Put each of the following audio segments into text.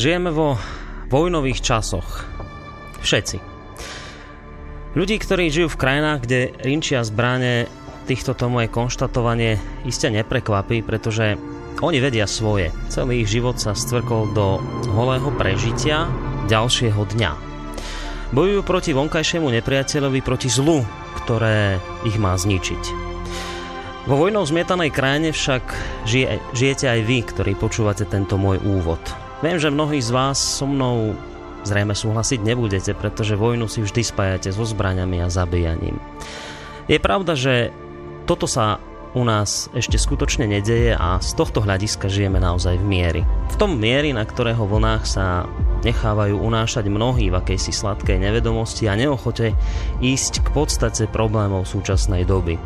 Žijeme vo vojnových časoch. Všetci. Ľudí, ktorí žijú v krajinách, kde rinčia zbranie, týchto to moje konštatovanie iste neprekvapí, pretože oni vedia svoje. Celý ich život sa stvrkol do holého prežitia ďalšieho dňa. Bojujú proti vonkajšiemu nepriateľovi, proti zlu, ktoré ich má zničiť. Vo vojnou zmietanej krajine však žije, žijete aj vy, ktorí počúvate tento môj úvod. Viem, že mnohí z vás so mnou zrejme súhlasiť nebudete, pretože vojnu si vždy spájate so zbraniami a zabíjaním. Je pravda, že toto sa u nás ešte skutočne nedeje a z tohto hľadiska žijeme naozaj v miery. V tom miery, na ktorého vlnách sa nechávajú unášať mnohí v akejsi sladkej nevedomosti a neochote ísť k podstate problémov súčasnej doby.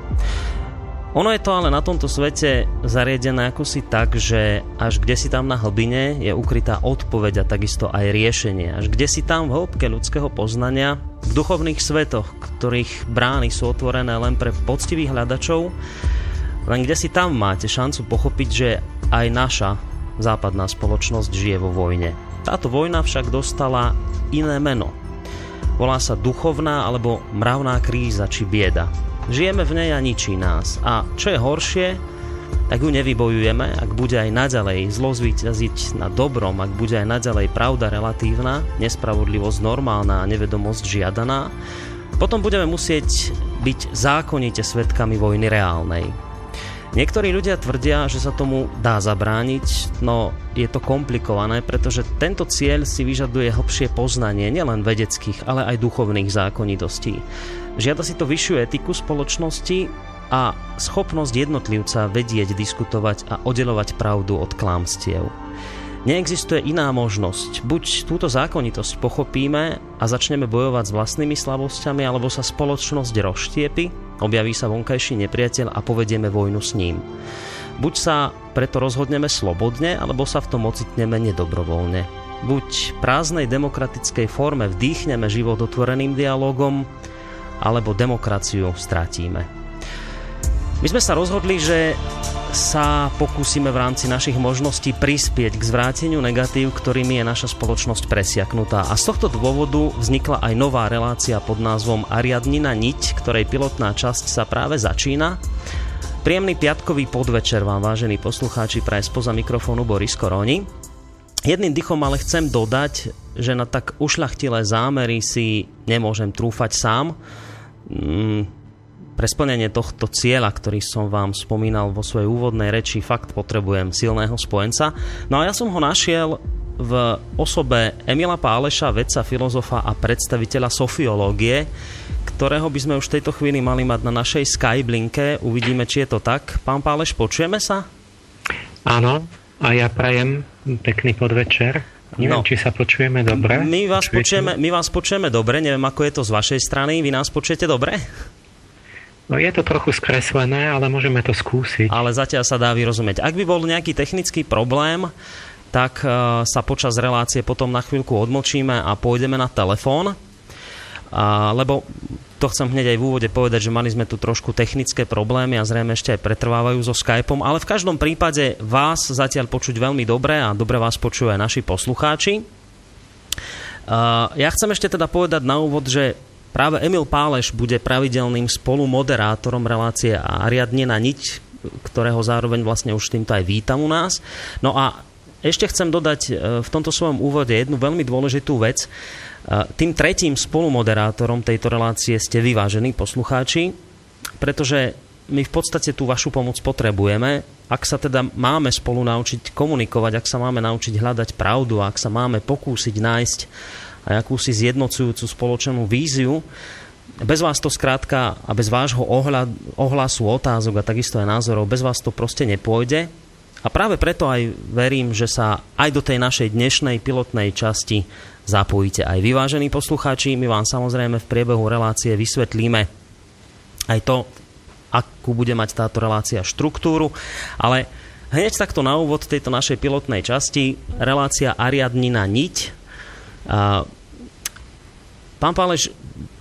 Ono je to ale na tomto svete zariadené ako si tak, že až kde si tam na hlbine je ukrytá odpoveď a takisto aj riešenie. Až kde si tam v hĺbke ľudského poznania, v duchovných svetoch, ktorých brány sú otvorené len pre poctivých hľadačov, len kde si tam máte šancu pochopiť, že aj naša západná spoločnosť žije vo vojne. Táto vojna však dostala iné meno. Volá sa duchovná alebo mravná kríza či bieda. Žijeme v nej a ničí nás. A čo je horšie, tak ju nevybojujeme, ak bude aj naďalej zlo zvýťaziť na dobrom, ak bude aj naďalej pravda relatívna, nespravodlivosť normálna a nevedomosť žiadaná, potom budeme musieť byť zákonite svetkami vojny reálnej. Niektorí ľudia tvrdia, že sa tomu dá zabrániť, no je to komplikované, pretože tento cieľ si vyžaduje hlbšie poznanie nielen vedeckých, ale aj duchovných zákonitostí. Žiada si to vyššiu etiku spoločnosti a schopnosť jednotlivca vedieť, diskutovať a oddelovať pravdu od klámstiev. Neexistuje iná možnosť. Buď túto zákonitosť pochopíme a začneme bojovať s vlastnými slabosťami, alebo sa spoločnosť rozštiepi, objaví sa vonkajší nepriateľ a povedieme vojnu s ním. Buď sa preto rozhodneme slobodne, alebo sa v tom ocitneme nedobrovoľne. Buď prázdnej demokratickej forme vdýchneme život otvoreným dialogom, alebo demokraciu stratíme. My sme sa rozhodli, že sa pokúsime v rámci našich možností prispieť k zvráteniu negatív, ktorými je naša spoločnosť presiaknutá. A z tohto dôvodu vznikla aj nová relácia pod názvom Ariadnina niť, ktorej pilotná časť sa práve začína. Príjemný piatkový podvečer vám, vážení poslucháči, praje spoza mikrofónu Boris Koroni. Jedným dychom ale chcem dodať, že na tak ušľachtilé zámery si nemôžem trúfať sám. Mm, pre splnenie tohto cieľa, ktorý som vám spomínal vo svojej úvodnej reči, fakt potrebujem silného spojenca. No a ja som ho našiel v osobe Emila Páleša, vedca, filozofa a predstaviteľa sofiológie, ktorého by sme už v tejto chvíli mali mať na našej Skyblinke. Uvidíme, či je to tak. Pán Páleš, počujeme sa? Áno, a ja prajem pekný podvečer. Neviem, no. či sa počujeme dobre. My vás, počujeme, my vás počujeme dobre, neviem, ako je to z vašej strany. Vy nás počujete dobre? No je to trochu skreslené, ale môžeme to skúsiť. Ale zatiaľ sa dá vyrozumieť. Ak by bol nejaký technický problém, tak uh, sa počas relácie potom na chvíľku odmlčíme a pôjdeme na telefón. Lebo to chcem hneď aj v úvode povedať, že mali sme tu trošku technické problémy a zrejme ešte aj pretrvávajú so Skypeom, ale v každom prípade vás zatiaľ počuť veľmi dobre a dobre vás počujú aj naši poslucháči. Ja chcem ešte teda povedať na úvod, že práve Emil Páleš bude pravidelným spolumoderátorom relácie Ariadne na niť, ktorého zároveň vlastne už týmto aj vítam u nás. No a ešte chcem dodať e, v tomto svojom úvode jednu veľmi dôležitú vec. Tým tretím spolumoderátorom tejto relácie ste vy, vážení poslucháči, pretože my v podstate tú vašu pomoc potrebujeme. Ak sa teda máme spolu naučiť komunikovať, ak sa máme naučiť hľadať pravdu, ak sa máme pokúsiť nájsť aj akúsi zjednocujúcu spoločenú víziu, bez vás to skrátka a bez vášho ohlasu, otázok a takisto aj názorov, bez vás to proste nepôjde a práve preto aj verím, že sa aj do tej našej dnešnej pilotnej časti zapojíte aj vyvážení poslucháči. My vám samozrejme v priebehu relácie vysvetlíme aj to, akú bude mať táto relácia štruktúru, ale hneď takto na úvod tejto našej pilotnej časti relácia Ariadnina niť. Pán Páleš,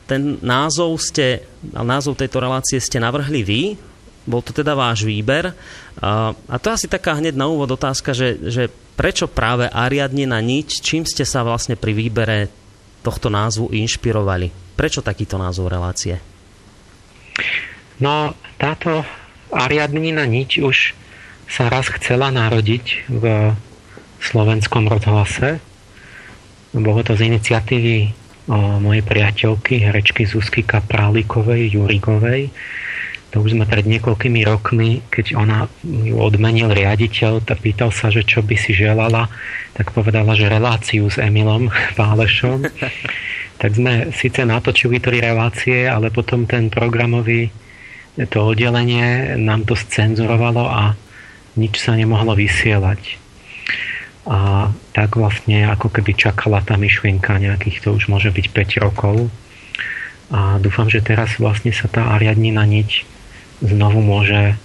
ten názov, ste, názov tejto relácie ste navrhli vy, bol to teda váš výber. A to je asi taká hneď na úvod otázka, že, že prečo práve Ariadne na nič, čím ste sa vlastne pri výbere tohto názvu inšpirovali? Prečo takýto názov relácie? No, táto Ariadnina nič už sa raz chcela narodiť v slovenskom rozhlase. Bolo to z iniciatívy mojej priateľky, herečky Zuzky Kaprálikovej, Jurigovej, to už sme pred niekoľkými rokmi, keď ona ju odmenil riaditeľ, tak pýtal sa, že čo by si želala, tak povedala, že reláciu s Emilom Pálešom. tak sme síce natočili tri relácie, ale potom ten programový to oddelenie nám to scenzurovalo a nič sa nemohlo vysielať. A tak vlastne ako keby čakala tá myšlienka nejakých, to už môže byť 5 rokov. A dúfam, že teraz vlastne sa tá Ariadnina niť znovu môže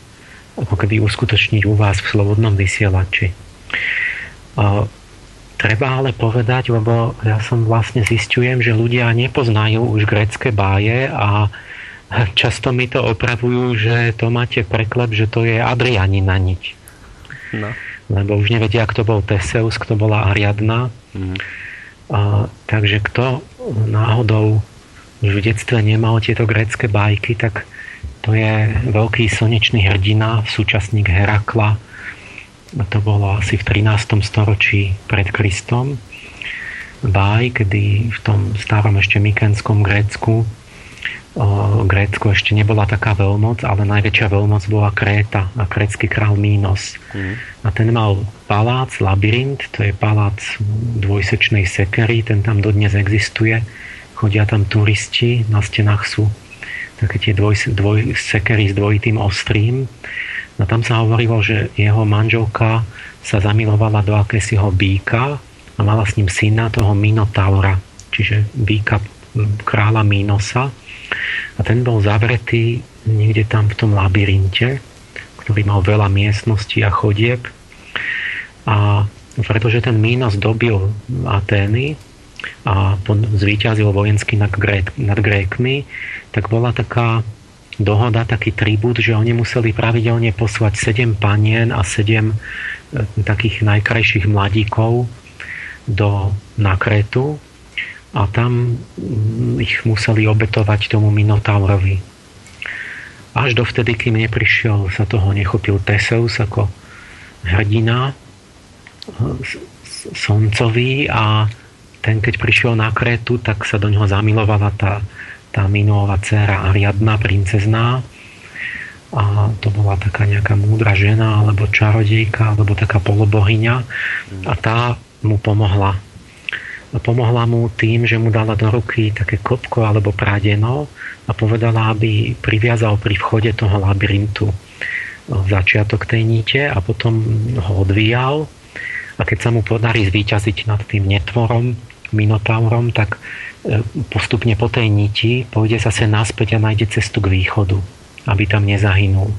ako keby uskutočniť u vás v slobodnom vysielači. Treba ale povedať, lebo ja som vlastne zistujem, že ľudia nepoznajú už grecké báje a často mi to opravujú, že to máte preklep, že to je Adrianina niť. No. Lebo už nevedia, kto bol Teseus, kto bola Ariadna. Mm. A, takže kto náhodou v detstve nemal tieto grécké bajky, tak to je veľký slnečný hrdina, súčasník Herakla. To bolo asi v 13. storočí pred Kristom. Báj, kedy v tom starom ešte mykenskom Grécku Grécko ešte nebola taká veľmoc, ale najväčšia veľmoc bola Kréta a krécky král Mínos. Mm. A ten mal palác, labyrint, to je palác dvojsečnej sekery, ten tam dodnes existuje. Chodia tam turisti, na stenách sú také tie dvoj, dvoj, sekery s dvojitým ostrým. No tam sa hovorilo, že jeho manželka sa zamilovala do akésiho býka a mala s ním syna toho Minotaura, čiže býka kráľa Minosa. A ten bol zavretý niekde tam v tom labyrinte, ktorý mal veľa miestností a chodieb. A pretože ten Minos dobil Atény, a zvíťazil vojensky nad, Grék, nad Grékmi, tak bola taká dohoda, taký tribút, že oni museli pravidelne poslať 7 panien a 7 e, takých najkrajších mladíkov do, na Kretu a tam mm, ich museli obetovať tomu Minotaurovi. Až dovtedy, kým neprišiel, sa toho nechopil Teseus ako hrdina e, Soncový a ten keď prišiel na Krétu, tak sa do ňoho zamilovala tá tá Minuová dcera Ariadna, princezná. A to bola taká nejaká múdra žena, alebo čarodejka, alebo taká polobohyňa. A tá mu pomohla. A pomohla mu tým, že mu dala do ruky také kopko alebo prádeno a povedala, aby priviazal pri vchode toho labyrintu začiatok tej níte a potom ho odvíjal a keď sa mu podarí zvíťaziť nad tým netvorom, Minotaurom, tak e, postupne po tej niti pôjde zase naspäť a nájde cestu k východu, aby tam nezahynul.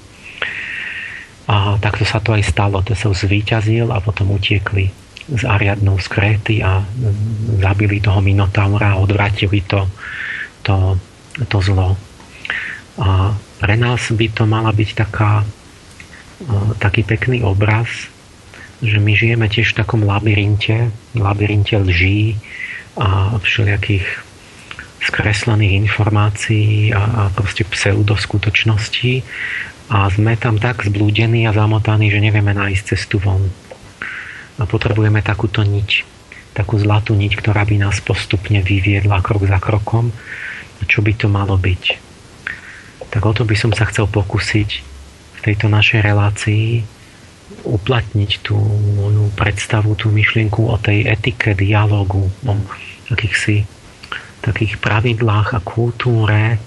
A takto sa to aj stalo. To sa zvíťazil a potom utiekli z Ariadnou z Kréty a zabili toho Minotaura a odvratili to, to, to zlo. A pre nás by to mala byť taká, e, taký pekný obraz, že my žijeme tiež v takom labyrinte, labyrinte lží a všelijakých skreslených informácií a, a proste pseudoskutočností a sme tam tak zblúdení a zamotaní, že nevieme nájsť cestu von. A potrebujeme takúto niť, takú zlatú niť, ktorá by nás postupne vyviedla krok za krokom. A čo by to malo byť? Tak o to by som sa chcel pokúsiť v tejto našej relácii uplatniť tú moju predstavu, tú myšlienku o tej etike dialogu, o akýchsi takých pravidlách a kultúre e,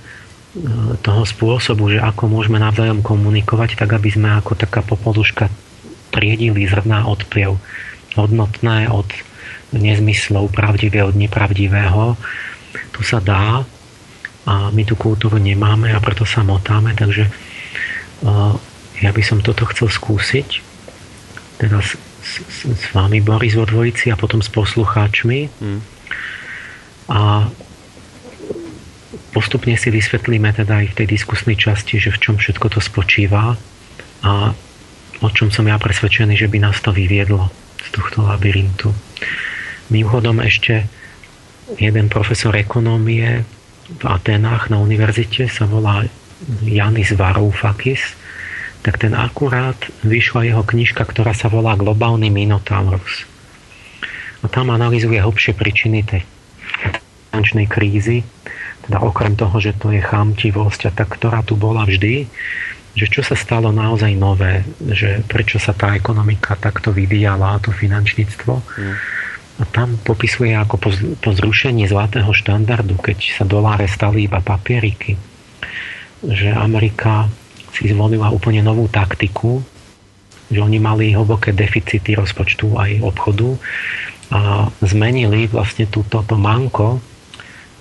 toho spôsobu, že ako môžeme navzájom komunikovať, tak aby sme ako taká popoluška triedili zrná od pliev. Hodnotné od nezmyslov, pravdivé od nepravdivého. To sa dá a my tú kultúru nemáme a preto sa motáme, takže e, ja by som toto chcel skúsiť teraz s, s, s vami Boris vo dvojici a potom s poslucháčmi. Mm. A postupne si vysvetlíme teda aj v tej diskusnej časti, že v čom všetko to spočíva a o čom som ja presvedčený, že by nás to vyviedlo z tohto labyrintu. Mimochodom ešte jeden profesor ekonómie v Atenách na univerzite sa volá Janis Varoufakis tak ten akurát vyšla jeho knižka, ktorá sa volá Globálny Minotaurus. A tam analizuje hlbšie príčiny tej finančnej krízy, teda okrem toho, že to je chamtivosť a tak, ktorá tu bola vždy, že čo sa stalo naozaj nové, že prečo sa tá ekonomika takto vyvíjala, to finančníctvo. Mm. A tam popisuje ako po, po zrušení zlatého štandardu, keď sa doláre stali iba papieriky, že Amerika si zvolila úplne novú taktiku, že oni mali hlboké deficity rozpočtu aj obchodu a zmenili vlastne túto to manko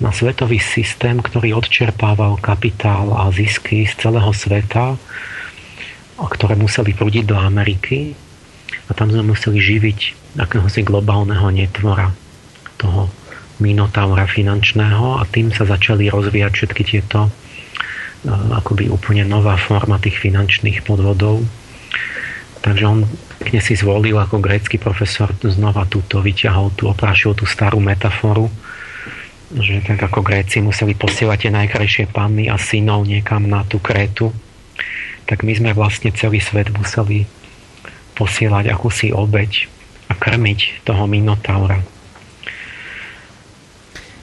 na svetový systém, ktorý odčerpával kapitál a zisky z celého sveta, ktoré museli prúdiť do Ameriky. A tam sme museli živiť akéhosi globálneho netvora toho minotaura finančného. A tým sa začali rozvíjať všetky tieto akoby úplne nová forma tých finančných podvodov. Takže on pekne si zvolil ako grécky profesor znova túto, vyťahol tú, oprášil tú starú metaforu, že tak ako Gréci museli posielať tie najkrajšie panny a synov niekam na tú Krétu, tak my sme vlastne celý svet museli posielať akúsi obeď a krmiť toho Minotaura.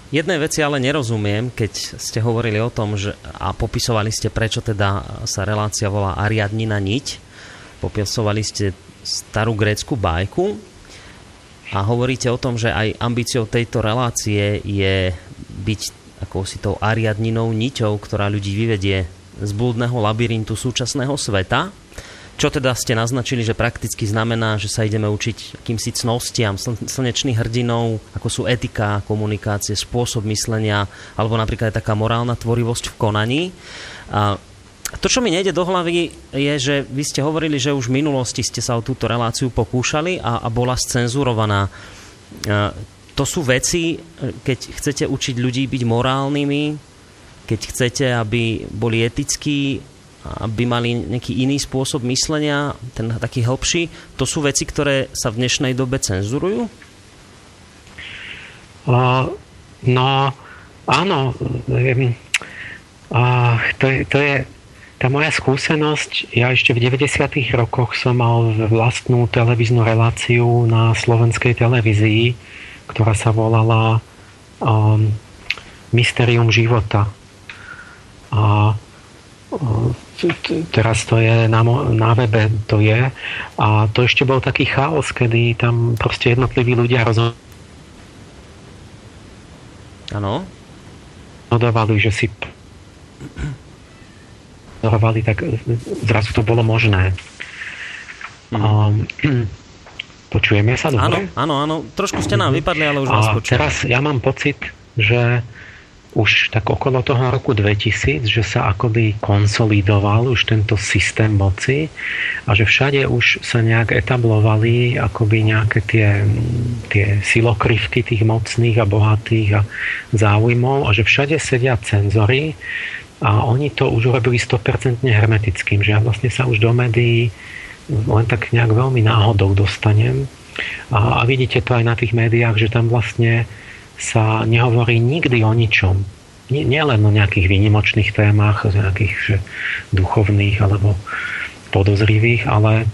Jednej veci ale nerozumiem, keď ste hovorili o tom, že, a popisovali ste, prečo teda sa relácia volá Ariadnina niť. Popisovali ste starú grécku bajku a hovoríte o tom, že aj ambíciou tejto relácie je byť akousi tou Ariadninou niťou, ktorá ľudí vyvedie z blúdneho labyrintu súčasného sveta čo teda ste naznačili, že prakticky znamená, že sa ideme učiť akýmsi cnostiam, slnečných hrdinov, ako sú etika, komunikácie, spôsob myslenia, alebo napríklad aj taká morálna tvorivosť v konaní. A to, čo mi nejde do hlavy, je, že vy ste hovorili, že už v minulosti ste sa o túto reláciu pokúšali a, a bola scenzurovaná. A to sú veci, keď chcete učiť ľudí byť morálnymi, keď chcete, aby boli etickí, aby mali nejaký iný spôsob myslenia, ten taký hlbší. To sú veci, ktoré sa v dnešnej dobe cenzurujú? Uh, no, áno. Uh, to, je, to je tá moja skúsenosť. Ja ešte v 90. rokoch som mal vlastnú televíznu reláciu na slovenskej televízii, ktorá sa volala um, Mysterium života a teraz to je na, na webe to je a to ešte bol taký chaos, kedy tam proste jednotliví ľudia rozhodovali Áno. Rozhodovali, že si rozhodovali, tak zrazu to bolo možné. Mm. Um, počujeme sa dobre? Áno, áno, áno. Trošku ste nám vypadli, ale už vás počujem. teraz ja mám pocit, že už tak okolo toho roku 2000, že sa akoby konsolidoval už tento systém moci a že všade už sa nejak etablovali akoby nejaké tie, tie silokrivky tých mocných a bohatých a záujmov a že všade sedia cenzory a oni to už urobili 100% hermetickým, že ja vlastne sa už do médií len tak nejak veľmi náhodou dostanem. A, a vidíte to aj na tých médiách, že tam vlastne sa nehovorí nikdy o ničom. Nie, nie len o nejakých výnimočných témach, o nejakých že, duchovných alebo podozrivých, ale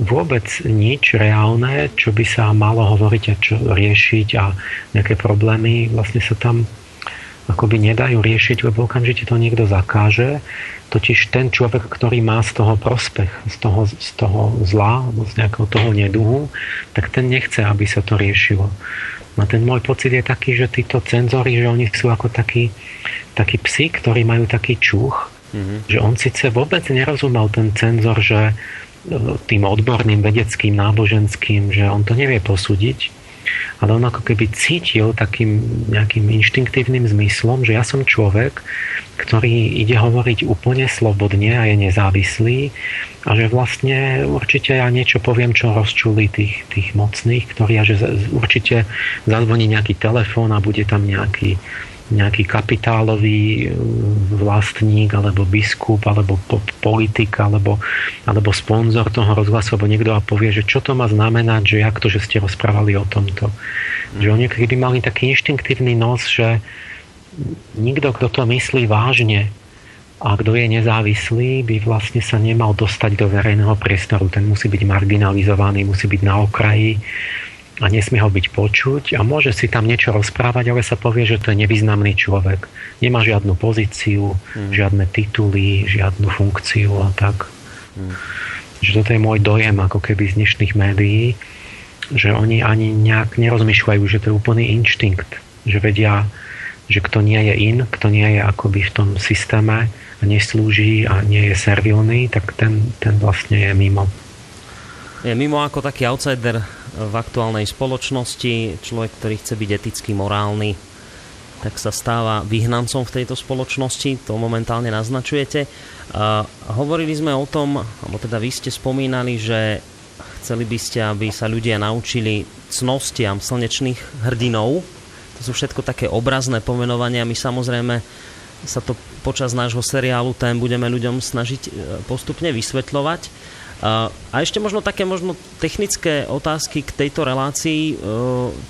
vôbec nič reálne, čo by sa malo hovoriť a čo riešiť a nejaké problémy vlastne sa tam akoby nedajú riešiť, lebo okamžite to niekto zakáže. Totiž ten človek, ktorý má z toho prospech, z toho, z toho zla, z nejakého toho neduhu, tak ten nechce, aby sa to riešilo. No ten môj pocit je taký, že títo cenzory, že oni sú ako takí, takí psi, ktorí majú taký čuch, mm-hmm. že on síce vôbec nerozumel ten cenzor, že e, tým odborným vedeckým, náboženským, že on to nevie posúdiť, ale on ako keby cítil takým nejakým inštinktívnym zmyslom, že ja som človek, ktorý ide hovoriť úplne slobodne a je nezávislý a že vlastne určite ja niečo poviem, čo rozčuli tých, tých mocných, ktorí a že určite zazvoní nejaký telefón a bude tam nejaký nejaký kapitálový e, vlastník, alebo biskup, alebo politik, alebo, alebo sponzor toho rozhlasu, alebo niekto a povie, že čo to má znamenať, že jak to, že ste rozprávali o tomto. Mm. Že oni keby mali taký inštinktívny nos, že nikto, kto to myslí vážne a kto je nezávislý, by vlastne sa nemal dostať do verejného priestoru. Ten musí byť marginalizovaný, musí byť na okraji a nesmie ho byť počuť a môže si tam niečo rozprávať, ale sa povie, že to je nevýznamný človek. Nemá žiadnu pozíciu, mm. žiadne tituly, žiadnu funkciu a tak. Mm. Že toto je môj dojem ako keby z dnešných médií, že oni ani nejak nerozmýšľajú, že to je úplný inštinkt, že vedia, že kto nie je in, kto nie je akoby v tom systéme a neslúži a nie je servilný, tak ten, ten vlastne je mimo. Je mimo ako taký outsider v aktuálnej spoločnosti, človek, ktorý chce byť etický, morálny, tak sa stáva vyhnancom v tejto spoločnosti, to momentálne naznačujete. Hovorili sme o tom, alebo teda vy ste spomínali, že chceli by ste, aby sa ľudia naučili cnostiam slnečných hrdinov. To sú všetko také obrazné pomenovania. My samozrejme sa to počas nášho seriálu tém budeme ľuďom snažiť e, postupne vysvetľovať. A ešte možno také možno technické otázky k tejto relácii. E,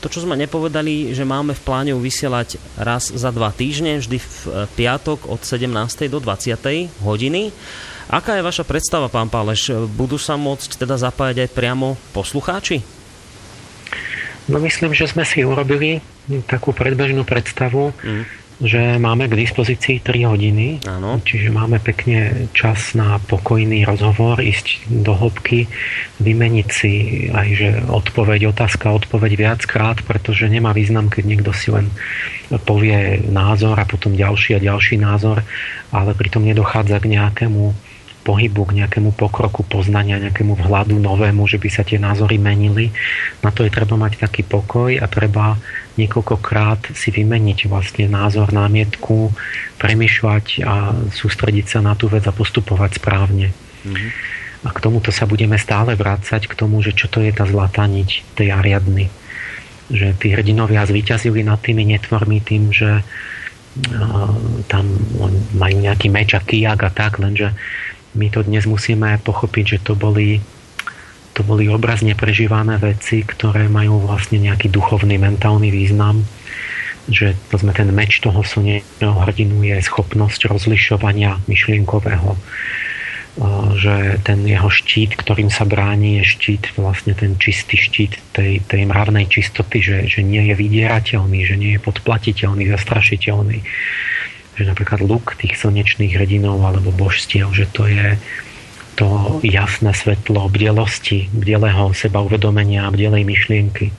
to, čo sme nepovedali, že máme v pláne vysielať raz za dva týždne, vždy v e, piatok od 17. do 20. hodiny. Aká je vaša predstava, pán Páleš? Budú sa môcť teda zapájať aj priamo poslucháči? No myslím, že sme si urobili takú predbežnú predstavu. Mm že máme k dispozícii 3 hodiny, Áno. čiže máme pekne čas na pokojný rozhovor, ísť do hĺbky, vymeniť si aj že odpoveď, otázka, odpoveď viackrát, pretože nemá význam, keď niekto si len povie názor a potom ďalší a ďalší názor, ale pritom nedochádza k nejakému pohybu, k nejakému pokroku poznania, nejakému vhľadu novému, že by sa tie názory menili. Na to je treba mať taký pokoj a treba niekoľkokrát si vymeniť vlastne názor, námietku, premyšľať a sústrediť sa na tú vec a postupovať správne. Mm-hmm. A k tomuto sa budeme stále vrácať, k tomu, že čo to je tá zlatá niť tej Ariadny. Že tí hrdinovia zvíťazili nad tými netvormi tým, že tam majú nejaký meč a kijak a tak, lenže my to dnes musíme pochopiť, že to boli, to boli obrazne prežívané veci, ktoré majú vlastne nejaký duchovný, mentálny význam že sme ten meč toho slnečného hrdinu je schopnosť rozlišovania myšlienkového. Že ten jeho štít, ktorým sa bráni, je štít, vlastne ten čistý štít tej, tej mravnej čistoty, že, že nie je vydierateľný, že nie je podplatiteľný, zastrašiteľný že napríklad luk tých slnečných hrdinov alebo božstiev, že to je to jasné svetlo bdelosti, bdelého seba uvedomenia a bdelej myšlienky.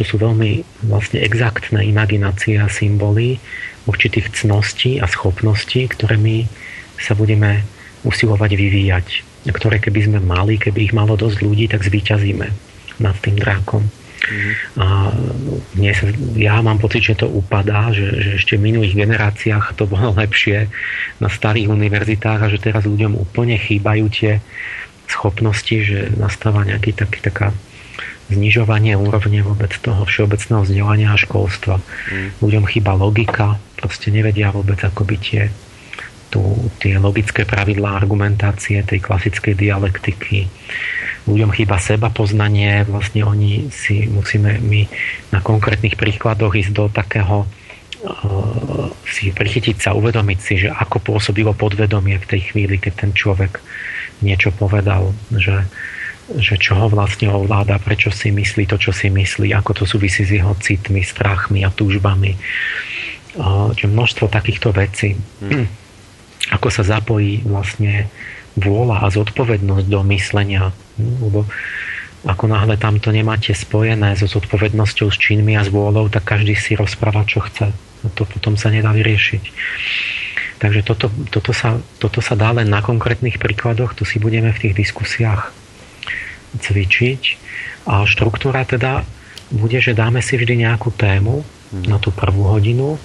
To sú veľmi vlastne exaktné imaginácie a symboly určitých cností a schopností, ktoré my sa budeme usilovať vyvíjať. Ktoré keby sme mali, keby ich malo dosť ľudí, tak zvíťazíme nad tým drákom. A dnes, ja mám pocit, že to upadá, že, že ešte v minulých generáciách to bolo lepšie na starých univerzitách a že teraz ľuďom úplne chýbajú tie schopnosti, že nastáva nejaký taký, taká znižovanie úrovne vôbec toho všeobecného vzdelania a školstva. Mm. Ľuďom chýba logika, proste nevedia vôbec ako by tie, tu, tie logické pravidlá argumentácie tej klasickej dialektiky ľuďom chýba seba poznanie, vlastne oni si musíme my na konkrétnych príkladoch ísť do takého uh, si prichytiť sa, uvedomiť si, že ako pôsobilo podvedomie v tej chvíli, keď ten človek niečo povedal, že, že čo ho vlastne ovláda, prečo si myslí to, čo si myslí, ako to súvisí s jeho citmi, strachmi a túžbami. Uh, množstvo takýchto vecí. Hmm. Ako sa zapojí vlastne vôľa a zodpovednosť do myslenia lebo ako náhle tam to nemáte spojené so zodpovednosťou, s činmi a s vôľou, tak každý si rozpráva, čo chce. A to potom sa nedá vyriešiť. Takže toto, toto, sa, toto sa dá len na konkrétnych príkladoch, to si budeme v tých diskusiách cvičiť. A štruktúra teda bude, že dáme si vždy nejakú tému na tú prvú hodinu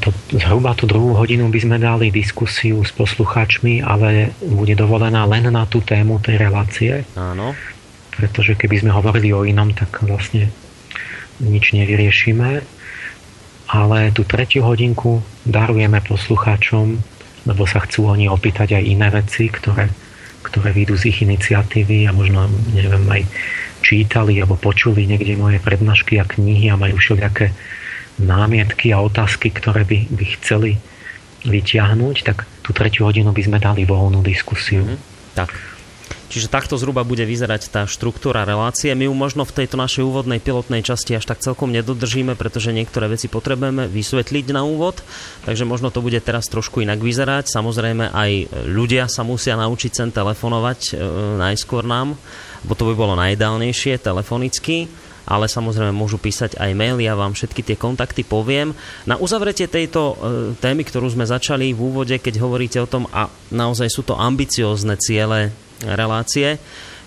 to, zhruba tú druhú hodinu by sme dali diskusiu s poslucháčmi, ale bude dovolená len na tú tému tej relácie. Áno. Pretože keby sme hovorili o inom, tak vlastne nič nevyriešime. Ale tú tretiu hodinku darujeme poslucháčom, lebo sa chcú oni opýtať aj iné veci, ktoré, ktoré výjdu z ich iniciatívy a možno, neviem, aj čítali alebo počuli niekde moje prednášky a knihy a majú všelijaké námietky a otázky, ktoré by, by chceli vyťahnuť, tak tú tretiu hodinu by sme dali voľnú diskusiu. Mm-hmm. Tak. Čiže takto zhruba bude vyzerať tá štruktúra relácie. My ju možno v tejto našej úvodnej pilotnej časti až tak celkom nedodržíme, pretože niektoré veci potrebujeme vysvetliť na úvod, takže možno to bude teraz trošku inak vyzerať. Samozrejme aj ľudia sa musia naučiť sem telefonovať e, najskôr nám, bo to by bolo najideálnejšie telefonicky ale samozrejme môžu písať aj mail, ja vám všetky tie kontakty poviem. Na uzavretie tejto e, témy, ktorú sme začali v úvode, keď hovoríte o tom, a naozaj sú to ambiciózne ciele relácie,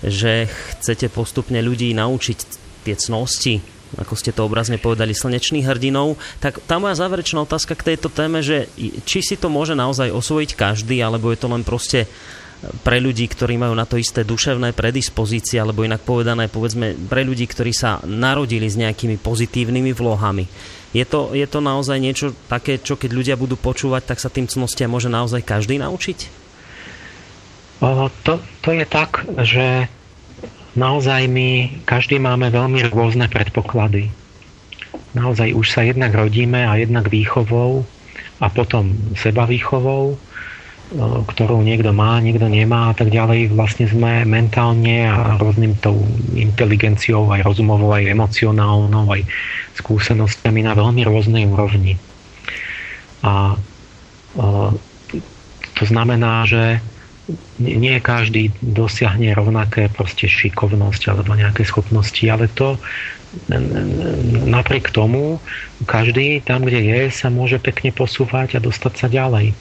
že chcete postupne ľudí naučiť tie cnosti, ako ste to obrazne povedali, slnečných hrdinov, tak tá moja záverečná otázka k tejto téme, že či si to môže naozaj osvojiť každý, alebo je to len proste pre ľudí, ktorí majú na to isté duševné predispozície, alebo inak povedané, povedzme, pre ľudí, ktorí sa narodili s nejakými pozitívnymi vlohami. Je to, je to naozaj niečo také, čo keď ľudia budú počúvať, tak sa tým cnostiam môže naozaj každý naučiť? O, to, to je tak, že naozaj my, každý máme veľmi rôzne predpoklady. Naozaj už sa jednak rodíme a jednak výchovou a potom seba výchovou ktorú niekto má, niekto nemá a tak ďalej, vlastne sme mentálne a rôznym tou inteligenciou, aj rozumovou, aj emocionálnou, aj skúsenostiami na veľmi rôznej úrovni. A to znamená, že nie každý dosiahne rovnaké proste šikovnosť alebo nejaké schopnosti, ale to napriek tomu každý tam, kde je, sa môže pekne posúvať a dostať sa ďalej.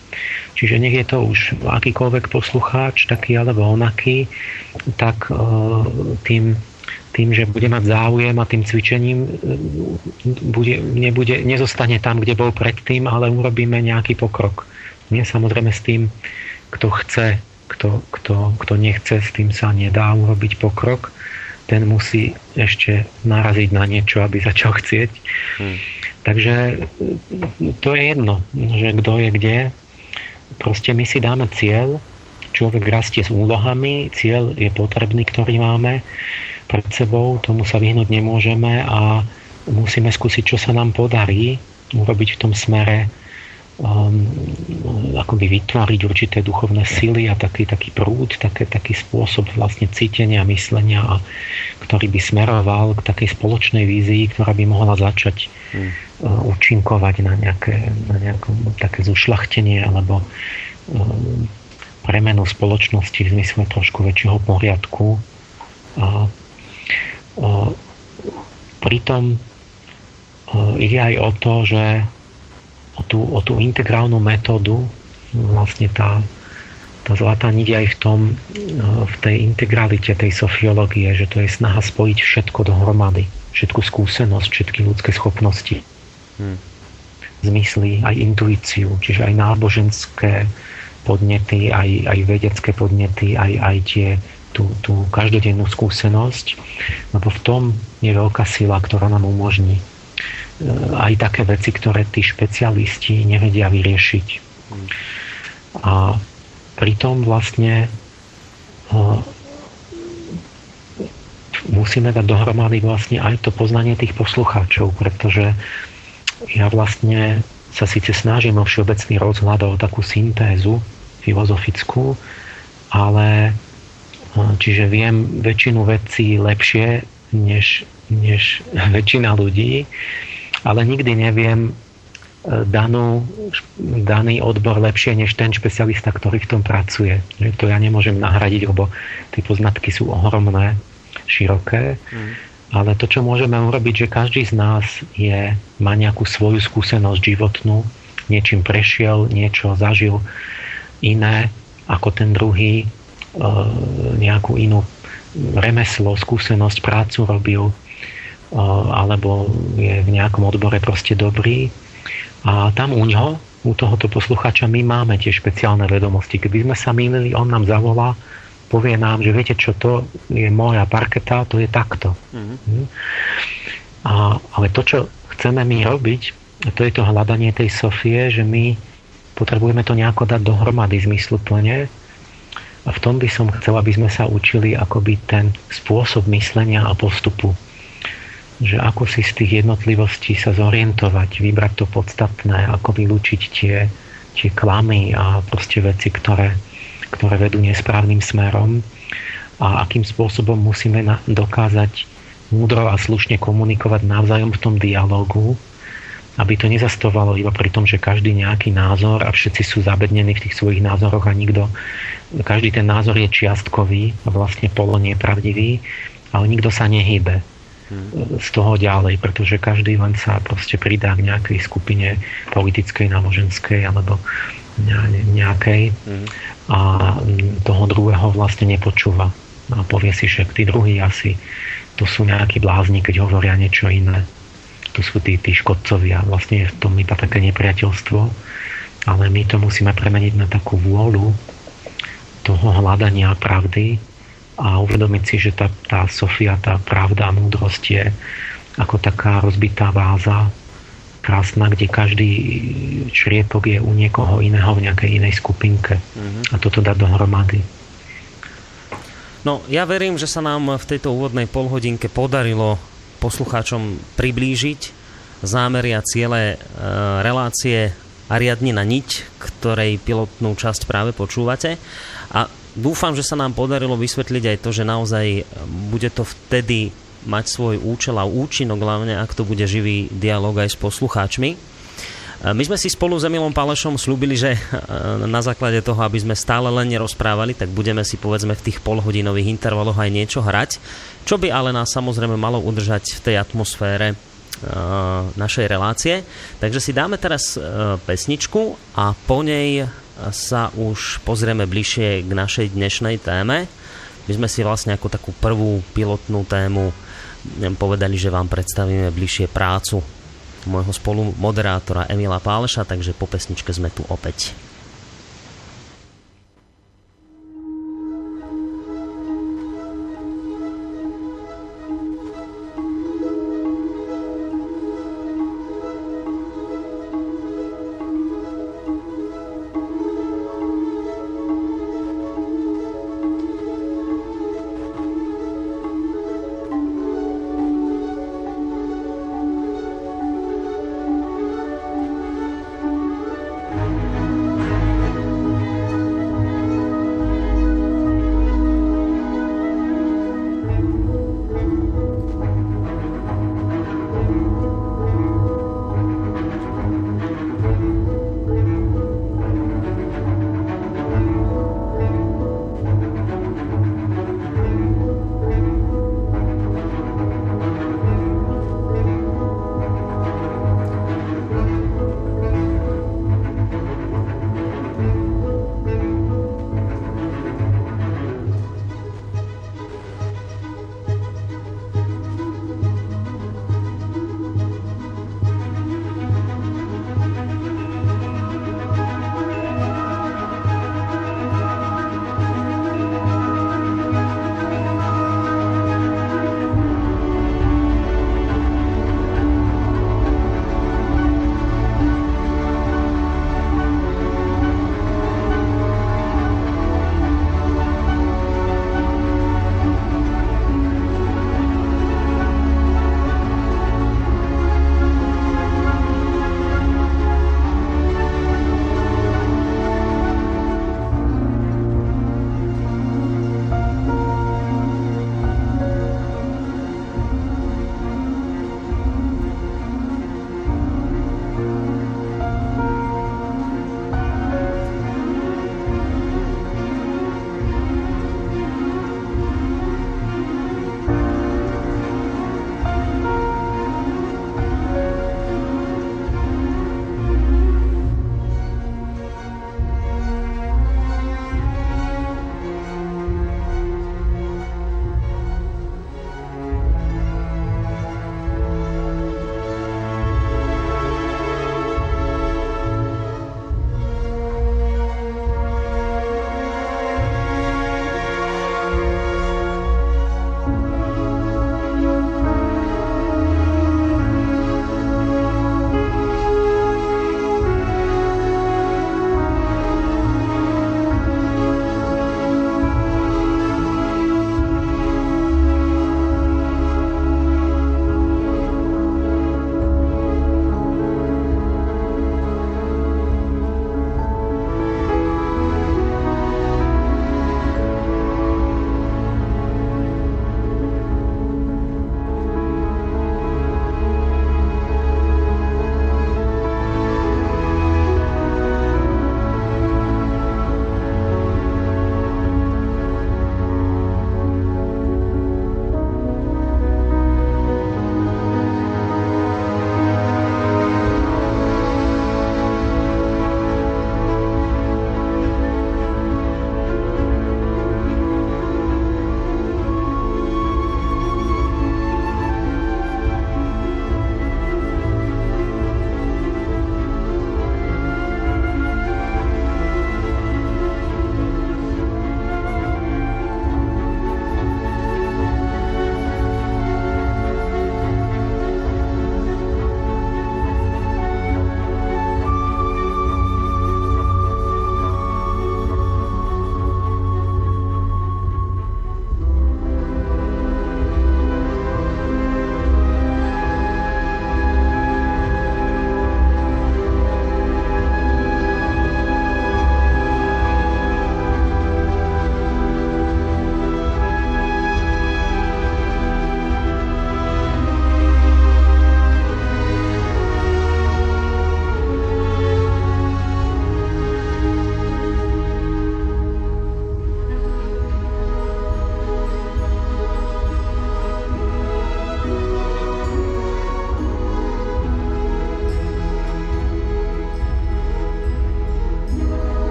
Čiže nech je to už akýkoľvek poslucháč, taký alebo onaký, tak e, tým, tým, že bude mať záujem a tým cvičením e, bude, nebude, nezostane tam, kde bol predtým, ale urobíme nejaký pokrok. Nie samozrejme s tým, kto chce, kto, kto, kto nechce, s tým sa nedá urobiť pokrok ten musí ešte naraziť na niečo, aby začal chcieť. Hmm. Takže to je jedno, že kto je kde. Proste my si dáme cieľ, človek rastie s úlohami, cieľ je potrebný, ktorý máme pred sebou, tomu sa vyhnúť nemôžeme a musíme skúsiť, čo sa nám podarí urobiť v tom smere um, akoby vytvoriť určité duchovné sily a taký, taký prúd, také, taký spôsob vlastne cítenia, myslenia, a, ktorý by smeroval k takej spoločnej vízii, ktorá by mohla začať hmm. uh, účinkovať na nejaké, na nejaké také zušlachtenie alebo um, premenu spoločnosti v zmysle trošku väčšieho poriadku. A, a, pritom a, ide aj o to, že o tú, o tú integrálnu metódu, vlastne tá, tá zlatá niť aj v tom, v tej integralite tej sofiológie, že to je snaha spojiť všetko dohromady, všetku skúsenosť, všetky ľudské schopnosti. Hmm. Zmysly, aj intuíciu, čiže aj náboženské podnety, aj, aj vedecké podnety, aj, aj tie, tú, tú každodennú skúsenosť, lebo v tom je veľká sila, ktorá nám umožní aj také veci, ktoré tí špecialisti nevedia vyriešiť. A pritom vlastne musíme dať dohromady vlastne aj to poznanie tých poslucháčov, pretože ja vlastne sa síce snažím o všeobecný rozhľad, o takú syntézu filozofickú, ale čiže viem väčšinu vecí lepšie než, než väčšina ľudí, ale nikdy neviem e, danú, daný odbor lepšie než ten špecialista, ktorý v tom pracuje. Že to ja nemôžem nahradiť, lebo tie poznatky sú ohromné, široké. Mm. Ale to, čo môžeme urobiť, že každý z nás je, má nejakú svoju skúsenosť životnú, niečím prešiel, niečo zažil iné ako ten druhý, e, nejakú inú remeslo, skúsenosť, prácu robil, alebo je v nejakom odbore proste dobrý. A tam u ňoho, u tohoto posluchača, my máme tie špeciálne vedomosti. Keby sme sa mýlili, on nám zavolá, povie nám, že viete čo, to je moja parketa, to je takto. Mm-hmm. A, ale to, čo chceme my robiť, to je to hľadanie tej Sofie, že my potrebujeme to nejako dať dohromady zmysluplne a v tom by som chcel, aby sme sa učili akoby ten spôsob myslenia a postupu že ako si z tých jednotlivostí sa zorientovať, vybrať to podstatné, ako vylúčiť tie, tie klamy a proste veci, ktoré, ktoré vedú nesprávnym smerom a akým spôsobom musíme na, dokázať múdro a slušne komunikovať navzájom v tom dialogu, aby to nezastovalo iba pri tom, že každý nejaký názor a všetci sú zabednení v tých svojich názoroch a nikto, každý ten názor je čiastkový a vlastne polo nepravdivý, ale nikto sa nehybe z toho ďalej, pretože každý len sa proste pridá k nejakej skupine politickej, náboženskej alebo nejakej a toho druhého vlastne nepočúva. A povie si, že tí druhí asi to sú nejakí blázni, keď hovoria niečo iné. To sú tí, tí škodcovia. Vlastne je v tom iba také nepriateľstvo, ale my to musíme premeniť na takú vôľu toho hľadania pravdy, a uvedomiť si, že tá, tá Sofia, tá pravda a múdrosť je ako taká rozbitá váza, krásna, kde každý čriepok je u niekoho iného v nejakej inej skupinke. Mm-hmm. A toto dá dohromady. No, ja verím, že sa nám v tejto úvodnej polhodinke podarilo poslucháčom priblížiť zámery a ciele e, relácie Ariadnina niť, ktorej pilotnú časť práve počúvate. Dúfam, že sa nám podarilo vysvetliť aj to, že naozaj bude to vtedy mať svoj účel a účinok, hlavne ak to bude živý dialog aj s poslucháčmi. My sme si spolu s Emilom Palešom slúbili, že na základe toho, aby sme stále len nerozprávali, tak budeme si povedzme v tých polhodinových intervaloch aj niečo hrať, čo by ale nás samozrejme malo udržať v tej atmosfére našej relácie. Takže si dáme teraz pesničku a po nej sa už pozrieme bližšie k našej dnešnej téme. My sme si vlastne ako takú prvú pilotnú tému povedali, že vám predstavíme bližšie prácu môjho spolumoderátora Emila Páleša, takže po pesničke sme tu opäť.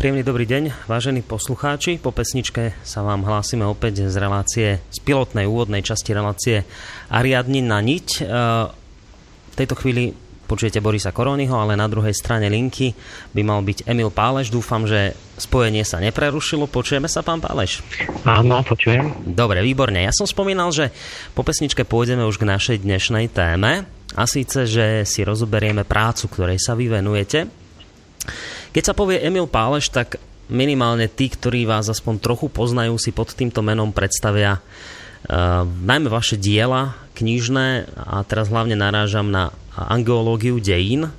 Príjemný dobrý deň, vážení poslucháči. Po pesničke sa vám hlásime opäť z relácie, z pilotnej úvodnej časti relácie Ariadni na niť. E, v tejto chvíli počujete Borisa Koronyho, ale na druhej strane linky by mal byť Emil Páleš. Dúfam, že spojenie sa neprerušilo. Počujeme sa, pán Páleš? Áno, počujem. Dobre, výborne. Ja som spomínal, že po pesničke pôjdeme už k našej dnešnej téme. A síce, že si rozoberieme prácu, ktorej sa vy venujete. Keď sa povie Emil Páleš, tak minimálne tí, ktorí vás aspoň trochu poznajú, si pod týmto menom predstavia uh, najmä vaše diela knižné a teraz hlavne narážam na angeológiu dejín.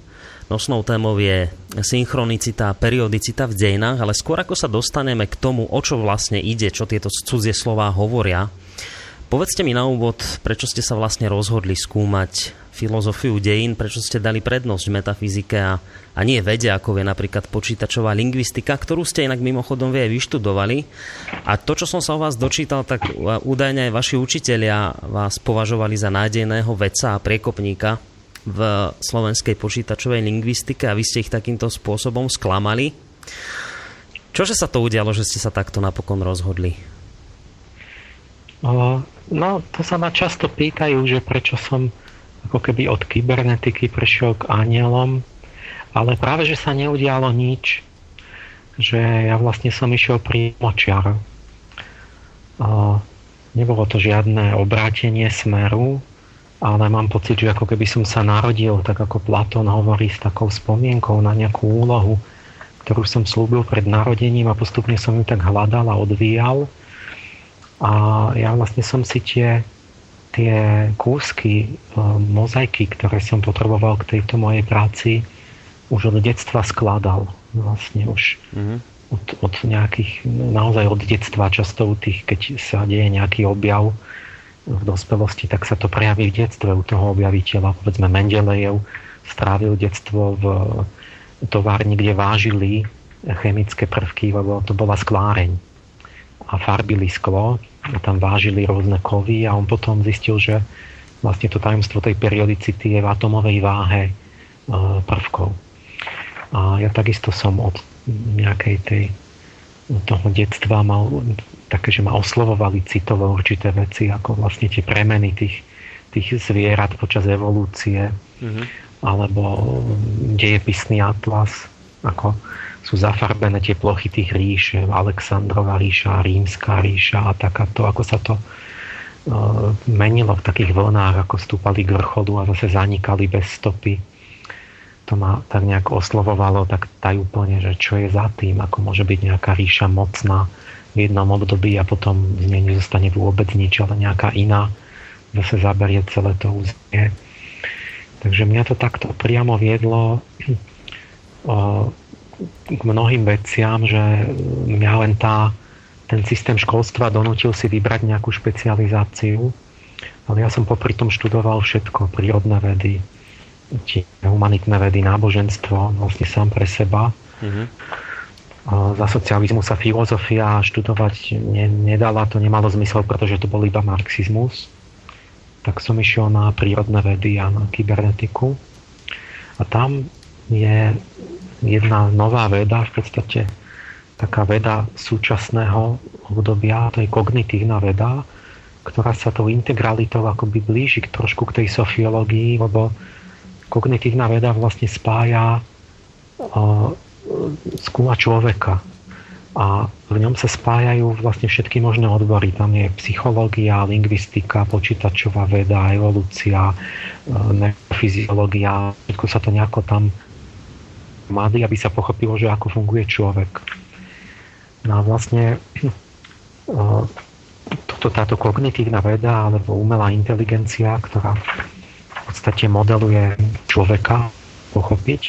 Nosnou témou je synchronicita a periodicita v dejinách, ale skôr ako sa dostaneme k tomu, o čo vlastne ide, čo tieto cudzie slová hovoria, povedzte mi na úvod, prečo ste sa vlastne rozhodli skúmať filozofiu dejín, prečo ste dali prednosť metafyzike a, a nie vede, ako je napríklad počítačová lingvistika, ktorú ste inak mimochodom vie vyštudovali. A to, čo som sa o vás dočítal, tak údajne aj vaši učitelia vás považovali za nádejného vedca a priekopníka v slovenskej počítačovej lingvistike a vy ste ich takýmto spôsobom sklamali. Čože sa to udialo, že ste sa takto napokon rozhodli? No, to sa ma často pýtajú, že prečo som ako keby od kybernetiky prešiel k anielom, ale práve, že sa neudialo nič, že ja vlastne som išiel pri močiar. Nebolo to žiadne obrátenie smeru, ale mám pocit, že ako keby som sa narodil, tak ako Platón hovorí, s takou spomienkou na nejakú úlohu, ktorú som slúbil pred narodením a postupne som ju tak hľadal a odvíjal. A ja vlastne som si tie tie kúsky, e, mozaiky, ktoré som potreboval k tejto mojej práci, už od detstva skladal. Vlastne už mm-hmm. od, od nejakých, naozaj od detstva, často u tých, keď sa deje nejaký objav v dospelosti, tak sa to prejaví v detstve u toho objaviteľa. Povedzme Mendelejev strávil detstvo v továrni, kde vážili chemické prvky, lebo to bola skláreň a farbili sklo tam vážili rôzne kovy a on potom zistil, že vlastne to tajomstvo tej periodicity je v atomovej váhe e, prvkov. A ja takisto som od nejakej tej od toho detstva mal také, že ma oslovovali citovo určité veci, ako vlastne tie premeny tých, tých zvierat počas evolúcie, mm-hmm. alebo dejepisný atlas, ako sú zafarbené tie plochy tých ríš, Alexandrova ríša, Rímska ríša a takáto, ako sa to uh, menilo v takých vlnách, ako stúpali k vrcholu a zase zanikali bez stopy. To ma tak nejak oslovovalo tak tajúplne, že čo je za tým, ako môže byť nejaká ríša mocná v jednom období a potom z nej nezostane vôbec nič, ale nejaká iná zase zaberie celé to územie. Takže mňa to takto priamo viedlo uh, k mnohým veciam, že mňa len tá, ten systém školstva donútil si vybrať nejakú špecializáciu. Ale ja som popri tom študoval všetko, prírodné vedy, humanitné vedy, náboženstvo, vlastne sám pre seba. Mm-hmm. Za socializmu sa filozofia študovať ne, nedala, to nemalo zmysel, pretože to bol iba marxizmus. Tak som išiel na prírodné vedy a na kybernetiku. A tam je jedna nová veda, v podstate taká veda súčasného obdobia, to je kognitívna veda, ktorá sa tou integralitou akoby blíži k trošku k tej sofiológii, lebo kognitívna veda vlastne spája uh, skúma človeka a v ňom sa spájajú vlastne všetky možné odbory. Tam je psychológia, lingvistika, počítačová veda, evolúcia, fyziológia, všetko sa to nejako tam mladý, aby sa pochopilo, že ako funguje človek. No a vlastne toto, táto kognitívna veda alebo umelá inteligencia, ktorá v podstate modeluje človeka pochopiť,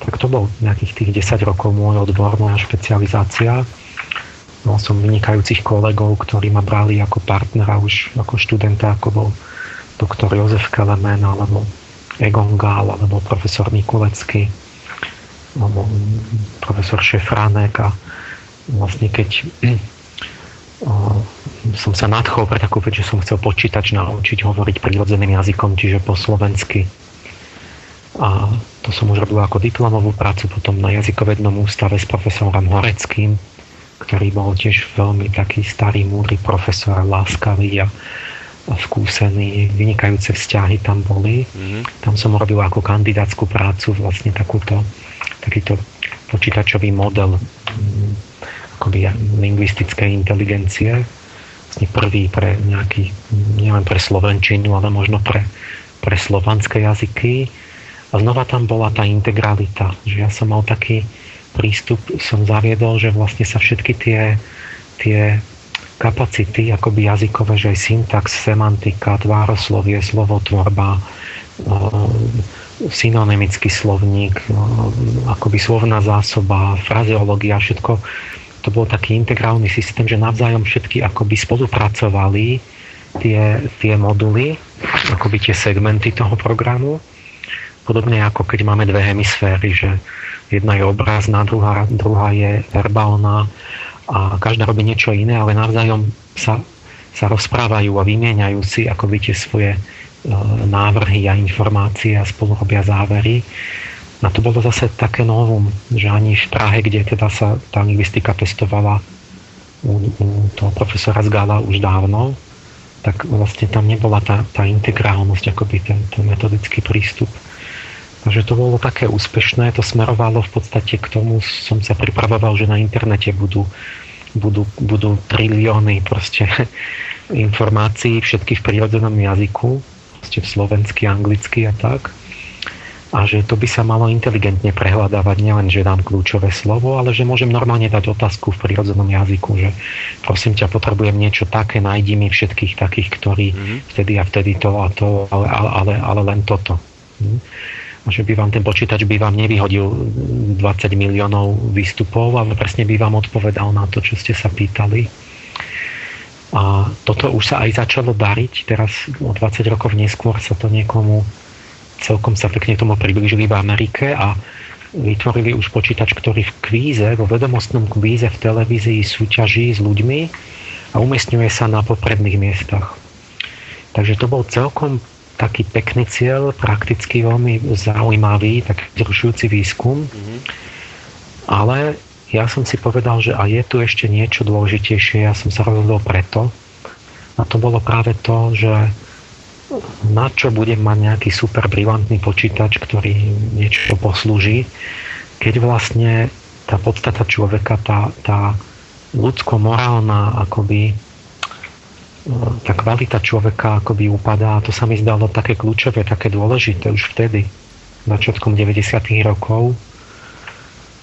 tak to bol nejakých tých 10 rokov môj odbor, moja špecializácia. Mal som vynikajúcich kolegov, ktorí ma brali ako partnera už ako študenta, ako bol doktor Jozef Kelemen, alebo Egon Gál, alebo profesor Mikulecký profesor Šefránek a vlastne keď som sa nadchol pre takú vec, že som chcel počítač naučiť hovoriť prírodzeným jazykom, čiže po slovensky. A to som už robil ako diplomovú prácu potom na jazykovednom ústave s profesorom Horeckým, ktorý bol tiež veľmi taký starý, múdry profesor, láskavý a, a skúsený, vynikajúce vzťahy tam boli. Mm-hmm. Tam som robil ako kandidátsku prácu vlastne takúto, takýto počítačový model akoby lingvistickej inteligencie. Vlastne prvý pre nejaký, nielen pre slovenčinu, ale možno pre, pre slovanské jazyky a znova tam bola tá integralita, že ja som mal taký prístup, som zaviedol, že vlastne sa všetky tie, tie kapacity akoby jazykové, že aj syntax, semantika, tvároslovie, slovotvorba, synonymický slovník, akoby slovná zásoba, frazeológia, všetko. To bol taký integrálny systém, že navzájom všetky akoby spolupracovali tie, tie moduly, akoby tie segmenty toho programu. Podobne ako keď máme dve hemisféry, že jedna je obrazná, druhá, druhá je verbálna a každá robí niečo iné, ale navzájom sa, sa rozprávajú a vymieňajú si by tie svoje návrhy a informácie a spolu robia závery. Na to bolo zase také novum, že ani v Prahe, kde teda sa tá lingvistika testovala u, u toho profesora Zgala už dávno, tak vlastne tam nebola tá, tá integrálnosť, akoby ten, ten metodický prístup. Takže to bolo také úspešné, to smerovalo v podstate k tomu, som sa pripravoval, že na internete budú, budú, budú trilióny proste informácií, všetky v prírodzenom jazyku, proste v slovensky, anglicky a tak. A že to by sa malo inteligentne prehľadávať, nielen, že dám kľúčové slovo, ale že môžem normálne dať otázku v prírodzenom jazyku, že prosím ťa, potrebujem niečo také, nájdi mi všetkých takých, ktorí mm-hmm. vtedy a vtedy to a to, ale, ale, ale len toto. Hm? že by vám ten počítač by vám nevyhodil 20 miliónov výstupov, ale presne by vám odpovedal na to, čo ste sa pýtali. A toto už sa aj začalo dariť, teraz o 20 rokov neskôr sa to niekomu celkom sa pekne tomu priblížili v Amerike a vytvorili už počítač, ktorý v kvíze, vo vedomostnom kvíze v televízii súťaží s ľuďmi a umiestňuje sa na popredných miestach. Takže to bol celkom taký pekný cieľ, prakticky veľmi zaujímavý, tak zrušujúci výskum. Mm-hmm. Ale ja som si povedal, že a je tu ešte niečo dôležitejšie, ja som sa rozhodol preto. A to bolo práve to, že na čo budem mať nejaký super brilantný počítač, ktorý niečo poslúži, keď vlastne tá podstata človeka, tá, tá ľudsko-morálna akoby tá kvalita človeka akoby upadá a to sa mi zdalo také kľúčové, také dôležité už vtedy, začiatkom 90. rokov,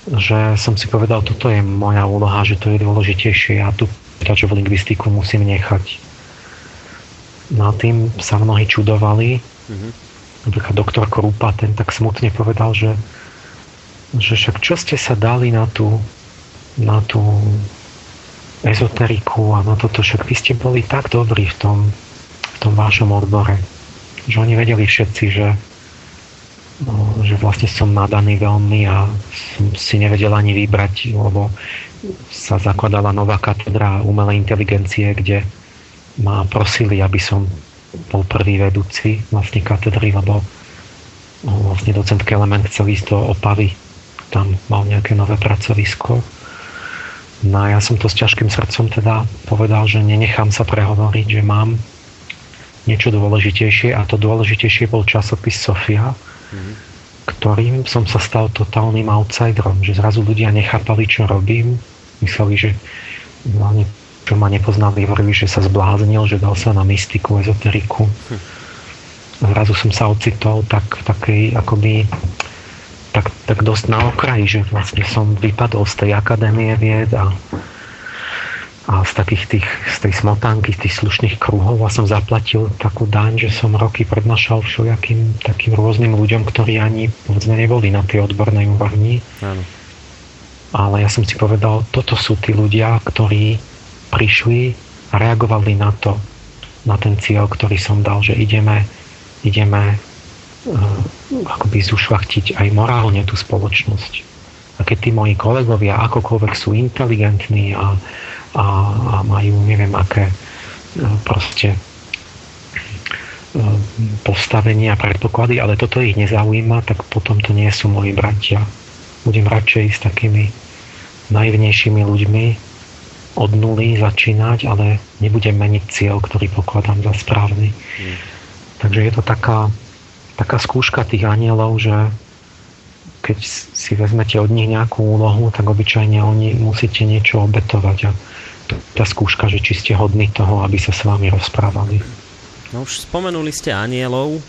že som si povedal, toto je moja úloha, že to je dôležitejšie, ja tú počítačovú lingvistiku musím nechať. No a tým sa mnohí čudovali. Mm-hmm. Napríklad doktor Krupa, ten tak smutne povedal, že, že však čo ste sa dali na tú, na tú ezoteriku a na toto, však vy ste boli tak dobrí v tom, v tom vašom odbore, že oni vedeli všetci, že, no, že vlastne som nadaný veľmi a som si nevedel ani vybrať, lebo sa zakladala nová katedra umelej inteligencie, kde ma prosili, aby som bol prvý vedúci vlastne katedry, lebo no, vlastne docent Element chcel ísť do Opavy, tam mal nejaké nové pracovisko No a ja som to s ťažkým srdcom teda povedal, že nenechám sa prehovoriť, že mám niečo dôležitejšie a to dôležitejšie bol časopis Sofia. Ktorým som sa stal totálnym outsiderom, že zrazu ľudia nechápali, čo robím, mysleli, že hlavne čo ma nepoznali, hovorili, že sa zbláznil, že dal sa na mystiku, ezoteriku. Zrazu som sa ocitol tak takej akoby tak, tak dosť na okraji, že vlastne som vypadol z tej akadémie vied a, a z takých tých, z tej smotánky, z tých slušných kruhov a som zaplatil takú daň, že som roky prednášal všelijakým takým rôznym ľuďom, ktorí ani povedzme neboli na tej odbornej úrovni. Áno. Ale ja som si povedal, toto sú tí ľudia, ktorí prišli a reagovali na to, na ten cieľ, ktorý som dal, že ideme, ideme Eh, akoby zušvachtiť aj morálne tú spoločnosť. A keď tí moji kolegovia akokoľvek sú inteligentní a, a, a majú neviem aké eh, proste postavenie a predpoklady, ale toto ich nezaujíma, tak potom to nie sú moji bratia. Budem radšej s takými najvnejšími ľuďmi od nuly začínať, ale nebudem meniť cieľ, ktorý pokladám za správny. Mm. Takže je to taká, taká skúška tých anielov, že keď si vezmete od nich nejakú úlohu, tak obyčajne oni musíte niečo obetovať a tá skúška, že či ste hodní toho, aby sa s vami rozprávali. No už spomenuli ste anielov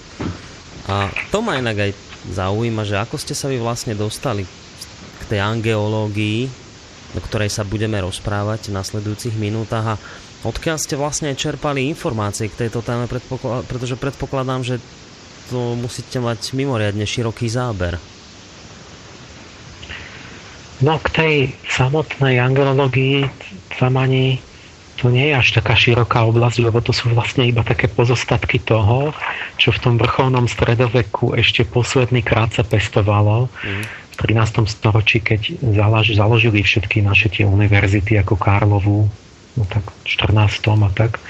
a to ma inak aj zaujíma, že ako ste sa vy vlastne dostali k tej angeológii, do ktorej sa budeme rozprávať v nasledujúcich minútach a odkiaľ ste vlastne čerpali informácie k tejto téme, pretože predpokladám, že to musíte mať mimoriadne široký záber. No k tej samotnej angelológii tam ani to nie je až taká široká oblasť, lebo to sú vlastne iba také pozostatky toho, čo v tom vrcholnom stredoveku ešte posledný krát sa pestovalo. Mm. V 13. storočí, keď založili všetky naše tie univerzity ako Karlovu, no tak v 14. a tak,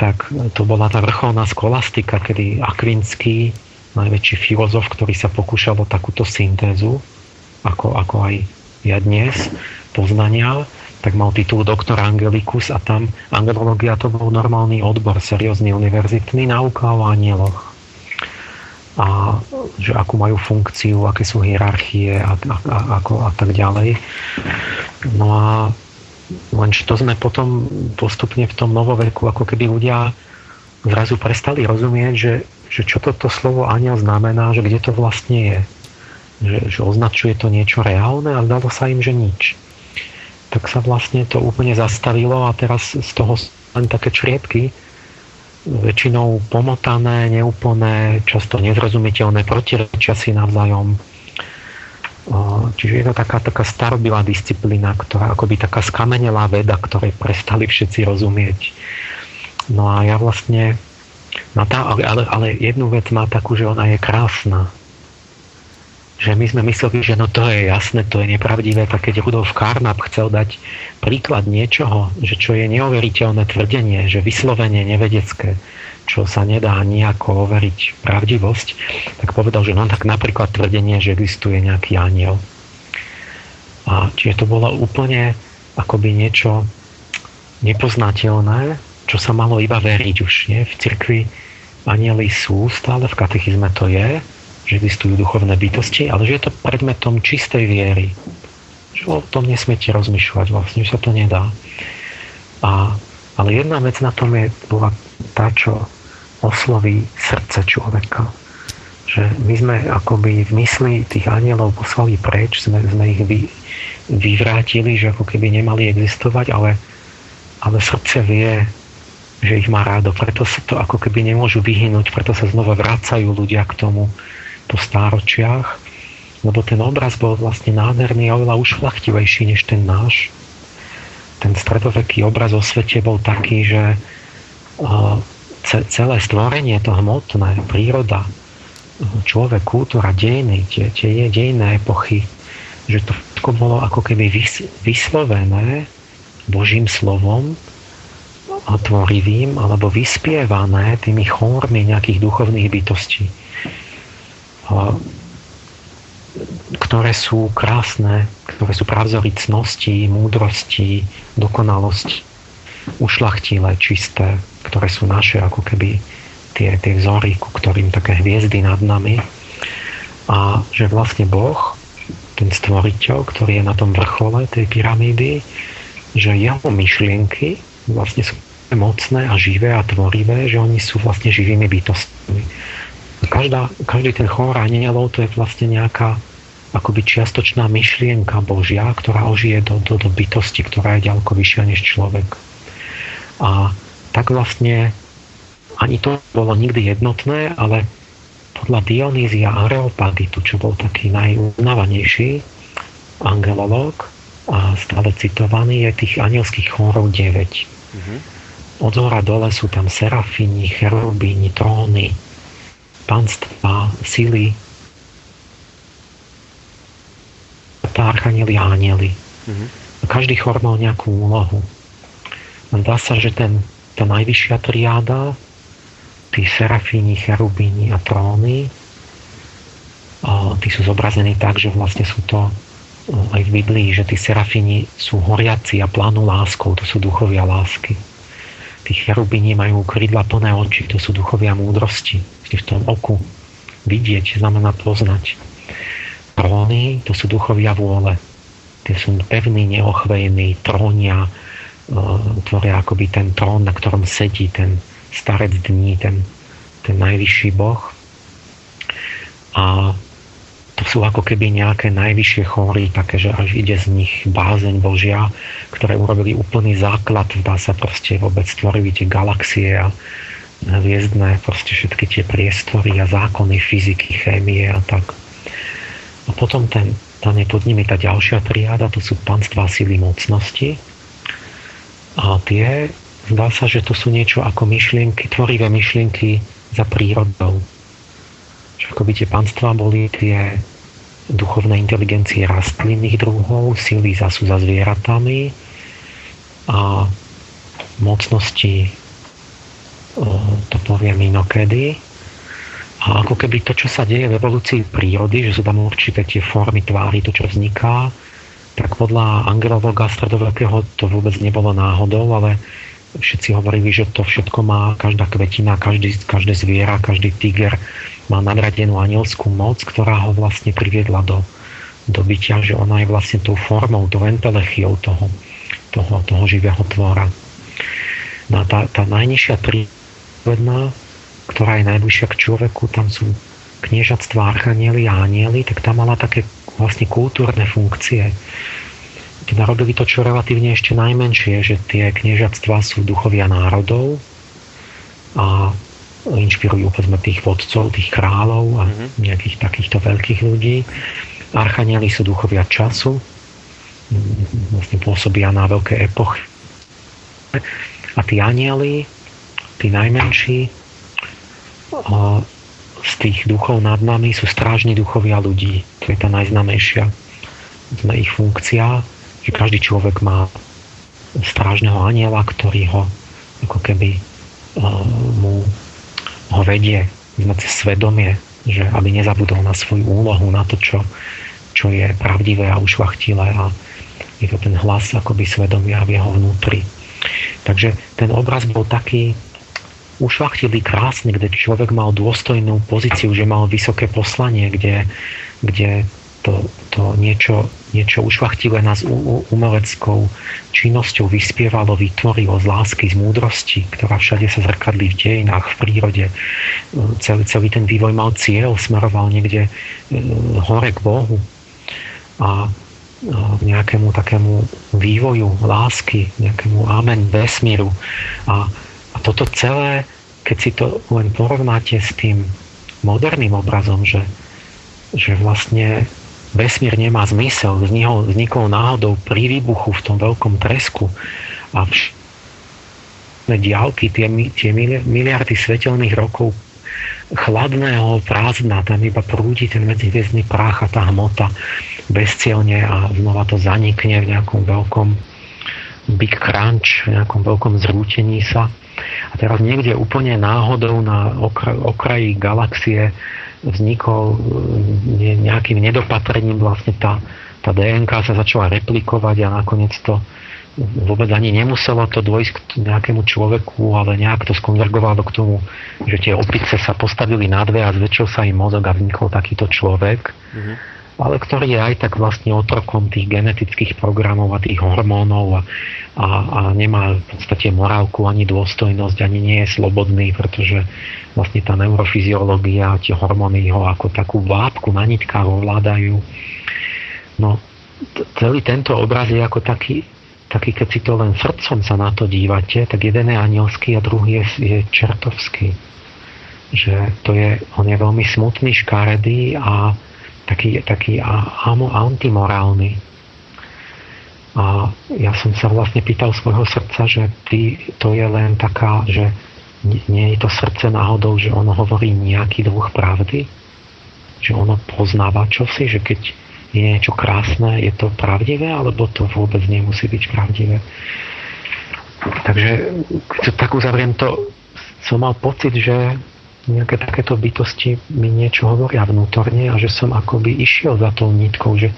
tak to bola tá vrcholná skolastika, kedy Akvinský, najväčší filozof, ktorý sa pokúšal o takúto syntézu, ako, ako aj ja dnes, poznania, tak mal titul doktor Angelicus a tam angelológia to bol normálny odbor, seriózny univerzitný, nauka o anieloch. A že akú majú funkciu, aké sú hierarchie a, a, a, ako, a tak ďalej. No a len to sme potom postupne v tom novoveku, ako keby ľudia zrazu prestali rozumieť, že, že čo toto slovo aniel znamená, že kde to vlastne je. Že, že označuje to niečo reálne a zdalo sa im, že nič tak sa vlastne to úplne zastavilo a teraz z toho len také čriepky, väčšinou pomotané, neúplné, často nezrozumiteľné, protirečia si navzájom. Čiže je to taká, taká starobilá disciplína, ktorá akoby taká skamenelá veda, ktorej prestali všetci rozumieť. No a ja vlastne, no tá, ale, ale jednu vec má takú, že ona je krásna že my sme mysleli, že no to je jasné, to je nepravdivé, tak keď Rudolf Karnap chcel dať príklad niečoho, že čo je neoveriteľné tvrdenie, že vyslovene nevedecké, čo sa nedá nejako overiť pravdivosť, tak povedal, že no tak napríklad tvrdenie, že existuje nejaký aniel. A čiže to bolo úplne akoby niečo nepoznateľné, čo sa malo iba veriť už. Nie? V cirkvi anieli sú, stále v katechizme to je, že existujú duchovné bytosti, ale že je to predmetom čistej viery. Že o tom nesmiete rozmýšľať, vlastne sa to nedá. A, ale jedna vec na tom je, bola tá, čo osloví srdce človeka. Že my sme akoby v mysli tých anielov poslali preč, sme, sme ich vy, vyvrátili, že ako keby nemali existovať, ale, ale srdce vie, že ich má rádo, preto sa to ako keby nemôžu vyhynúť, preto sa znova vracajú ľudia k tomu, po stáročiach, lebo ten obraz bol vlastne nádherný a oveľa ušlachtivejší než ten náš. Ten stredoveký obraz o svete bol taký, že celé stvorenie, to hmotné, príroda, človek, kultúra, dejiny, tie, tie dejné epochy, že to bolo ako keby vyslovené Božím slovom a tvorivým, alebo vyspievané tými chórmi nejakých duchovných bytostí ktoré sú krásne, ktoré sú pravzoricnosti, múdrosti, dokonalosti, ušlachtilé, čisté, ktoré sú naše ako keby tie, tie vzory, ku ktorým také hviezdy nad nami. A že vlastne Boh, ten stvoriteľ, ktorý je na tom vrchole tej pyramídy, že jeho myšlienky vlastne sú mocné a živé a tvorivé, že oni sú vlastne živými bytostmi každá, každý ten chor anielov to je vlastne nejaká akoby čiastočná myšlienka Božia, ktorá ožije do, do, do bytosti, ktorá je ďaleko vyššia než človek. A tak vlastne ani to bolo nikdy jednotné, ale podľa Dionýzia Areopagitu, čo bol taký najúnavanejší angelológ a stále citovaný, je tých anielských chórov 9. Mm-hmm. Od zhora dole sú tam serafini, cherubíni, tróny, pánstva, sily, archanieli a anieli. Mm-hmm. Každý chor mal nejakú úlohu. Dá sa, že ten, tá najvyššia triáda, tí serafíni, cherubíni a tróny, tí sú zobrazení tak, že vlastne sú to aj v Biblii, že tí serafíni sú horiaci a plánu láskou, to sú duchovia lásky. Tí cherubíni majú krydla plné oči, to sú duchovia múdrosti. V tom oku vidieť znamená poznať. Tróny, to sú duchovia vôle. Tie sú pevní, neochvejní, trónia, e, tvoria akoby ten trón, na ktorom sedí ten starec dní, ten, ten najvyšší boh. A to sú ako keby nejaké najvyššie chory, také, že až ide z nich bázeň Božia, ktoré urobili úplný základ, dá sa proste vôbec tvorili tie galaxie a hviezdne, proste všetky tie priestory a zákony fyziky, chémie a tak. A potom ten, tam je pod nimi tá ďalšia triáda, to sú panstva sily mocnosti. A tie, zdá sa, že to sú niečo ako myšlienky, tvorivé myšlienky za prírodou akoby tie panstva boli tie duchovné inteligencie rastlinných druhov, sily sú za zvieratami a mocnosti to poviem inokedy. A ako keby to, čo sa deje v evolúcii prírody, že sú tam určité tie formy tvári, to, čo vzniká, tak podľa angelologa stredovekého to vôbec nebolo náhodou, ale všetci hovorili, že to všetko má každá kvetina, každý, každé zviera, každý tiger má nadradenú anielskú moc, ktorá ho vlastne priviedla do, do bytia, že ona je vlastne tou formou, tou entelechiou toho, toho, toho živého tvora. No a tá, tá najnižšia prívedná, ktorá je najbližšia k človeku, tam sú kniežatstva, archanieli a anieli, tak tam mala také vlastne kultúrne funkcie. Teda robili to, čo relatívne ešte najmenšie, že tie kniežatstva sú duchovia národov a inšpirujú povedzme tých vodcov, tých kráľov a mhm. nejakých takýchto veľkých ľudí. Archanieli sú duchovia času, vlastne pôsobia na veľké epochy. A tí anieli, tí najmenší, z tých duchov nad nami sú strážni duchovia ľudí. To je tá najznamejšia ich funkcia, že každý človek má strážneho aniela, ktorý ho ako keby mu ho vedie mať svedomie, že aby nezabudol na svoju úlohu, na to, čo, čo je pravdivé a ušlachtilé a je to ten hlas akoby svedomia v jeho vnútri. Takže ten obraz bol taký ušlachtilý, krásny, kde človek mal dôstojnú pozíciu, že mal vysoké poslanie, kde, kde to, to niečo, niečo ušlachtilé nás umeleckou činnosťou vyspievalo, vytvorilo z lásky, z múdrosti, ktorá všade sa zrkadlí v dejinách, v prírode. Celý, celý ten vývoj mal cieľ, smeroval niekde e, hore k Bohu. A nejakému takému vývoju lásky, nejakému amen vesmíru. A, a toto celé, keď si to len porovnáte s tým moderným obrazom, že, že vlastne vesmír nemá zmysel, vznikol, náhodou pri výbuchu v tom veľkom tresku a vš- diálky, tie, tie miliardy svetelných rokov chladného prázdna, tam iba prúdi ten medzihviezdny prach a tá hmota bezcielne a znova to zanikne v nejakom veľkom big crunch, v nejakom veľkom zrútení sa. A teraz niekde úplne náhodou na okraji galaxie vznikol e, nejakým nedopatrením vlastne tá, tá DNK sa začala replikovať a nakoniec to vôbec ani nemuselo to dôjsť k nejakému človeku, ale nejak to skonvergovalo k tomu, že tie opice sa postavili na dve a zväčšil sa im mozog a vznikol takýto človek. Mm-hmm ale ktorý je aj tak vlastne otrokom tých genetických programov a tých hormónov a, a, a nemá v podstate morálku ani dôstojnosť, ani nie je slobodný, pretože vlastne tá neurofyziológia a tie hormóny ho ako takú vápku na nitkách ovládajú. No, celý tento obraz je ako taký, taký, keď si to len srdcom sa na to dívate, tak jeden je anielský a druhý je, je čertovský. Že to je, on je veľmi smutný, škaredý a taký, taký antimorálny. A ja som sa vlastne pýtal svojho srdca, že ty, to je len taká, že nie je to srdce náhodou, že ono hovorí nejaký druh pravdy, že ono poznáva čosi, že keď je niečo krásne, je to pravdivé, alebo to vôbec nemusí byť pravdivé. Takže tak uzavriem to som mal pocit, že nejaké takéto bytosti mi niečo hovoria vnútorne a že som akoby išiel za tou nitkou, že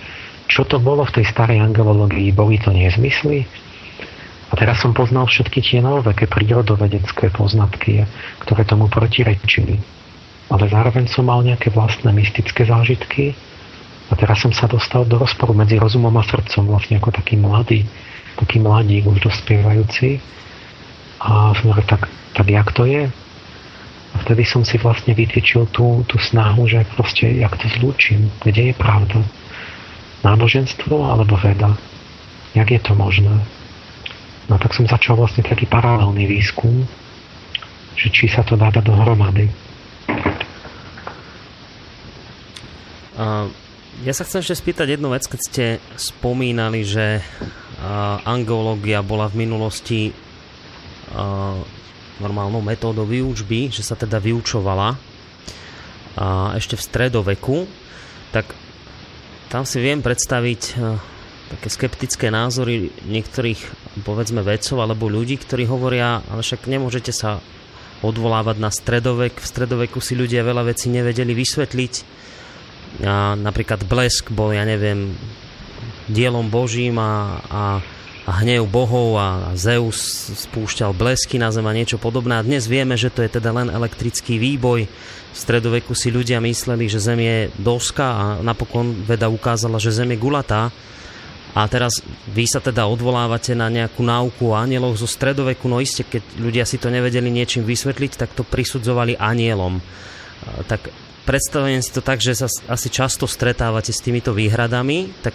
čo to bolo v tej starej angelológii, boli to nezmysly? A teraz som poznal všetky tie novoveké prírodovedecké poznatky, ktoré tomu protirečili. Ale zároveň som mal nejaké vlastné mystické zážitky a teraz som sa dostal do rozporu medzi rozumom a srdcom, vlastne ako taký mladý, taký mladík, už dospievajúci. A som tak, tak jak to je? Vtedy som si vlastne vytýčil tú, tú snahu, že proste jak to zlúčim, kde je pravda. Náboženstvo alebo veda? Jak je to možné? No tak som začal vlastne taký paralelný výskum, že či sa to dá dať dohromady. Uh, ja sa chcem ešte spýtať jednu vec, keď ste spomínali, že uh, angeológia bola v minulosti uh, normálnou metódou výučby, že sa teda vyučovala uh, ešte v stredoveku, tak tam si viem predstaviť uh, také skeptické názory niektorých, povedzme, vedcov alebo ľudí, ktorí hovoria, ale však nemôžete sa odvolávať na stredovek. V stredoveku si ľudia veľa vecí nevedeli vysvetliť. A napríklad blesk bol, ja neviem, dielom Božím a, a, a hnev bohov a, Zeus spúšťal blesky na zem a niečo podobné. A dnes vieme, že to je teda len elektrický výboj. V stredoveku si ľudia mysleli, že Zem je doska a napokon veda ukázala, že Zem je gulatá a teraz vy sa teda odvolávate na nejakú náuku o anieloch zo stredoveku, no iste, keď ľudia si to nevedeli niečím vysvetliť, tak to prisudzovali anielom. Tak predstavujem si to tak, že sa asi často stretávate s týmito výhradami, tak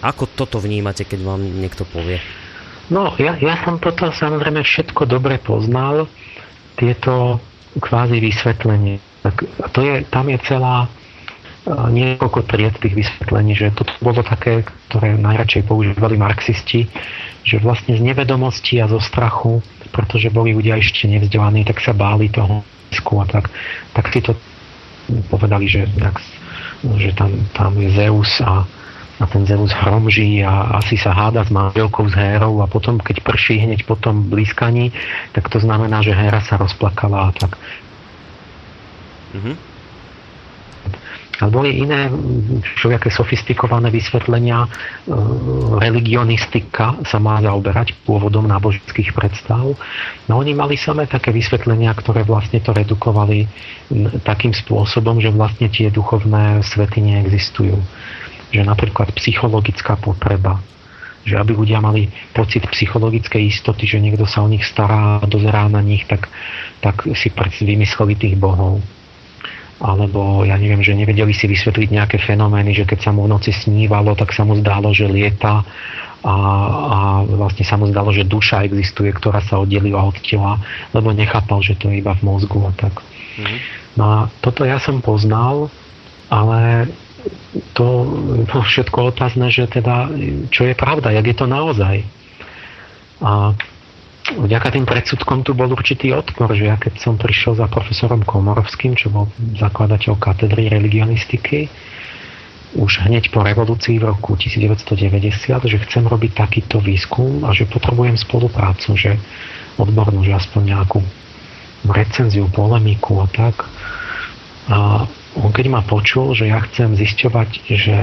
ako toto vnímate, keď vám niekto povie? No, ja, ja som toto samozrejme všetko dobre poznal, tieto kvázi vysvetlenie. Tak to je, tam je celá niekoľko tried tých vysvetlení, že toto bolo také, ktoré najradšej používali marxisti, že vlastne z nevedomosti a zo strachu, pretože boli ľudia ešte nevzdelaní, tak sa báli toho a tak, tak si to povedali, že, tak, že tam, tam je Zeus a, a ten Zeus hromží a asi sa háda s manželkou s Hérou a potom, keď prší hneď po tom blízkaní, tak to znamená, že Héra sa rozplakala a tak. Mm-hmm ale boli iné všelijaké sofistikované vysvetlenia. E, religionistika sa má zaoberať pôvodom náboženských predstav. No oni mali samé také vysvetlenia, ktoré vlastne to redukovali takým spôsobom, že vlastne tie duchovné svety neexistujú. Že napríklad psychologická potreba, že aby ľudia mali pocit psychologickej istoty, že niekto sa o nich stará a dozerá na nich, tak, tak si vymysleli tých bohov alebo ja neviem, že nevedeli si vysvetliť nejaké fenomény, že keď sa mu v noci snívalo, tak sa mu zdálo, že lieta a, a vlastne sa mu zdalo, že duša existuje, ktorá sa oddelila od tela, lebo nechápal, že to je iba v mozgu a tak. Mm-hmm. No a toto ja som poznal, ale to no, všetko otázne, že teda, čo je pravda, jak je to naozaj. A vďaka tým predsudkom tu bol určitý odpor, že ja keď som prišiel za profesorom Komorovským, čo bol zakladateľ katedry religionistiky, už hneď po revolúcii v roku 1990, že chcem robiť takýto výskum a že potrebujem spoluprácu, že odbornú, že aspoň nejakú recenziu, polemiku a tak. A on keď ma počul, že ja chcem zisťovať, že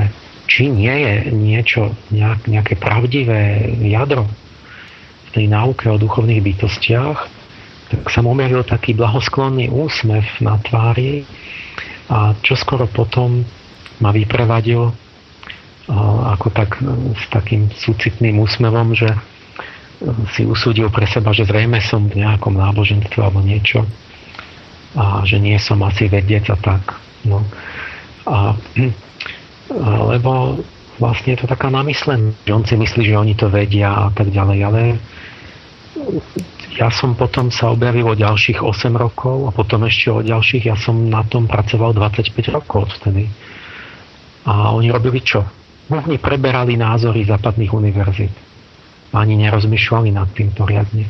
či nie je niečo, nejak, nejaké pravdivé jadro tej náuke o duchovných bytostiach, tak sa mu objavil taký blahosklonný úsmev na tvári a čoskoro potom ma vyprevadil ako tak s takým súcitným úsmevom, že si usúdil pre seba, že zrejme som v nejakom náboženstve alebo niečo a že nie som asi vedec a tak. No. A, lebo vlastne je to taká namyslená, že on si myslí, že oni to vedia a tak ďalej, ale ja som potom sa objavil o ďalších 8 rokov a potom ešte o ďalších, ja som na tom pracoval 25 rokov vtedy. A oni robili čo? Oni preberali názory západných univerzít. Ani nerozmýšľali nad tým poriadne.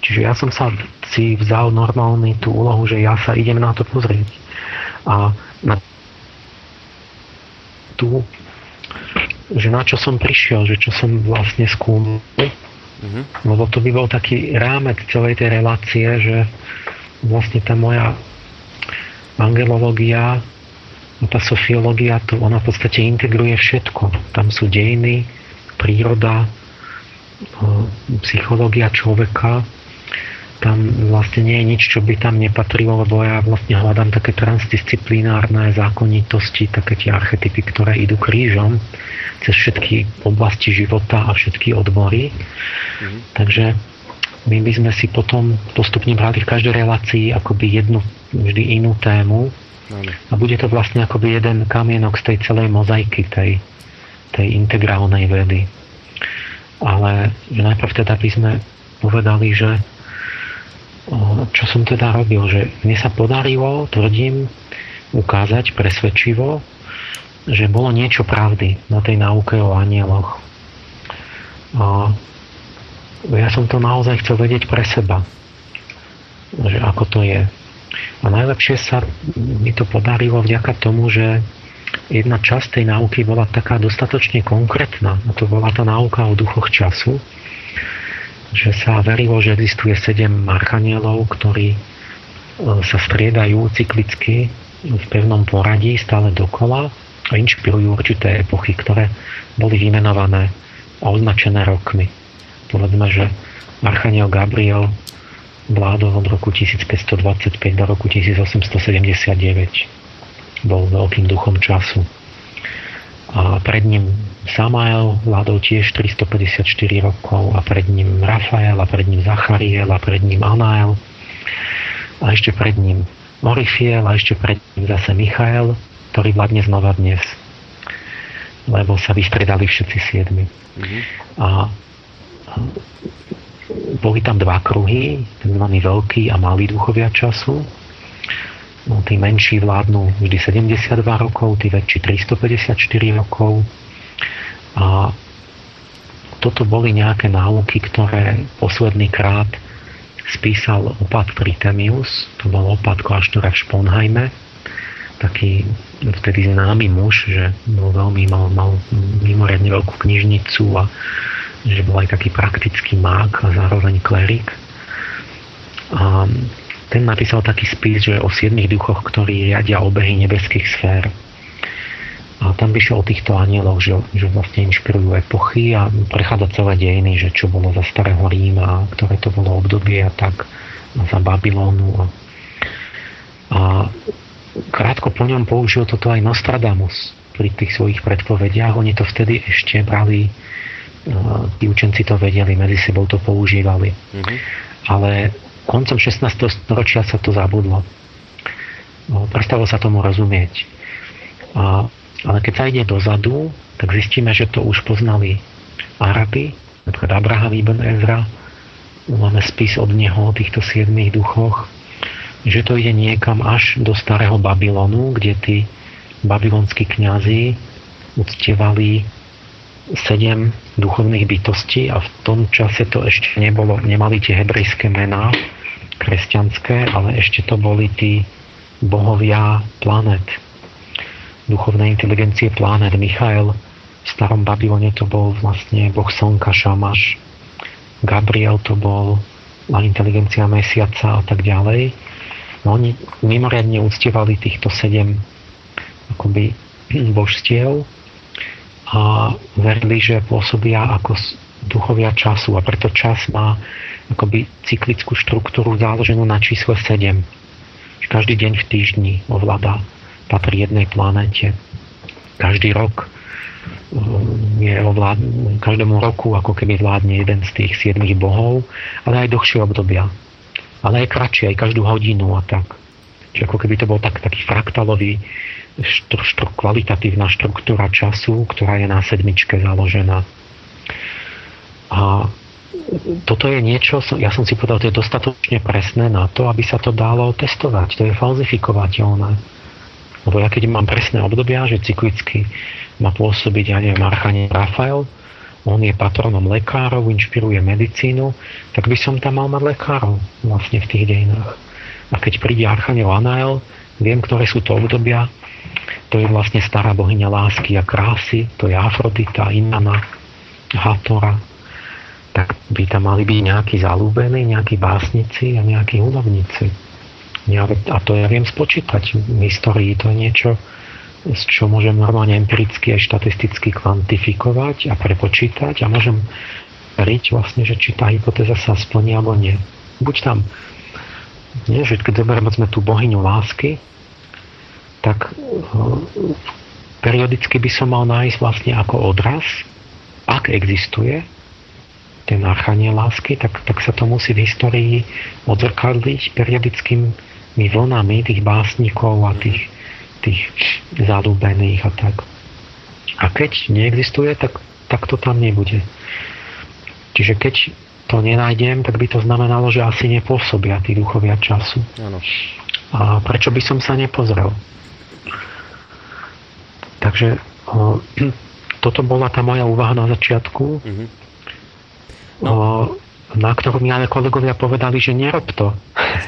Čiže ja som sa si vzal normálny tú úlohu, že ja sa idem na to pozrieť. A na tú, že na čo som prišiel, že čo som vlastne skúmal, Uh-huh. Lebo to by bol taký rámec celej tej relácie, že vlastne tá moja angelológia a tá sofiológia, to ona v podstate integruje všetko. Tam sú dejiny, príroda, psychológia človeka, tam vlastne nie je nič, čo by tam nepatrilo, lebo ja vlastne hľadám také transdisciplinárne zákonitosti, také tie archetypy, ktoré idú krížom cez všetky oblasti života a všetky odbory. Mm-hmm. Takže my by sme si potom postupne brali v každej relácii akoby jednu, vždy inú tému a bude to vlastne akoby jeden kamienok z tej celej mozaiky tej, tej integrálnej vedy. Ale najprv teda by sme povedali, že čo som teda robil, že mne sa podarilo, tvrdím, ukázať presvedčivo, že bolo niečo pravdy na tej náuke o anieloch. Ja som to naozaj chcel vedieť pre seba, že ako to je. A najlepšie sa mi to podarilo vďaka tomu, že jedna časť tej náuky bola taká dostatočne konkrétna. A to bola tá náuka o duchoch času, že sa verilo, že existuje sedem archanielov, ktorí e, sa striedajú cyklicky v pevnom poradí stále dokola a inšpirujú určité epochy, ktoré boli vymenované a označené rokmi. Povedzme, že Archaniel Gabriel vládol od roku 1525 do roku 1879. Bol veľkým duchom času. A pred ním Samael vládol tiež 354 rokov a pred ním Rafael a pred ním Zachariel a pred ním Anael a ešte pred ním Morifiel a ešte pred ním zase Michael, ktorý vládne znova dnes lebo sa vystredali všetci siedmi. Mm-hmm. A boli tam dva kruhy, tzv. veľký a malý duchovia času. No, tí menší vládnu vždy 72 rokov, tí väčší 354 rokov a toto boli nejaké náuky, ktoré posledný krát spísal opat Tritemius, to bol opat kláštora v Šponhajme, taký vtedy známy muž, že bol veľmi, mal, mal mimoriadne veľkú knižnicu a že bol aj taký praktický mák a zároveň klerik. A ten napísal taký spis, že o siedmých duchoch, ktorí riadia obehy nebeských sfér. A tam by o týchto anieloch, že, že vlastne inšpirujú epochy a prechádza celé dejiny, že čo bolo za starého Ríma, ktoré to bolo obdobie a tak a za Babylonu. A, a krátko po ňom použil toto aj Nostradamus pri tých svojich predpovediach. Oni to vtedy ešte brali, tí učenci to vedeli, medzi sebou to používali. Mm-hmm. Ale koncom 16. storočia sa to zabudlo. No, prestalo sa tomu rozumieť. A ale keď sa ide dozadu, tak zistíme, že to už poznali Araby, napríklad Abraham ibn Ezra, máme spis od neho o týchto siedmých duchoch, že to ide niekam až do starého Babylonu, kde tí babylonskí kňazi uctievali sedem duchovných bytostí a v tom čase to ešte nebolo, nemali tie hebrejské mená kresťanské, ale ešte to boli tí bohovia planet duchovnej inteligencie planet Michael. V starom Babylone to bol vlastne boh slnka Šamaš. Gabriel to bol inteligencia mesiaca a tak ďalej. No, oni mimoriadne uctievali týchto sedem akoby božstiev a verili, že pôsobia ako duchovia času a preto čas má akoby cyklickú štruktúru založenú na čísle 7. Každý deň v týždni ovláda patrí jednej planete. Každý rok um, je ovlád... každému roku ako keby vládne jeden z tých siedmých bohov, ale aj dlhšie obdobia. Ale aj kratšie, aj každú hodinu a tak. Čiže ako keby to bol tak, taký fraktalový štru, štru, kvalitatívna štruktúra času, ktorá je na sedmičke založená. A toto je niečo, ja som si povedal, to je dostatočne presné na to, aby sa to dalo testovať. To je falzifikovateľné. Lebo ja keď mám presné obdobia, že cyklicky má pôsobiť, ja neviem, Archanie Rafael, on je patronom lekárov, inšpiruje medicínu, tak by som tam mal mať lekárov vlastne v tých dejinách. A keď príde Archaniel Anael, viem, ktoré sú to obdobia, to je vlastne stará bohyňa lásky a krásy, to je Afrodita, Inana, Hatora. tak by tam mali byť nejakí zalúbení, nejakí básnici a nejakí hudobníci. Ja, a to ja viem spočítať v histórii. To je niečo, z čo môžem normálne empiricky aj štatisticky kvantifikovať a prepočítať a môžem veriť vlastne, že či tá hypotéza sa splní alebo nie. Buď tam, nie, že keď zoberieme sme tú bohyňu lásky, tak uh, periodicky by som mal nájsť vlastne ako odraz, ak existuje, ten archanie lásky, tak, tak sa to musí v histórii odzrkadliť periodickými vlnami tých básnikov a tých, tých zalúbených a tak. A keď neexistuje, tak, tak to tam nebude. Čiže keď to nenájdem, tak by to znamenalo, že asi nepôsobia tí duchovia času. Ano. A prečo by som sa nepozrel? Takže o, toto bola tá moja úvaha na začiatku. Mm-hmm no. Na ktorú mi ale kolegovia povedali, že nerob to.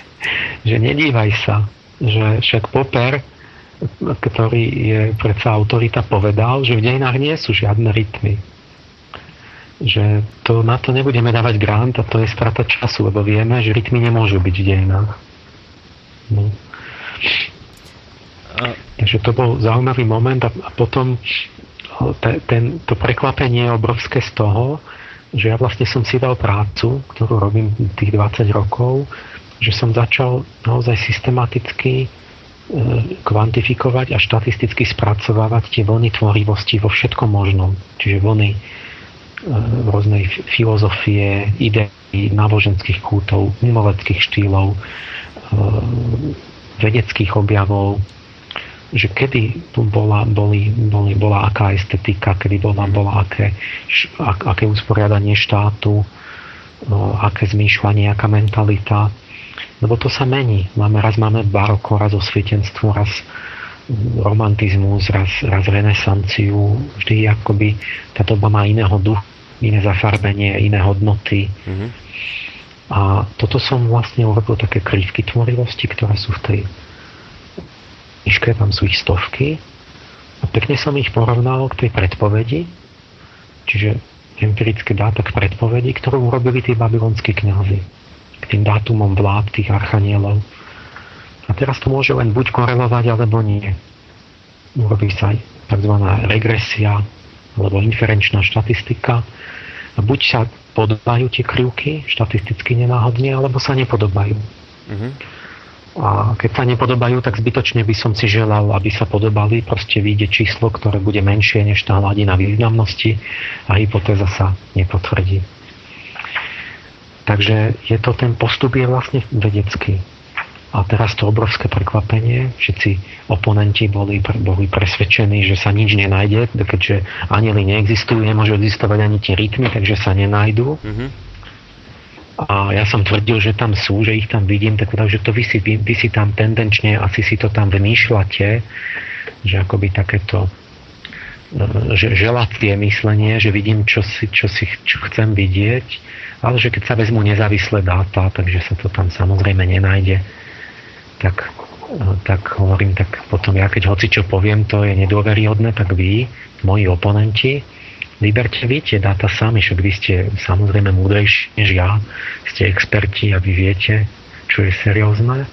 že nedívaj sa. Že však Popper, ktorý je predsa autorita, povedal, že v dejinách nie sú žiadne rytmy. Že to, na to nebudeme dávať grant a to je strata času, lebo vieme, že rytmy nemôžu byť v dejinách. No. A... Takže to bol zaujímavý moment a, a potom te, ten, to prekvapenie je obrovské z toho, že ja vlastne som si dal prácu, ktorú robím tých 20 rokov, že som začal naozaj systematicky e, kvantifikovať a štatisticky spracovávať tie vlny tvorivosti vo všetkom možnom. Čiže vlny e, rôznej filozofie, ideí, náboženských kútov, mimoleckých štýlov, e, vedeckých objavov, že kedy tu bola, boli, boli, bola aká estetika, kedy bola, bola aké, ak, aké usporiadanie štátu, aké zmýšľanie, aká mentalita. Lebo to sa mení. Máme, raz máme baroko, raz osvietenstvo, raz romantizmus, raz, raz renesanciu. Vždy akoby tá doba má iného duchu, iné zafarbenie, iné hodnoty. Mm-hmm. A toto som vlastne urobil také krivky tvorivosti, ktoré sú v tej knižke, tam sú ich stovky. A pekne som ich porovnal k tej predpovedi, čiže empirické dáta k predpovedi, ktorú urobili tí babylonskí kňazi k tým dátumom vlád tých archanielov. A teraz to môže len buď korelovať, alebo nie. Urobí sa aj tzv. regresia alebo inferenčná štatistika. A buď sa podobajú tie krivky štatisticky nenáhodne, alebo sa nepodobajú. Mm-hmm. A keď sa nepodobajú, tak zbytočne by som si želal, aby sa podobali. Proste vyjde číslo, ktoré bude menšie než tá hladina významnosti a hypotéza sa nepotvrdí. Takže je to ten postup je vlastne vedecký. A teraz to obrovské prekvapenie, všetci oponenti boli, boli presvedčení, že sa nič nenájde, keďže anieli neexistujú, nemôžu existovať ani tie rytmy, takže sa nenájdu. Mm-hmm a ja som tvrdil, že tam sú, že ich tam vidím, tak že to vy si, vy si tam tendenčne, asi si to tam vymýšľate, že akoby takéto e, že želacie myslenie, že vidím, čo, si, čo, si, čo chcem vidieť, ale že keď sa vezmu nezávislé dáta, takže sa to tam samozrejme nenájde, tak, e, tak hovorím, tak potom ja keď hoci čo poviem, to je nedôveryhodné, tak vy, moji oponenti, vyberte vy tie dáta sami, však vy ste samozrejme múdrejší než ja, ste experti a vy viete, čo je seriózne,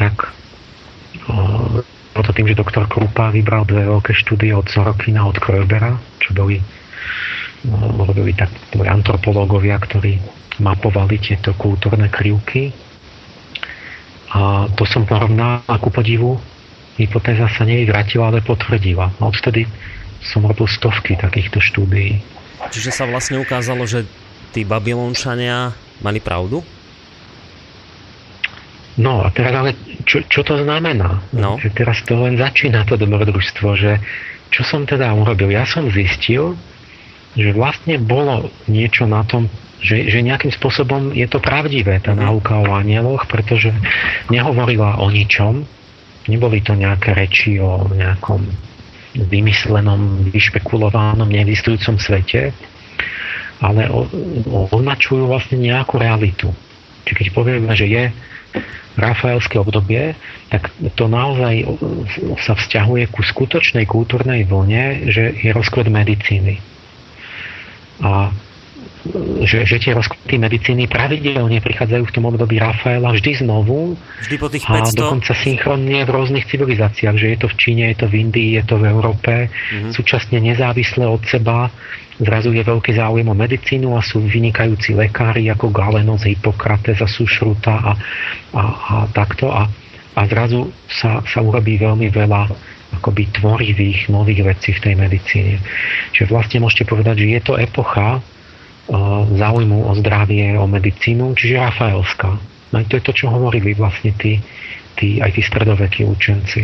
tak o, tým, že doktor Krupa vybral dve veľké štúdie od Sorokina, od Kröbera, čo boli, no, robili tak, boli antropológovia, ktorí mapovali tieto kultúrne krivky. A to som porovnal a ku podivu hypotéza sa nevyvratila, ale potvrdila. A odtedy som robil stovky takýchto štúdií. Čiže sa vlastne ukázalo, že tí Babylončania mali pravdu? No a teraz ale čo, čo to znamená? No. Že teraz to len začína to dobrodružstvo, že čo som teda urobil? Ja som zistil, že vlastne bolo niečo na tom, že, že nejakým spôsobom je to pravdivé, tá mm. náuka o anieloch, pretože nehovorila o ničom, neboli to nejaké reči o nejakom vymyslenom, vyšpekulovanom, neexistujúcom svete, ale označujú vlastne nejakú realitu. Čiže keď povieme, že je rafaelské obdobie, tak to naozaj sa vzťahuje ku skutočnej kultúrnej vlne, že je rozklad medicíny. A že, že tie rozkvety medicíny pravidelne prichádzajú v tom období Rafaela vždy znovu vždy po tých 500... a dokonca synchronne v rôznych civilizáciách, že je to v Číne, je to v Indii, je to v Európe, mm-hmm. súčasne nezávisle od seba zrazu je veľký záujem o medicínu a sú vynikajúci lekári ako Galenos, Hippokrates a Sušruta a, a, a takto a, a zrazu sa, sa urobí veľmi veľa akoby tvorivých nových vecí v tej medicíne. Čiže vlastne môžete povedať, že je to epocha, záujmu o zdravie, o medicínu, čiže Rafaelská. No to je to, čo hovorili vlastne tí, tí, aj tí stredovekí učenci.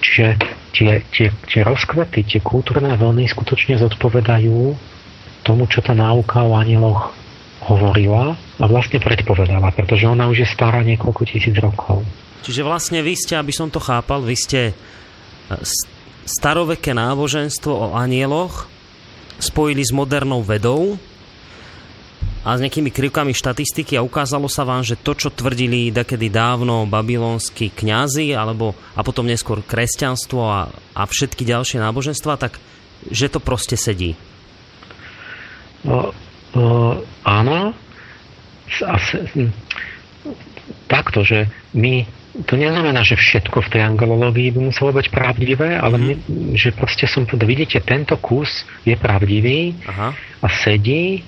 Čiže tie, tie, tie rozkvety, tie kultúrne vlny skutočne zodpovedajú tomu, čo tá náuka o anieloch hovorila a vlastne predpovedala, pretože ona už je stará niekoľko tisíc rokov. Čiže vlastne vy ste, aby som to chápal, vy ste e, staroveké náboženstvo o anieloch spojili s modernou vedou a s nejakými krivkami štatistiky a ukázalo sa vám, že to, čo tvrdili dakedy dávno babylonskí kňazi alebo, a potom neskôr kresťanstvo a, a všetky ďalšie náboženstva, tak že to proste sedí. No, no, áno. A takto, že my to neznamená, že všetko v tej angelológii by muselo byť pravdivé, ale my, že proste som povedal, vidíte, tento kus je pravdivý Aha. a sedí,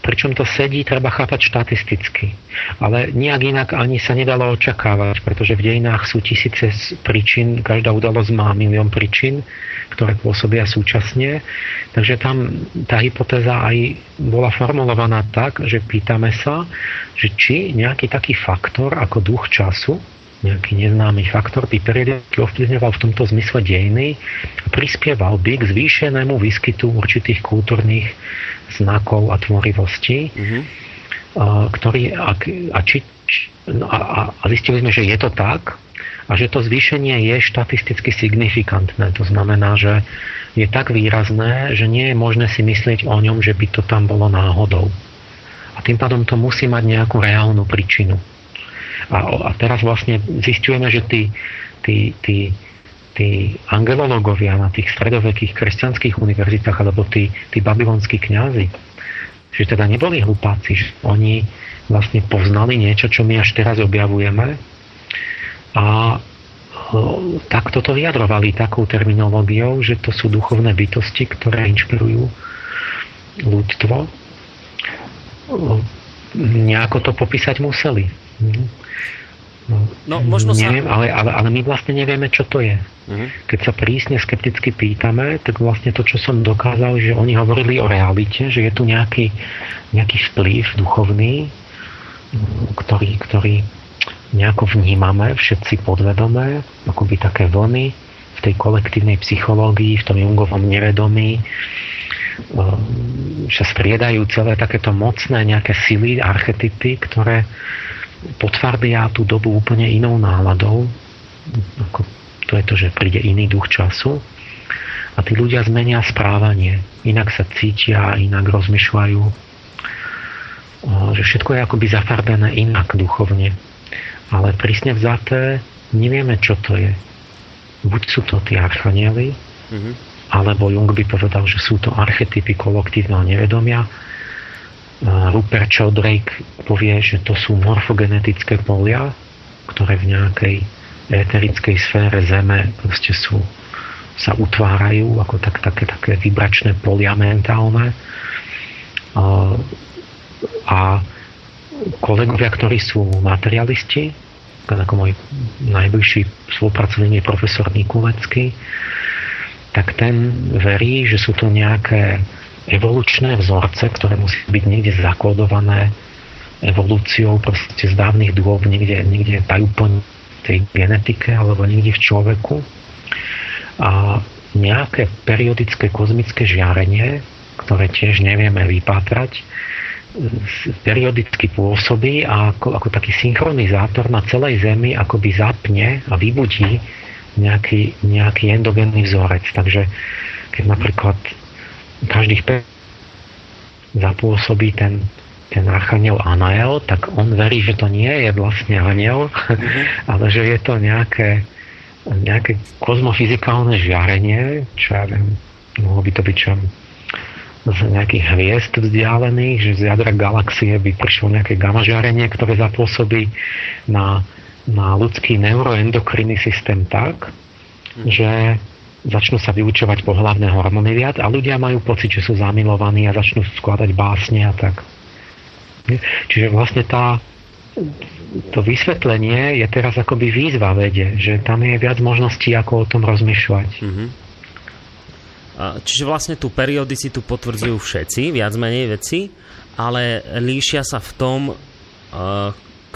pričom to sedí, treba chápať štatisticky. Ale nejak inak ani sa nedalo očakávať, pretože v dejinách sú tisíce príčin, každá udalosť má milión príčin, ktoré pôsobia súčasne. Takže tam tá hypotéza aj bola formulovaná tak, že pýtame sa, že či nejaký taký faktor ako duch času, nejaký neznámy faktor by periodicky ovplyvňoval v tomto zmysle dejiny a prispieval by k zvýšenému výskytu určitých kultúrnych znakov a tvorivostí, mm-hmm. ktorý, a, a, či, no a, a zistili sme, že je to tak a že to zvýšenie je štatisticky signifikantné. To znamená, že je tak výrazné, že nie je možné si myslieť o ňom, že by to tam bolo náhodou. A tým pádom to musí mať nejakú reálnu príčinu. A, a teraz vlastne zistujeme, že tí, tí, tí, tí angelológovia na tých stredovekých kresťanských univerzitách alebo tí, tí babylonskí kňazi, že teda neboli hlupáci, že oni vlastne poznali niečo, čo my až teraz objavujeme a takto to vyjadrovali takou terminológiou, že to sú duchovné bytosti, ktoré inšpirujú ľudstvo. Nejako to popísať museli. No, možno sa... Neviem, ale, ale, ale my vlastne nevieme, čo to je. Uh-huh. Keď sa prísne skepticky pýtame, tak vlastne to, čo som dokázal, že oni hovorili o realite, že je tu nejaký, nejaký vplyv duchovný, ktorý, ktorý nejako vnímame všetci podvedomé, akoby také vlny v tej kolektívnej psychológii, v tom Jungovom nevedomí, že striedajú celé takéto mocné nejaké sily, archetypy, ktoré potvardia tú dobu úplne inou náladou. Ako to je to, že príde iný duch času a tí ľudia zmenia správanie. Inak sa cítia, inak rozmýšľajú. Že všetko je akoby zafarbené inak duchovne. Ale prísne vzaté nevieme, čo to je. Buď sú to tí archanieli, mm-hmm. alebo Jung by povedal, že sú to archetypy kolektívneho nevedomia, Rupert Sheldrake povie, že to sú morfogenetické polia, ktoré v nejakej éterickej sfére Zeme proste sú, sa utvárajú ako tak, také, také vibračné polia mentálne. A, a kolegovia, ktorí sú materialisti, ako môj najbližší spolupracovník je profesor Nikulecký, tak ten verí, že sú to nejaké evolučné vzorce, ktoré musí byť niekde zakódované evolúciou proste z dávnych dôb, niekde, niekde tajúplne tej genetike alebo niekde v človeku. A nejaké periodické kozmické žiarenie, ktoré tiež nevieme vypátrať, periodicky pôsobí a ako, ako taký synchronizátor na celej Zemi akoby zapne a vybudí nejaký, nejaký endogénny vzorec. Takže keď napríklad každých 5 zapôsobí ten, ten archaniel Anael, tak on verí, že to nie je vlastne aniel, mm-hmm. ale že je to nejaké, nejaké kozmofyzikálne žiarenie, čo ja viem, mohlo by to byť čo z nejakých hviezd vzdialených, že z jadra galaxie by prišlo nejaké gamma žiarenie, ktoré zapôsobí na, na ľudský neuroendokrinný systém tak, hm. že začnú sa vyučovať pohľavné hormóny viac a ľudia majú pocit, že sú zamilovaní a začnú skladať básne a tak. Čiže vlastne tá, to vysvetlenie je teraz akoby výzva vede, že tam je viac možností, ako o tom rozmýšľať. Mm-hmm. Čiže vlastne tú periodicitu potvrdzujú všetci, viac menej veci, ale líšia sa v tom,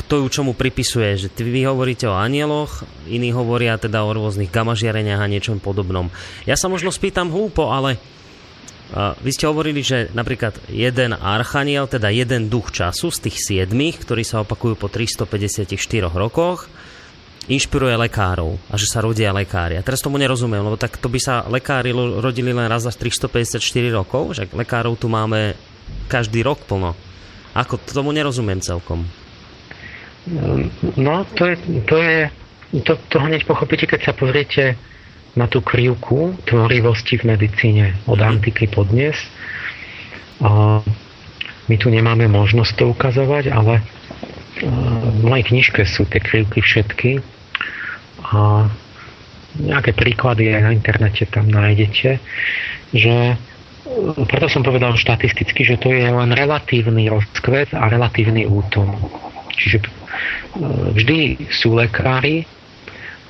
kto ju čomu pripisuje. Že vy hovoríte o anieloch, iní hovoria teda o rôznych gamažiareniach a niečom podobnom. Ja sa možno spýtam hlúpo, ale uh, vy ste hovorili, že napríklad jeden archaniel, teda jeden duch času z tých siedmých, ktorí sa opakujú po 354 rokoch, inšpiruje lekárov a že sa rodia lekári. A teraz tomu nerozumiem, lebo tak to by sa lekári rodili len raz za 354 rokov, že lekárov tu máme každý rok plno. Ako tomu nerozumiem celkom. No, to je, to je to, to hneď pochopíte, keď sa pozriete na tú krivku tvorivosti v medicíne od mm. antiky po dnes. A my tu nemáme možnosť to ukazovať, ale v mojej knižke sú tie krivky všetky a nejaké príklady aj na internete tam nájdete, že preto som povedal štatisticky, že to je len relatívny rozkvet a relatívny útom. Čiže vždy sú lekári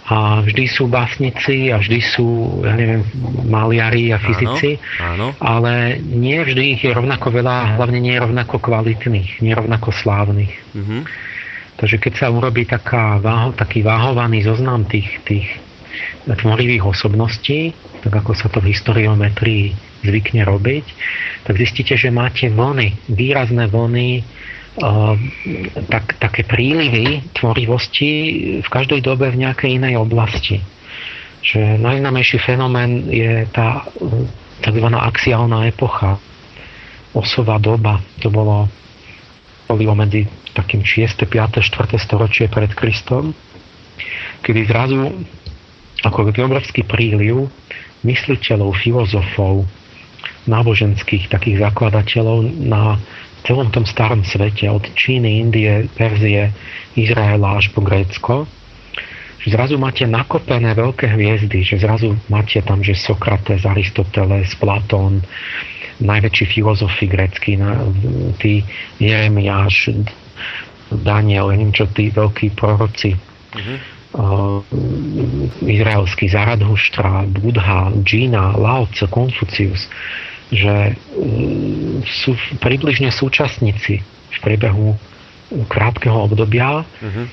a vždy sú básnici a vždy sú, ja neviem, maliari a fyzici, áno, áno. ale nie vždy ich je rovnako veľa hlavne nie rovnako kvalitných, nie rovnako slávnych. Mm-hmm. Takže keď sa urobí taká váho, taký váhovaný zoznam tých, tých tvorivých osobností, tak ako sa to v historiometrii zvykne robiť, tak zistíte, že máte vlny, výrazné vlny tak, také prílivy tvorivosti v každej dobe v nejakej inej oblasti. Že najznamejší fenomén je tá tzv. axiálna epocha, osová doba. To bolo, bolo medzi takým 6., 5., 4. storočie pred Kristom, kedy zrazu ako obrovský príliv mysliteľov, filozofov, náboženských takých zakladateľov na celom tom starom svete, od Číny, Indie, Perzie, Izraela až po Grécko, že zrazu máte nakopené veľké hviezdy, že zrazu máte tam, že Sokrates, Aristoteles, Platón, najväčší filozofi greckí, tí Jeremiáš, Daniel, neviem čo, tí veľkí proroci, mm-hmm. uh, izraelský Zaradhuštra, Budha, Džína, Lao Tse, Konfucius, že mm, sú približne súčasníci v priebehu krátkeho obdobia, uh-huh.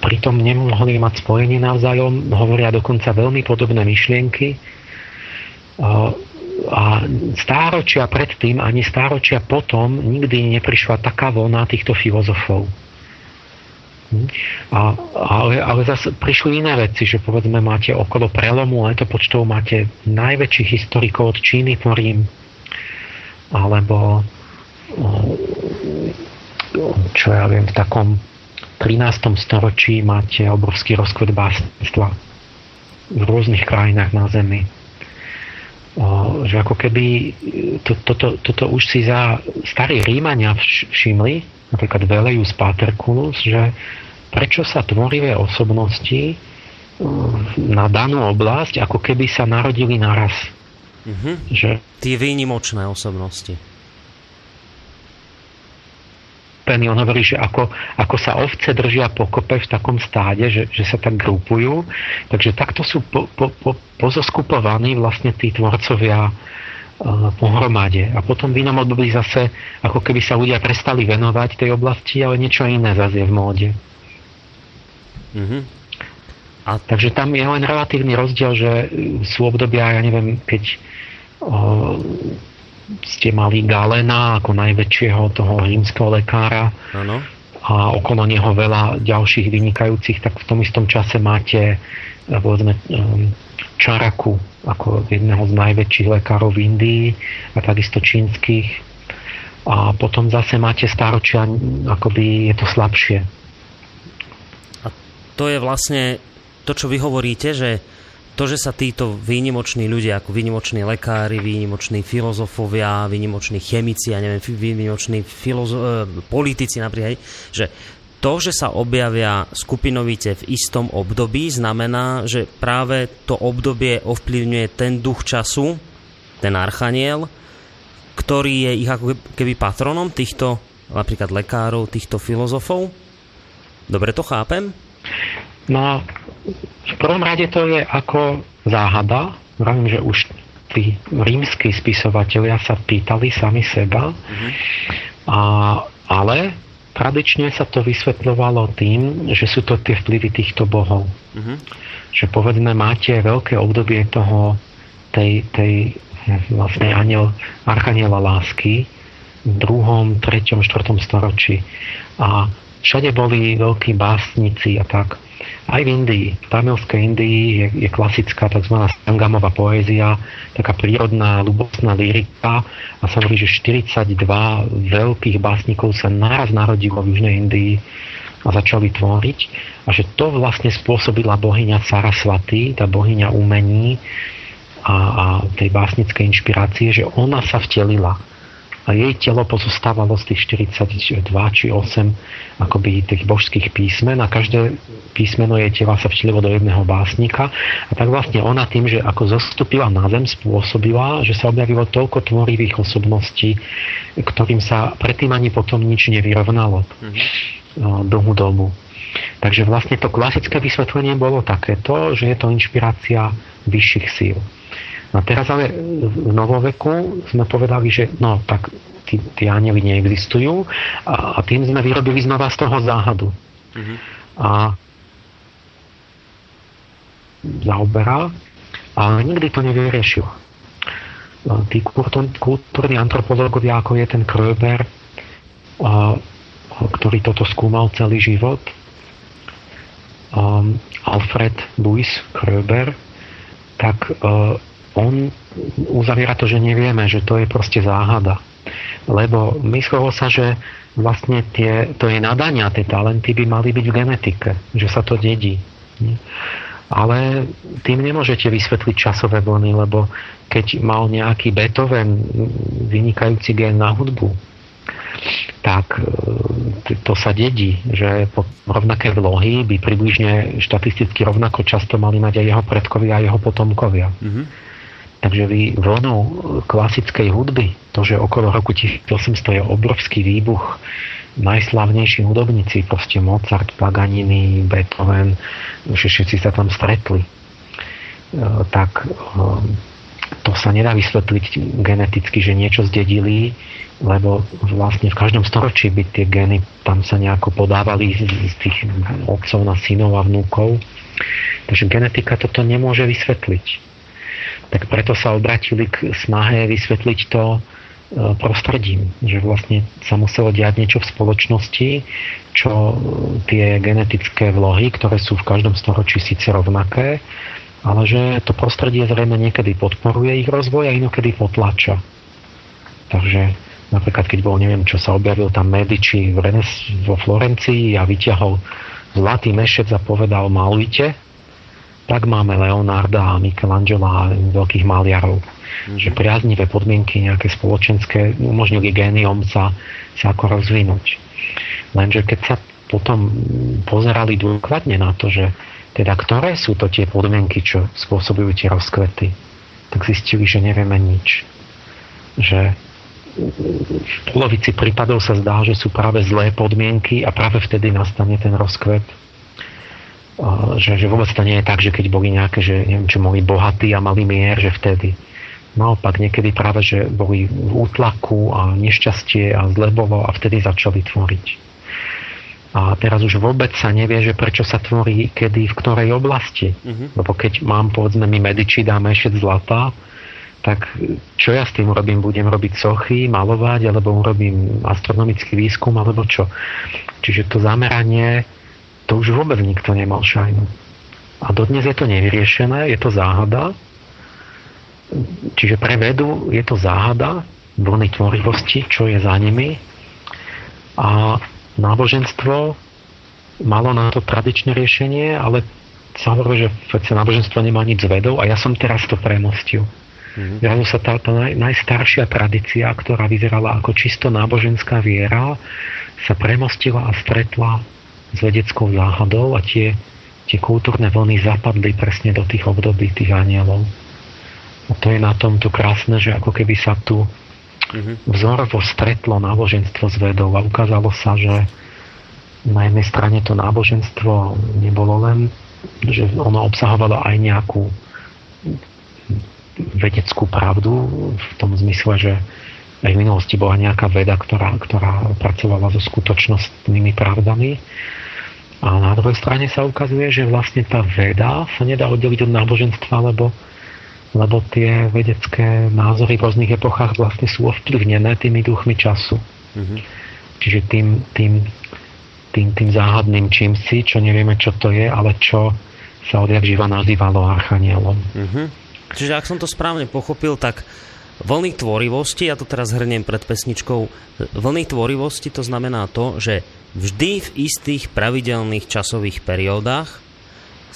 pritom nemohli mať spojenie navzájom, hovoria dokonca veľmi podobné myšlienky a stáročia predtým ani stáročia potom nikdy neprišla taká vlna týchto filozofov. A, ale, ale zase prišli iné veci, že povedzme máte okolo prelomu letopočtov máte najväčších historikov od Číny, tvorím, alebo čo ja viem, v takom 13. storočí máte obrovský rozkvet básnictva v rôznych krajinách na Zemi. O, že ako keby to, toto, toto už si za starí Rímania všimli, napríklad Velejus Paterculus, že prečo sa tvorivé osobnosti uh, na danú oblasť ako keby sa narodili naraz. Mm-hmm. Že... Tie výnimočné osobnosti. On hovorí, že ako, ako sa ovce držia pokope v takom stáde, že, že sa tak grupujú. Takže takto sú po, po, po, pozoskupovaní vlastne tí tvorcovia pohromade. A potom v inom období zase, ako keby sa ľudia prestali venovať tej oblasti, ale niečo iné zase je v móde. Mm-hmm. A... Takže tam je len relatívny rozdiel, že sú obdobia, ja neviem, keď o, ste mali Galena ako najväčšieho toho rímskeho lekára ano. a okolo neho veľa ďalších vynikajúcich, tak v tom istom čase máte povedzme, um, Čaraku ako jedného z najväčších lekárov v Indii a takisto čínskych. A potom zase máte stáročia, akoby je to slabšie. A to je vlastne to, čo vy hovoríte, že to, že sa títo výnimoční ľudia, ako výnimoční lekári, výnimoční filozofovia, výnimoční chemici, ja neviem, výnimoční filozo- e, politici napríklad, že to, že sa objavia skupinovite v istom období, znamená, že práve to obdobie ovplyvňuje ten duch času, ten archaniel, ktorý je ich ako keby patronom týchto napríklad lekárov, týchto filozofov? Dobre to chápem? No, v prvom rade to je ako záhada. Vravím, že už tí rímsky spisovatelia sa pýtali sami seba, mm-hmm. a, ale tradične sa to vysvetľovalo tým, že sú to tie vplyvy týchto bohov. Mm-hmm. Že povedzme máte veľké obdobie toho tej, tej vlastne aniel, archaniela lásky v druhom, treťom, štvrtom storočí. A všade boli veľkí básnici a tak. Aj v Indii, v tamilskej Indii je, je klasická tzv. sangamová poézia, taká prírodná, ľubostná lyrika a sa hovorí, že 42 veľkých básnikov sa naraz narodilo v Južnej Indii a začali tvoriť a že to vlastne spôsobila bohyňa Sarasvati, tá bohyňa umení a, a tej básnickej inšpirácie, že ona sa vtelila a jej telo pozostávalo z tých 42 či 8 akoby tých božských písmen a každé písmeno jej tela sa vtelilo do jedného básnika a tak vlastne ona tým, že ako zostúpila na zem, spôsobila, že sa objavilo toľko tvorivých osobností, ktorým sa predtým ani potom nič nevyrovnalo mm-hmm. dlhú dobu. Takže vlastne to klasické vysvetlenie bolo takéto, že je to inšpirácia vyšších síl. No teraz ale v novoveku sme povedali, že no tak tí, tí anieli neexistujú a, a tým sme vyrobili znova z toho záhadu. Mm-hmm. A zaoberal, ale nikdy to nevyriešil. Tí kultúrni antropológovia, ako je ten Kröber, ktorý toto skúmal celý život, Alfred Louis Kröber, tak on uzaviera to, že nevieme, že to je proste záhada. Lebo myslelo sa, že vlastne tie, to je nadania, tie talenty by mali byť v genetike, že sa to dedí. Ale tým nemôžete vysvetliť časové vlny, lebo keď mal nejaký Beethoven vynikajúci gen na hudbu, tak e, to sa dedí, že rovnaké vlohy by približne štatisticky rovnako často mali mať aj jeho predkovia a jeho potomkovia. Mm-hmm. Takže vy vlnu klasickej hudby, to, že okolo roku 1800 je obrovský výbuch, najslavnejší hudobníci, proste Mozart, Paganini, Beethoven, všetci sa tam stretli, e, tak e, to sa nedá vysvetliť geneticky, že niečo zdedili, lebo vlastne v každom storočí by tie geny tam sa nejako podávali z tých otcov na synov a vnúkov. Takže genetika toto nemôže vysvetliť tak preto sa obratili k snahe vysvetliť to e, prostredím, že vlastne sa muselo diať niečo v spoločnosti, čo tie genetické vlohy, ktoré sú v každom storočí síce rovnaké, ale že to prostredie zrejme niekedy podporuje ich rozvoj a inokedy potlača. Takže napríklad keď bol, neviem čo sa objavil tam Medici v Renes, vo Florencii a vyťahol zlatý mešec a povedal malujte, tak máme Leonarda a Michelangela a veľkých maliarov. Mm. Že priaznivé podmienky nejaké spoločenské umožnili géniom sa, sa ako rozvinúť. Lenže keď sa potom pozerali dôkladne na to, že teda ktoré sú to tie podmienky, čo spôsobujú tie rozkvety, tak zistili, že nevieme nič. Že v polovici prípadov sa zdá, že sú práve zlé podmienky a práve vtedy nastane ten rozkvet že, že vôbec to nie je tak, že keď boli nejaké, že neviem, čo boli bohatí a mali mier, že vtedy. Naopak, niekedy práve, že boli v útlaku a nešťastie a zlebovo a vtedy začali tvoriť. A teraz už vôbec sa nevie, že prečo sa tvorí, kedy, v ktorej oblasti. Uh-huh. Lebo keď mám, povedzme, my mediči dáme ešte zlata, tak čo ja s tým urobím? Budem robiť sochy, malovať, alebo urobím astronomický výskum, alebo čo? Čiže to zameranie to už vôbec nikto nemal šajnu. A dodnes je to nevyriešené, je to záhada. Čiže pre vedu je to záhada vlny tvorivosti, čo je za nimi. A náboženstvo malo na to tradičné riešenie, ale sa hovorí, že náboženstvo nemá nič s vedou a ja som teraz to premostil. Mm-hmm. Zrazu sa tá, tá naj, najstaršia tradícia, ktorá vyzerala ako čisto náboženská viera, sa premostila a stretla s vedeckou záhadou a tie, tie kultúrne vlny zapadli presne do tých období tých anielov. A to je na tom tu krásne, že ako keby sa tu mm-hmm. vzorovo stretlo náboženstvo s vedou a ukázalo sa, že na jednej strane to náboženstvo nebolo len, že ono obsahovalo aj nejakú vedeckú pravdu v tom zmysle, že aj v minulosti bola nejaká veda, ktorá, ktorá pracovala so skutočnostnými pravdami. A na druhej strane sa ukazuje, že vlastne tá veda sa nedá oddeliť od náboženstva, lebo, lebo tie vedecké názory v rôznych epochách vlastne sú ovplyvnené tými duchmi času. Mm-hmm. Čiže tým, tým, tým, tým záhadným čímsi, čo nevieme, čo to je, ale čo sa odjak živa nazývalo archanielom. Mm-hmm. Čiže ak som to správne pochopil, tak vlny tvorivosti, ja to teraz hrniem pred pesničkou, vlny tvorivosti to znamená to, že vždy v istých pravidelných časových periódach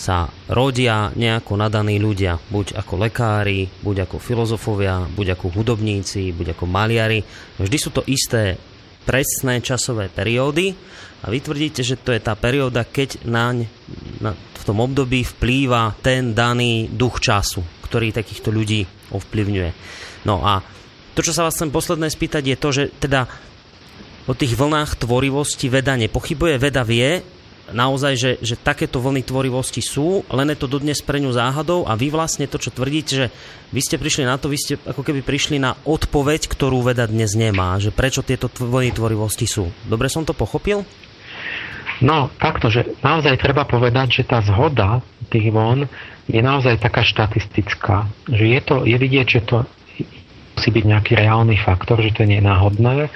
sa rodia nejako nadaní ľudia, buď ako lekári, buď ako filozofovia, buď ako hudobníci, buď ako maliari. Vždy sú to isté presné časové periódy a vy tvrdíte, že to je tá perióda, keď naň na, v tom období vplýva ten daný duch času, ktorý takýchto ľudí ovplyvňuje. No a to, čo sa vás chcem posledné spýtať, je to, že teda o tých vlnách tvorivosti veda nepochybuje. Veda vie naozaj, že, že takéto vlny tvorivosti sú, len je to dodnes pre ňu záhadou a vy vlastne to, čo tvrdíte, že vy ste prišli na to, vy ste ako keby prišli na odpoveď, ktorú veda dnes nemá, že prečo tieto vlny tvorivosti sú. Dobre som to pochopil? No, takto, že naozaj treba povedať, že tá zhoda tých von je naozaj taká štatistická. Že je, to, je vidieť, že to musí byť nejaký reálny faktor, že to nie je náhodné,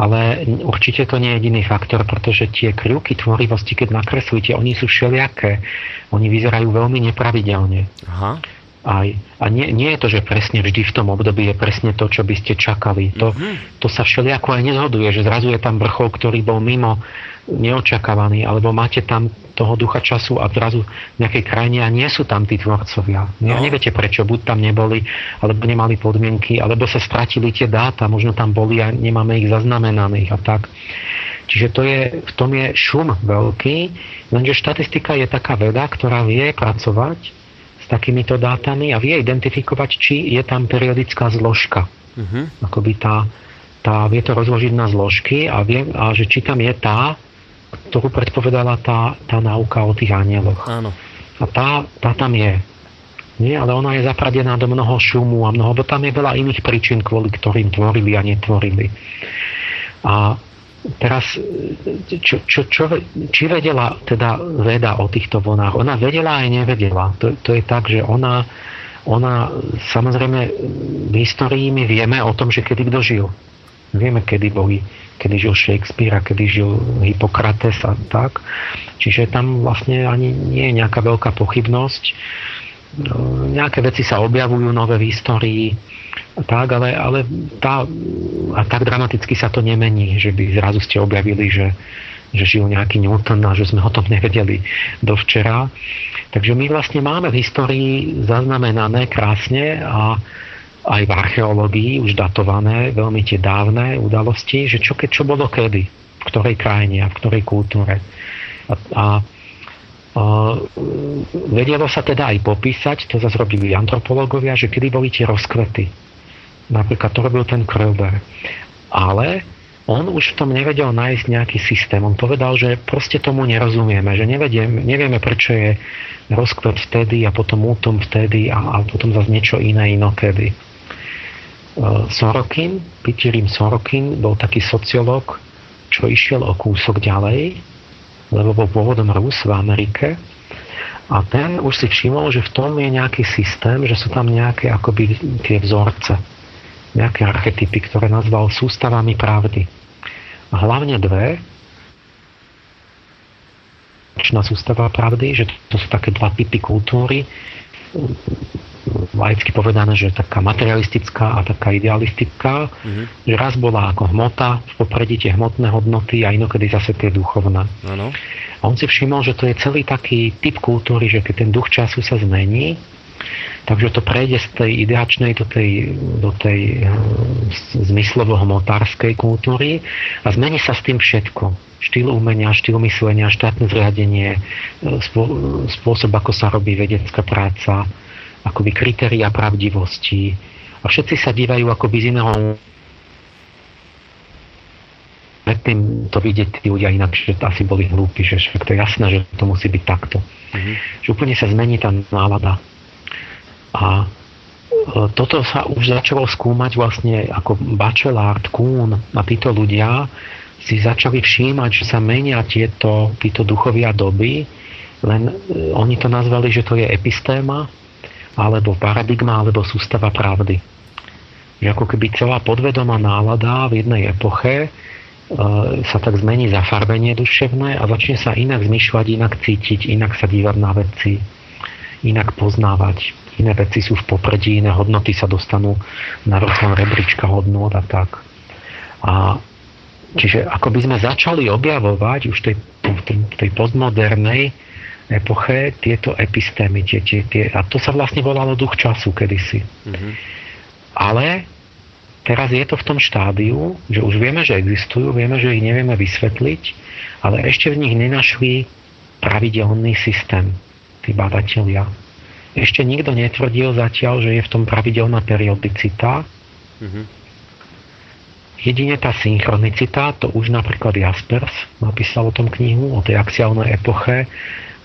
ale určite to nie je jediný faktor, pretože tie krivky tvorivosti, keď nakreslíte, oni sú všelijaké. Oni vyzerajú veľmi nepravidelne. Aha. Aj, a nie, nie je to, že presne vždy v tom období je presne to, čo by ste čakali. To, mm-hmm. to sa všelijako aj nezhoduje, že zrazu je tam vrchol, ktorý bol mimo neočakávaný, alebo máte tam toho ducha času a zrazu v nejakej krajine a nie sú tam tí tvorcovia. No. Neviete prečo, buď tam neboli, alebo nemali podmienky, alebo sa stratili tie dáta, možno tam boli a nemáme ich zaznamenaných a tak. Čiže to je, v tom je šum veľký, lenže štatistika je taká veda, ktorá vie pracovať takýmito dátami a vie identifikovať, či je tam periodická zložka. Uh-huh. Akoby tá, tá, vie to rozložiť na zložky a, vie, a že či tam je tá, ktorú predpovedala tá, tá náuka o tých anieloch. Áno. A tá, tá tam je. Nie, ale ona je zapradená do mnoho šumu a mnoho, bo tam je veľa iných príčin, kvôli ktorým tvorili a netvorili. A Teraz, čo, čo, čo, či vedela teda veda o týchto vlnách? Ona vedela aj nevedela. To, to je tak, že ona, ona samozrejme v histórii my vieme o tom, že kedy kto žil. Vieme, kedy boli, kedy žil Shakespeare a kedy žil Hippokrates a tak. Čiže tam vlastne ani nie je nejaká veľká pochybnosť. No, nejaké veci sa objavujú nové v histórii tak, ale, ale tá, a tak dramaticky sa to nemení, že by zrazu ste objavili, že, že žil nejaký Newton a že sme o tom nevedeli dovčera. Takže my vlastne máme v histórii zaznamenané krásne a aj v archeológii už datované veľmi tie dávne udalosti, že čo, keď, čo bolo kedy, v ktorej krajine a v ktorej kultúre. A, a vedelo sa teda aj popísať, to zase robili antropológovia, že kedy boli tie rozkvety Napríklad to robil ten Kröber. Ale on už v tom nevedel nájsť nejaký systém. On povedal, že proste tomu nerozumieme, že nevediem, nevieme, prečo je rozkvet vtedy a potom útom vtedy a, a potom zase niečo iné inokedy. E, Sorokin, Pitirim Sorokin bol taký sociológ, čo išiel o kúsok ďalej, lebo bol pôvodom Rus v Amerike a ten už si všimol, že v tom je nejaký systém, že sú tam nejaké akoby tie vzorce nejaké archetypy, ktoré nazval sústavami pravdy. A hlavne dve, sústava pravdy, že to sú také dva typy kultúry, laicky povedané, že taká materialistická a taká idealistická, mm-hmm. že raz bola ako hmota, v popredí tie hmotné hodnoty a inokedy zase tie duchovné. Ano. A on si všimol, že to je celý taký typ kultúry, že keď ten duch času sa zmení, takže to prejde z tej ideačnej do tej, do tej uh, zmyslovo-hmotárskej kultúry a zmení sa s tým všetko. Štýl umenia, štýl myslenia, štátne zriadenie, spô, spôsob, ako sa robí vedecká práca, akoby kritéria pravdivosti. A všetci sa dívajú akoby z iného predtým to vidieť tí ľudia inak, že asi boli hlúpi, že však to je jasné, že to musí byť takto. Mm-hmm. Že úplne sa zmení tá nálada. A e, toto sa už začalo skúmať vlastne ako Bachelard, Kuhn a títo ľudia si začali všímať, že sa menia tieto, títo duchovia doby, len e, oni to nazvali, že to je epistéma, alebo paradigma, alebo sústava pravdy. Že ako keby celá podvedomá nálada v jednej epoche E, sa tak zmení zafarbenie duševné a začne sa inak zmyšľať, inak cítiť, inak sa dívať na veci, inak poznávať. Iné veci sú v popredí, iné hodnoty sa dostanú na rozhľad rebríčka hodnot a tak. A čiže ako by sme začali objavovať už tej, tej, tej postmodernej epoche tieto epistémy. Tie, tie, tie, a to sa vlastne volalo duch času kedysi. Mm-hmm. Ale Teraz je to v tom štádiu, že už vieme, že existujú, vieme, že ich nevieme vysvetliť, ale ešte v nich nenašli pravidelný systém, tí badatelia. Ešte nikto netvrdil zatiaľ, že je v tom pravidelná periodicita. Mm-hmm. Jedine tá synchronicita, to už napríklad Jaspers napísal o tom knihu, o tej axiálnej epoche,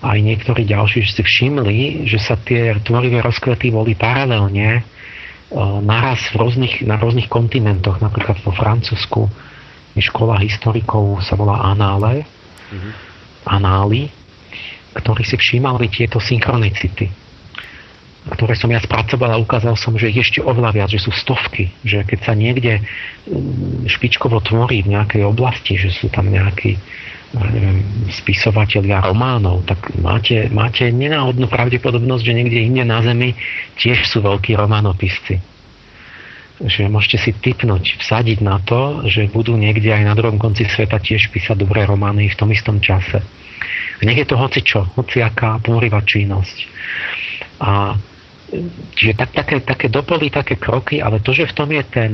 aj niektorí ďalší že si všimli, že sa tie tvorivé rozkvety boli paralelne naraz v rôznych, na rôznych kontinentoch, napríklad vo Francúzsku je škola historikov, sa volá Anále, mm-hmm. Anály, ktorí si všímali tieto synchronicity, ktoré som ja spracoval a ukázal som, že ich ešte oveľa viac, že sú stovky, že keď sa niekde mm, špičkovo tvorí v nejakej oblasti, že sú tam nejakí neviem, spisovatelia románov, tak máte, máte nenáhodnú pravdepodobnosť, že niekde inde na Zemi tiež sú veľkí románopisci. Že môžete si typnúť, vsadiť na to, že budú niekde aj na druhom konci sveta tiež písať dobré romány v tom istom čase. A nech je to hoci čo, hociaká pôriva činnosť. A čiže tak, také, také dopoly, také kroky, ale to, že v tom je ten,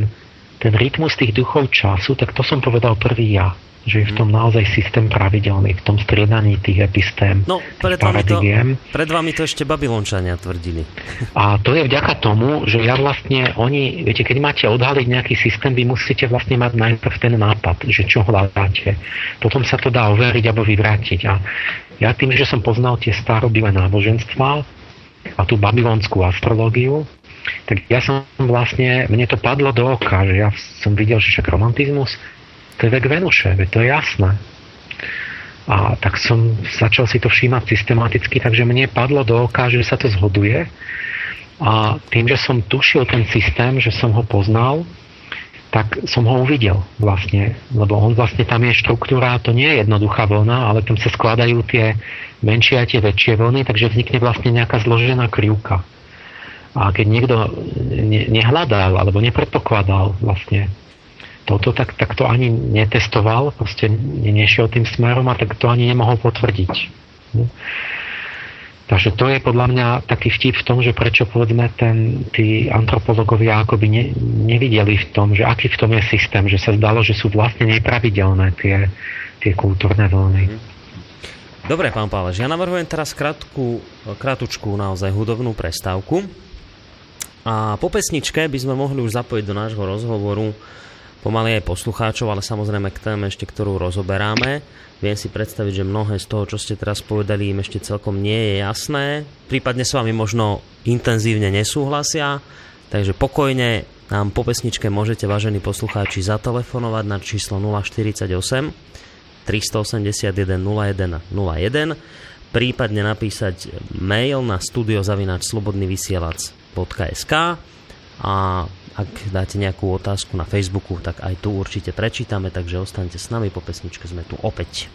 ten rytmus tých duchov času, tak to som povedal prvý ja že je v tom naozaj systém pravidelný, v tom striedaní tých epistém. No, pred vami, to, pred vami to ešte Babylončania tvrdili. A to je vďaka tomu, že ja vlastne, oni, viete, keď máte odhaliť nejaký systém, vy musíte vlastne mať najprv ten nápad, že čo hľadáte. Potom sa to dá overiť alebo vyvrátiť. A ja tým, že som poznal tie starobilé náboženstva a tú babylonskú astrológiu, tak ja som vlastne, mne to padlo do oka, že ja som videl, že však romantizmus to je vek Venuše, to je jasné. A tak som začal si to všímať systematicky, takže mne padlo do oka, že sa to zhoduje. A tým, že som tušil ten systém, že som ho poznal, tak som ho uvidel vlastne, lebo on vlastne tam je štruktúra, to nie je jednoduchá vlna, ale tam sa skladajú tie menšie a tie väčšie vlny, takže vznikne vlastne nejaká zložená krivka. A keď niekto nehľadal alebo nepredpokladal vlastne toto, tak, tak to ani netestoval, proste nešiel tým smerom a tak to ani nemohol potvrdiť. Hm? Takže to je podľa mňa taký vtip v tom, že prečo povedzme ten, tí antropologovia akoby ne, nevideli v tom, že aký v tom je systém, že sa zdalo, že sú vlastne nepravidelné tie, tie kultúrne vlny. Mhm. Dobre, pán Pálež, ja navrhujem teraz krátku, krátučku naozaj hudobnú prestávku. A po pesničke by sme mohli už zapojiť do nášho rozhovoru pomaly aj poslucháčov, ale samozrejme k téme ešte, ktorú rozoberáme. Viem si predstaviť, že mnohé z toho, čo ste teraz povedali, im ešte celkom nie je jasné. Prípadne s vami možno intenzívne nesúhlasia, takže pokojne nám po pesničke môžete, vážení poslucháči, zatelefonovať na číslo 048 381 01 01 prípadne napísať mail na studiozavinačslobodnyvysielac.sk a ak dáte nejakú otázku na Facebooku, tak aj tu určite prečítame, takže ostaňte s nami, po pesničke sme tu opäť.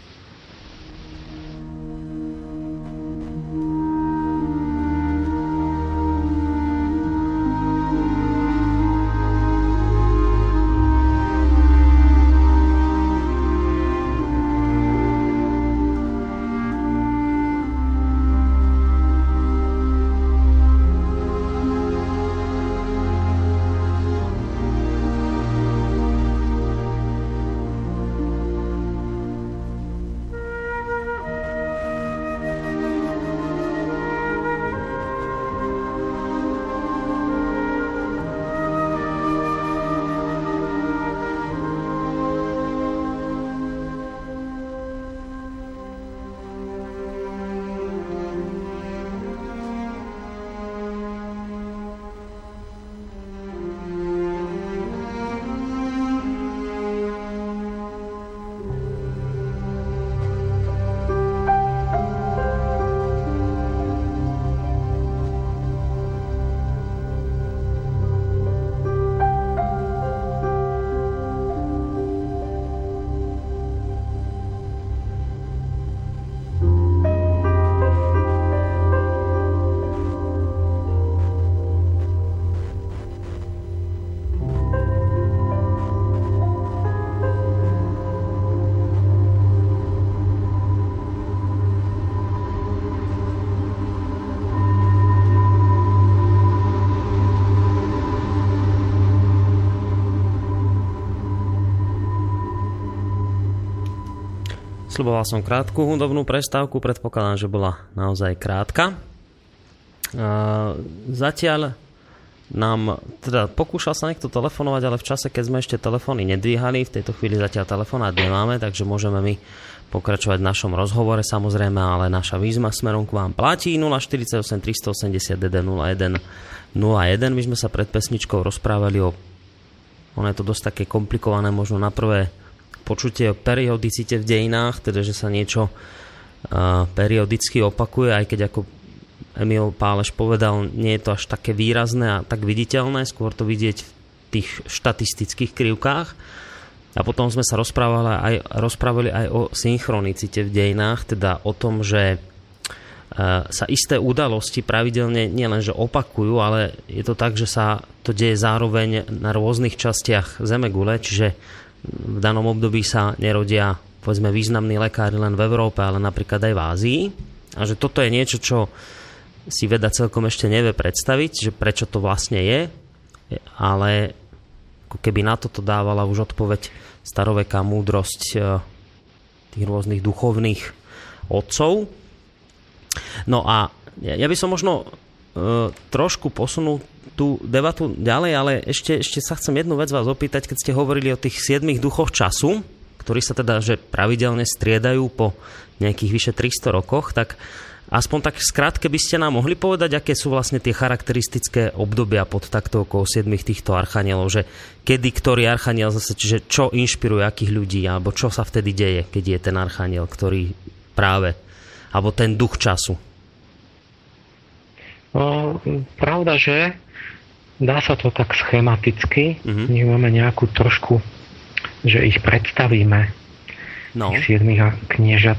Sľuboval som krátku hudobnú prestávku, predpokladám, že bola naozaj krátka. Zatiaľ nám, teda pokúšal sa niekto telefonovať, ale v čase, keď sme ešte telefóny nedvíhali, v tejto chvíli zatiaľ telefonát nemáme, takže môžeme my pokračovať v našom rozhovore samozrejme, ale naša výzma smerom k vám platí 048 380 DD 01 01. My sme sa pred pesničkou rozprávali o ono je to dosť také komplikované možno na prvé počutie o periodicite v dejinách, teda že sa niečo uh, periodicky opakuje, aj keď ako Emil Páleš povedal, nie je to až také výrazné a tak viditeľné, skôr to vidieť v tých štatistických krivkách. A potom sme sa rozprávali aj, rozprávali aj o synchronicite v dejinách, teda o tom, že e, sa isté udalosti pravidelne nielenže opakujú, ale je to tak, že sa to deje zároveň na rôznych častiach Zemegule, čiže v danom období sa nerodia povedzme významní lekári len v Európe, ale napríklad aj v Ázii. A že toto je niečo, čo si veda celkom ešte nevie predstaviť, že prečo to vlastne je, ale ako keby na toto dávala už odpoveď staroveká múdrosť e, tých rôznych duchovných otcov. No a ja by som možno e, trošku posunul tú debatu ďalej, ale ešte, ešte sa chcem jednu vec vás opýtať, keď ste hovorili o tých siedmých duchoch času, ktorí sa teda že pravidelne striedajú po nejakých vyše 300 rokoch, tak Aspoň tak skrátke by ste nám mohli povedať, aké sú vlastne tie charakteristické obdobia pod taktovkou siedmých týchto archanielov, že kedy ktorý archaniel zase, čiže čo inšpiruje akých ľudí, alebo čo sa vtedy deje, keď je ten archaniel, ktorý práve, alebo ten duch času. No, pravda, že dá sa to tak schematicky, uh-huh. my máme nejakú trošku, že ich predstavíme, no. tých siedmých kniežat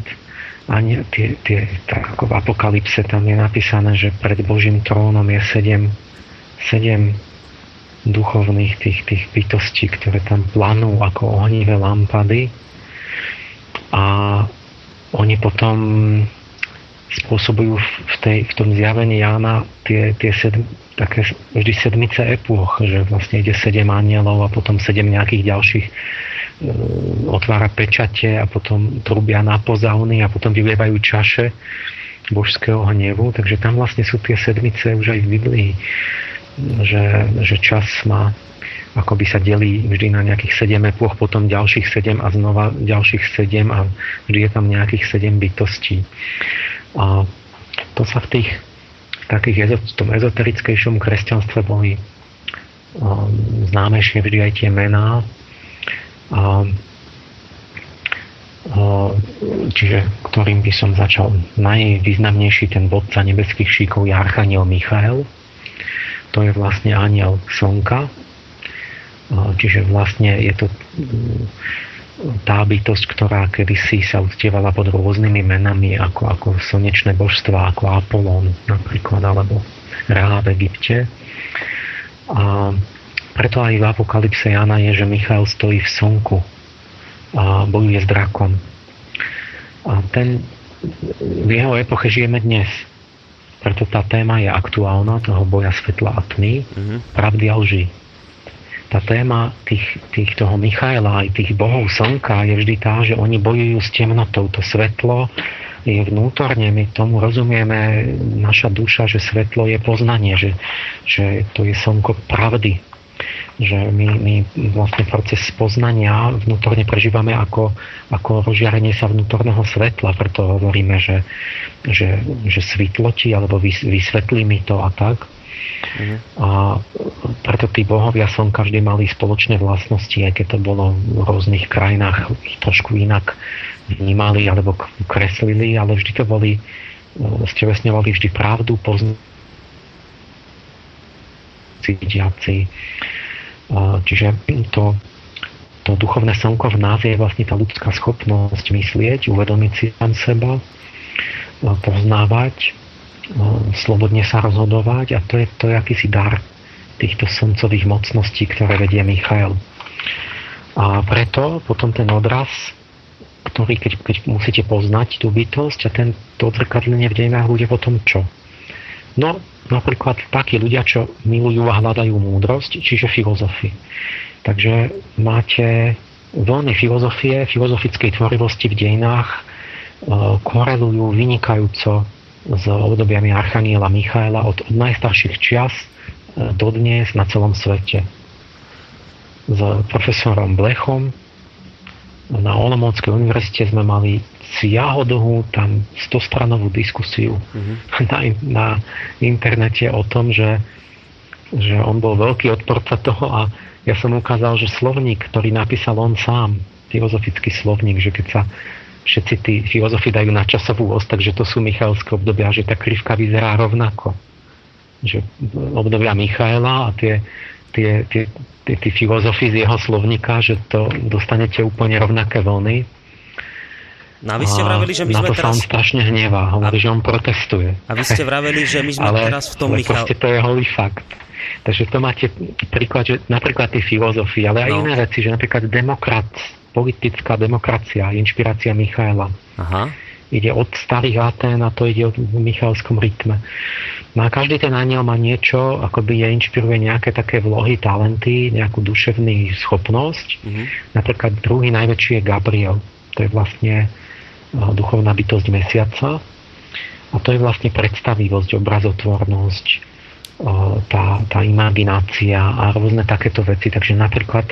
ani tie, tie, tak ako v Apokalypse tam je napísané, že pred Božím trónom je sedem, sedem duchovných tých, tých bytostí, ktoré tam planú ako ohnivé lampady a oni potom spôsobujú v, tej, v tom zjavení Jána tie, tie sedm, také vždy sedmice epôch, že vlastne ide sedem anielov a potom sedem nejakých ďalších E, otvára pečate a potom trubia na pozauny a potom vylievajú čaše božského hnevu. Takže tam vlastne sú tie sedmice už aj v Biblii, že, že čas má ako by sa delí vždy na nejakých 7 epôch, potom ďalších 7 a znova ďalších 7 a vždy je tam nejakých 7 bytostí. A to sa v tých takých v tom ezoterickejšom kresťanstve boli um, známejšie vždy aj tie mená, a, čiže ktorým by som začal. Najvýznamnejší ten vodca nebeských šíkov je Archaniel Michael. To je vlastne aniel Slnka. Čiže vlastne je to tá bytosť, ktorá kedysi sa uctievala pod rôznymi menami, ako, ako slnečné božstva, ako Apollon napríklad, alebo Ra v Egypte. A preto aj v apokalypse Jana je, že Michal stojí v slnku a bojuje s drakom. A ten, v jeho epoche žijeme dnes. Preto tá téma je aktuálna, toho boja svetla a tmy, mm-hmm. pravdy a lži. Tá téma tých, tých toho Michaela aj tých bohov slnka je vždy tá, že oni bojujú s temnotou. To svetlo je vnútorne, my tomu rozumieme, naša duša, že svetlo je poznanie, že, že to je slnko pravdy, že my, my vlastne proces poznania vnútorne prežívame ako, ako rozžiarenie sa vnútorného svetla, preto hovoríme, že, že, že svitloti alebo vysvetlí mi to a tak. A preto tí bohovia som každý mali spoločné vlastnosti, aj keď to bolo v rôznych krajinách trošku inak vnímali alebo kreslili, ale vždy to boli, stevesňovali vždy pravdu, poznali cítiaci, Čiže to, to duchovné slnko v nás je vlastne tá ľudská schopnosť myslieť, uvedomiť si tam seba, poznávať, slobodne sa rozhodovať a to je, to akýsi dar týchto slncových mocností, ktoré vedie Michael. A preto potom ten odraz, ktorý keď, keď musíte poznať tú bytosť a ten, to odzrkadlenie v dejinách bude potom čo? No, napríklad takí ľudia, čo milujú a hľadajú múdrosť, čiže filozofy. Takže máte vlny filozofie, filozofickej tvorivosti v dejinách e, korelujú vynikajúco s obdobiami Archaniela Michaela od, od najstarších čias e, dodnes na celom svete. S profesorom Blechom na Olomouckej univerzite sme mali siahodlhú tam 100-stranovú diskusiu mm-hmm. na, na internete o tom, že, že on bol veľký odporca toho a ja som ukázal, že slovník, ktorý napísal on sám, filozofický slovník, že keď sa všetci tí filozofi dajú na časovú os, takže to sú Michalské obdobia, že tá krivka vyzerá rovnako. Že obdobia Michaela a tie, tie, tie, tie, tie filozofy z jeho slovníka, že to dostanete úplne rovnaké vlny. No a vy ste vraveli, že my sme teraz... Na to sa on strašne hnevá, hovorí, a... že on protestuje. A vy ste vraveli, že my sme ale, teraz v tom Michal... Ale to je holý fakt. Takže to máte príklad, že napríklad tie filozofie, ale aj no. iné veci, že napríklad demokrat, politická demokracia, inšpirácia Michaela. Aha. Ide od starých Atén a to ide od Michalskom rytme. No a každý ten aniel má niečo, akoby je inšpiruje nejaké také vlohy, talenty, nejakú duševnú schopnosť. Mm-hmm. Napríklad druhý najväčší je Gabriel. To je vlastne duchovná bytosť mesiaca. A to je vlastne predstavivosť, obrazotvornosť, tá, tá imaginácia a rôzne takéto veci. Takže napríklad,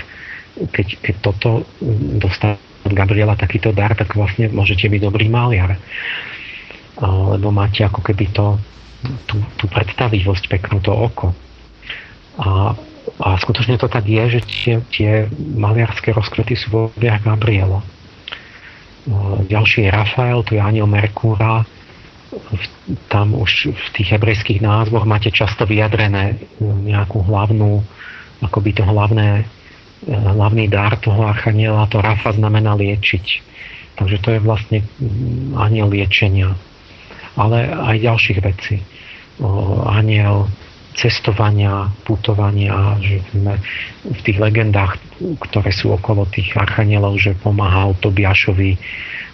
keď, keď toto dostane od Gabriela takýto dar, tak vlastne môžete byť dobrý maliar. Lebo máte ako keby to, tú, tú predstavivosť, peknú to oko. A, a skutočne to tak je, že tie, tie maliarské rozkvety sú vo Gabriela. Ďalší je Rafael, to je aniel Merkúra, tam už v tých hebrejských názvoch máte často vyjadrené nejakú hlavnú, akoby to hlavné, hlavný dar toho archaniela, to Rafa znamená liečiť. Takže to je vlastne aniel liečenia. Ale aj ďalších vecí. Aniel cestovania, putovania, že sme v tých legendách, ktoré sú okolo tých archanielov, že pomáhal Tobiašovi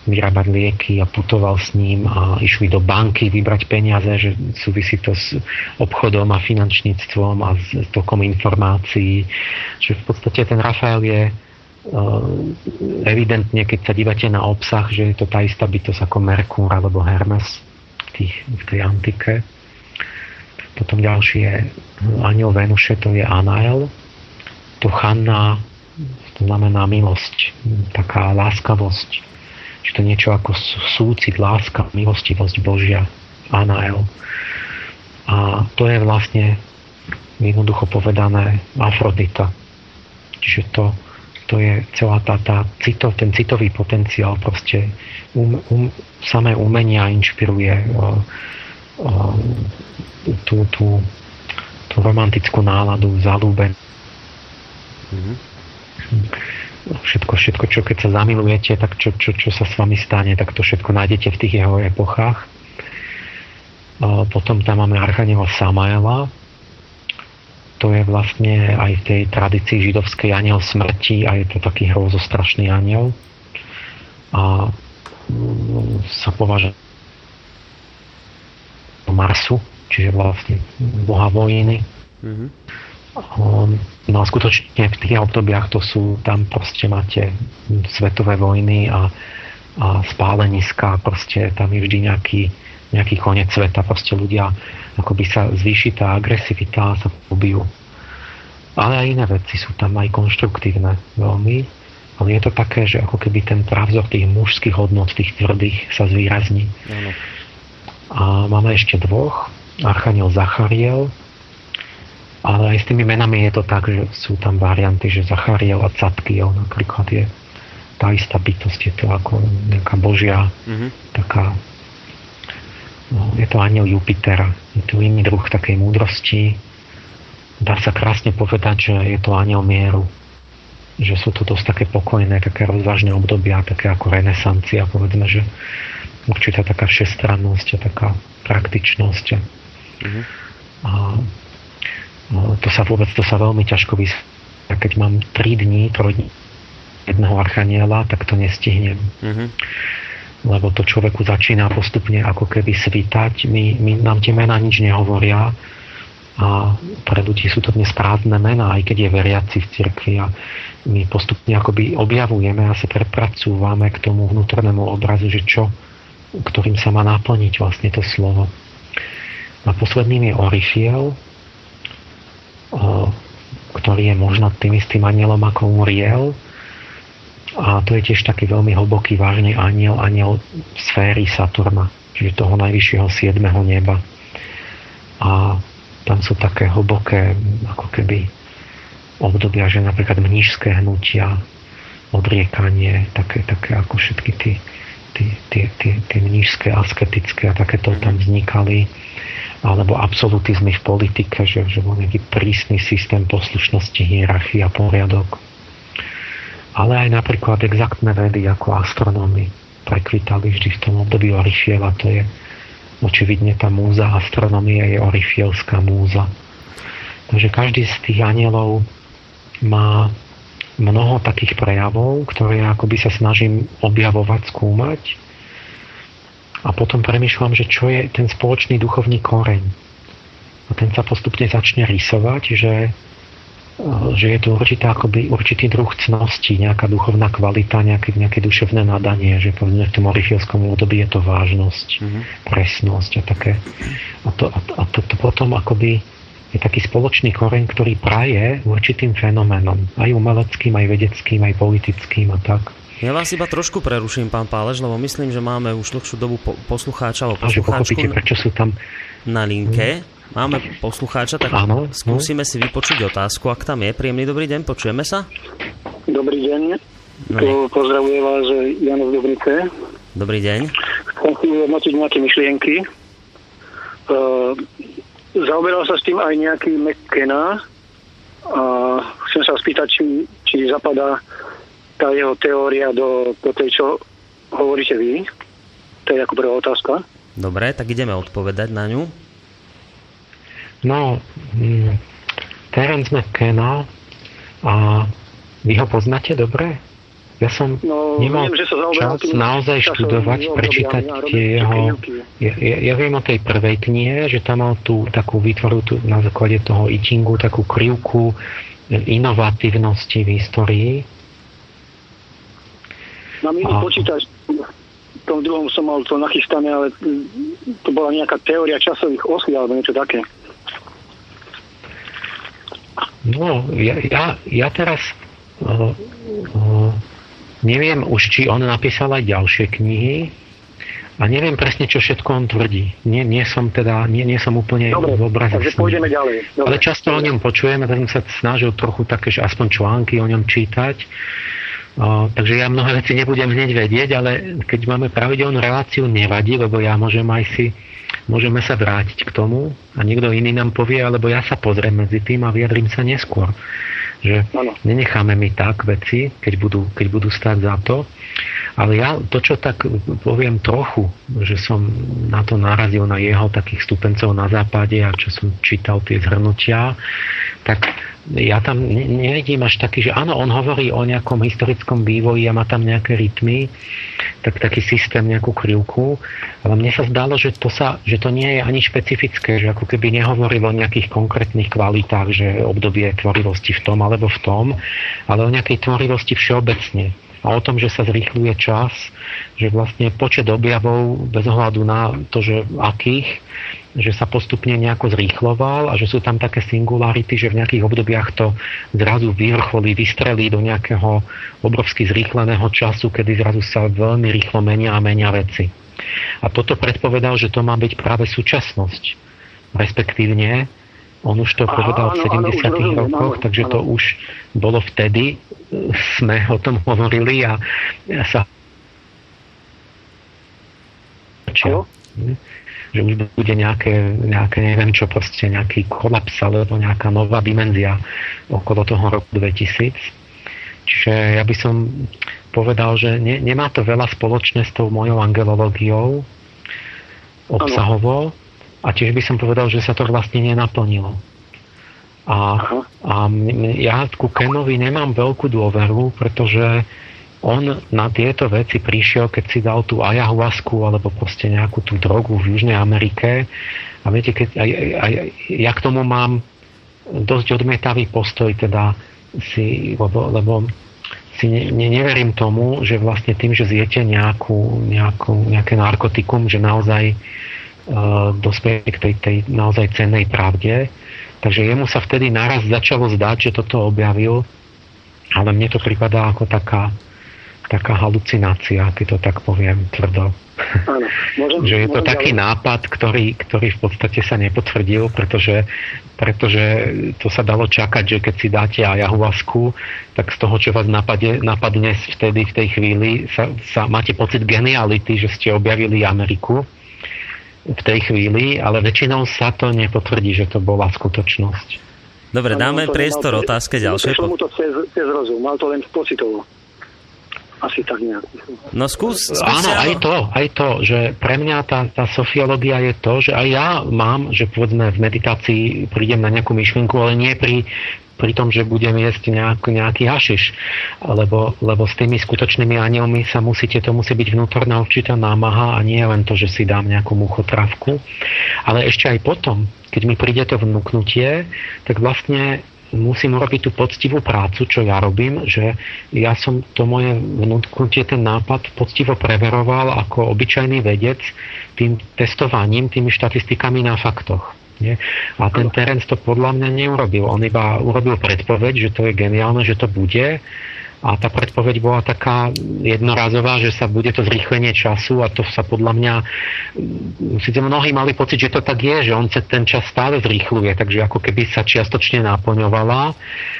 vyrábať lieky a putoval s ním a išli do banky vybrať peniaze, že súvisí to s obchodom a finančníctvom a s tokom informácií. Že v podstate ten Rafael je e, evidentne, keď sa dívate na obsah, že je to tá istá bytosť ako Merkúr alebo Hermes v, tých, v tej antike. Potom ďalší je aniel Venuše, to je Anael. To Channa, to znamená milosť, taká láskavosť že to je niečo ako súcit, láska, milostivosť Božia, Anael. A to je vlastne jednoducho povedané Afrodita. Čiže to, to je celá tá, tá cito, ten citový potenciál proste um, um, samé umenia inšpiruje uh, uh, tú, tú, tú romantickú náladu, zalúben. Mm-hmm všetko, všetko, čo keď sa zamilujete, tak čo, čo, čo sa s vami stane, tak to všetko nájdete v tých jeho epochách. Potom tam máme Archaniela Samaela, to je vlastne aj v tej tradícii židovskej aniel smrti a je to taký hrozostrašný aniel. A mm, sa považuje Marsu, čiže vlastne boha vojny. Mm-hmm. No a skutočne v tých obdobiach to sú, tam proste máte svetové vojny a, a spáleniska, proste tam je vždy nejaký, nejaký koniec sveta, proste ľudia, akoby sa zvýši tá agresivita a sa pobijú. Ale aj iné veci sú tam aj konštruktívne veľmi, ale je to také, že ako keby ten právzor tých mužských hodnot, tých tvrdých sa zvýrazní. A máme ešte dvoch. Archaniel Zachariel, ale aj s tými menami je to tak, že sú tam varianty, že Zachariel a Catkiel napríklad je tá istá bytosť, je to ako nejaká božia, mm-hmm. taká no, je to aniel Jupitera, je to iný druh takej múdrosti. Dá sa krásne povedať, že je to aniel mieru. Že sú to dosť také pokojné, také rozvážne obdobia, také ako renesancia, povedzme, že určitá taká všestrannosť a taká praktičnosť. Mm-hmm. A No, to sa vôbec, to sa veľmi ťažko vys... Keď mám 3 dní, 3 dní jedného archaniela, tak to nestihnem. Mm-hmm. Lebo to človeku začína postupne ako keby svítať. My, my, nám tie mená nič nehovoria. a pre ľudí sú to dnes prázdne mená, aj keď je veriaci v cirkvi a my postupne akoby objavujeme a sa prepracúvame k tomu vnútornému obrazu, že čo, ktorým sa má naplniť vlastne to slovo. A posledným je Orifiel, ktorý je možno tým istým anielom ako Uriel. A to je tiež taký veľmi hlboký, vážny aniel, aniel sféry Saturna, čiže toho najvyššieho siedmeho neba. A tam sú také hlboké, ako keby obdobia, že napríklad mnížské hnutia, odriekanie, také, také ako všetky tie, tie, tie, tie, tie mnížské, asketické a takéto tam vznikali alebo absolutizmy v politike, že, že bol nejaký prísny systém poslušnosti, hierarchie a poriadok. Ale aj napríklad exaktné vedy ako astronómy prekvitali vždy v tom období Orifiela, to je očividne tá múza astronomie je Orifielská múza. Takže každý z tých anielov má mnoho takých prejavov, ktoré akoby sa snažím objavovať, skúmať a potom premyšľam, že čo je ten spoločný duchovný koreň. A ten sa postupne začne rysovať, že, eh, že je to určitá, akoby, určitý druh cnosti, nejaká duchovná kvalita, nejaké, nejaké duševné nadanie, že povedzme v tom orifielskom období je to vážnosť, mm-hmm. presnosť a také. A to, a, a to, to potom akoby je taký spoločný koreň, ktorý praje určitým fenoménom, aj umeleckým, aj vedeckým, aj politickým a tak. Ja vás iba trošku preruším, pán Pálež, lebo myslím, že máme už dlhšiu dobu po- poslucháča alebo poslucháčku prečo sú tam... na linke. Máme poslucháča, tak Áno, skúsime si vypočuť otázku, ak tam je. Príjemný dobrý deň, počujeme sa? Dobrý deň. No, pozdravuje vás Jano z Dobrice. Dobrý deň. Chcem si ujednotiť nejaké myšlienky. Uh, zaoberal sa s tým aj nejaký McKenna a chcem sa spýtať, či, či zapadá tá jeho teória do, do tej, čo hovoríte vy? To je ako prvá otázka. Dobre, tak ideme odpovedať na ňu. No, mm, Terence McKenna a vy ho poznáte dobre? Ja som no, nemal viem, že sa čas naozaj študovať, prečítať tie jeho... Ja, ja, ja viem o tej prvej knihe, že tam mal tú takú vytvoru tú, na základe toho itingu takú krivku inovatívnosti v histórii Mám iný počítač, v tom druhom som mal to nachystané, ale to bola nejaká teória časových osí alebo niečo také. No, ja, ja, ja teraz uh, uh, neviem už, či on napísal aj ďalšie knihy a neviem presne, čo všetko on tvrdí. Nie, nie som teda, nie, nie som úplne Dobre, v obraze. Takže pôjdeme ďalej. Dobre. Ale často Dobre. o ňom počujeme, tak som sa snažil trochu také, že aspoň články o ňom čítať. O, takže ja mnohé veci nebudem hneď vedieť, ale keď máme pravidelnú reláciu, nevadí, lebo ja môžem aj si, môžeme sa vrátiť k tomu a niekto iný nám povie, alebo ja sa pozriem medzi tým a vyjadrím sa neskôr. Že ano. nenecháme mi tak veci, keď budú, keď budú stať za to. Ale ja to, čo tak poviem trochu, že som na to narazil na jeho takých stupencov na západe a čo som čítal tie zhrnutia, tak ja tam nevidím až taký, že áno, on hovorí o nejakom historickom vývoji a má tam nejaké rytmy, tak taký systém, nejakú krivku, ale mne sa zdalo, že to, sa, že to nie je ani špecifické, že ako keby nehovoril o nejakých konkrétnych kvalitách, že obdobie tvorivosti v tom alebo v tom, ale o nejakej tvorivosti všeobecne. A o tom, že sa zrýchluje čas, že vlastne počet objavov bez ohľadu na to, že akých, že sa postupne nejako zrýchloval a že sú tam také singularity, že v nejakých obdobiach to zrazu vyvrcholí, vystrelí do nejakého obrovsky zrýchleného času, kedy zrazu sa veľmi rýchlo menia a menia veci. A toto predpovedal, že to má byť práve súčasnosť. Respektívne, on už to povedal v 70. rokoch, takže to už bolo vtedy, sme o tom hovorili a sa čo? Že už bude nejaké, nejaké, neviem čo, proste nejaký kolaps alebo nejaká nová dimenzia okolo toho roku 2000. Čiže ja by som povedal, že ne, nemá to veľa spoločné s tou mojou angelológiou obsahovo a tiež by som povedal, že sa to vlastne nenaplnilo. A, a ja ku Kenovi nemám veľkú dôveru, pretože on na tieto veci prišiel, keď si dal tú ayahuasku alebo proste nejakú tú drogu v Južnej Amerike. A viete, keď, aj, aj, ja k tomu mám dosť odmietavý postoj, teda si, lebo, lebo si ne, ne, neverím tomu, že vlastne tým, že zjete nejakú, nejakú, nejaké narkotikum, že naozaj uh, dospieje k tej, tej naozaj cennej pravde. Takže jemu sa vtedy naraz začalo zdať, že toto objavil, ale mne to pripadá ako taká taká halucinácia, keď to tak poviem tvrdo. Áno, môžem, že je to taký ďalej. nápad, ktorý, ktorý v podstate sa nepotvrdil, pretože, pretože to sa dalo čakať, že keď si dáte ayahuasku, tak z toho, čo vás napadne, napadne vtedy v tej chvíli, sa, sa máte pocit geniality, že ste objavili Ameriku v tej chvíli, ale väčšinou sa to nepotvrdí, že to bola skutočnosť. Dobre, dáme priestor otázke ďalšie. Prešlo mu to cez, cez rozum, mal to len pocitovo asi tak nejak. No skús, skús Áno, aj to, aj to, že pre mňa tá, tá sofiológia je to, že aj ja mám, že povedzme v meditácii prídem na nejakú myšlienku, ale nie pri, pri tom, že budem jesť nejak, nejaký hašiš. Lebo, lebo s tými skutočnými anielmi sa musíte, to musí byť vnútorná určitá námaha a nie len to, že si dám nejakú muchotravku. Ale ešte aj potom, keď mi príde to vnúknutie, tak vlastne musím urobiť tú poctivú prácu, čo ja robím, že ja som to moje vnútknutie, ten nápad poctivo preveroval ako obyčajný vedec tým testovaním, tými štatistikami na faktoch. Nie? A ten Terence to podľa mňa neurobil. On iba urobil predpoveď, že to je geniálne, že to bude a tá predpoveď bola taká jednorazová, že sa bude to zrýchlenie času a to sa podľa mňa, síce mnohí mali pocit, že to tak je, že on sa ten čas stále zrýchluje, takže ako keby sa čiastočne naplňovala,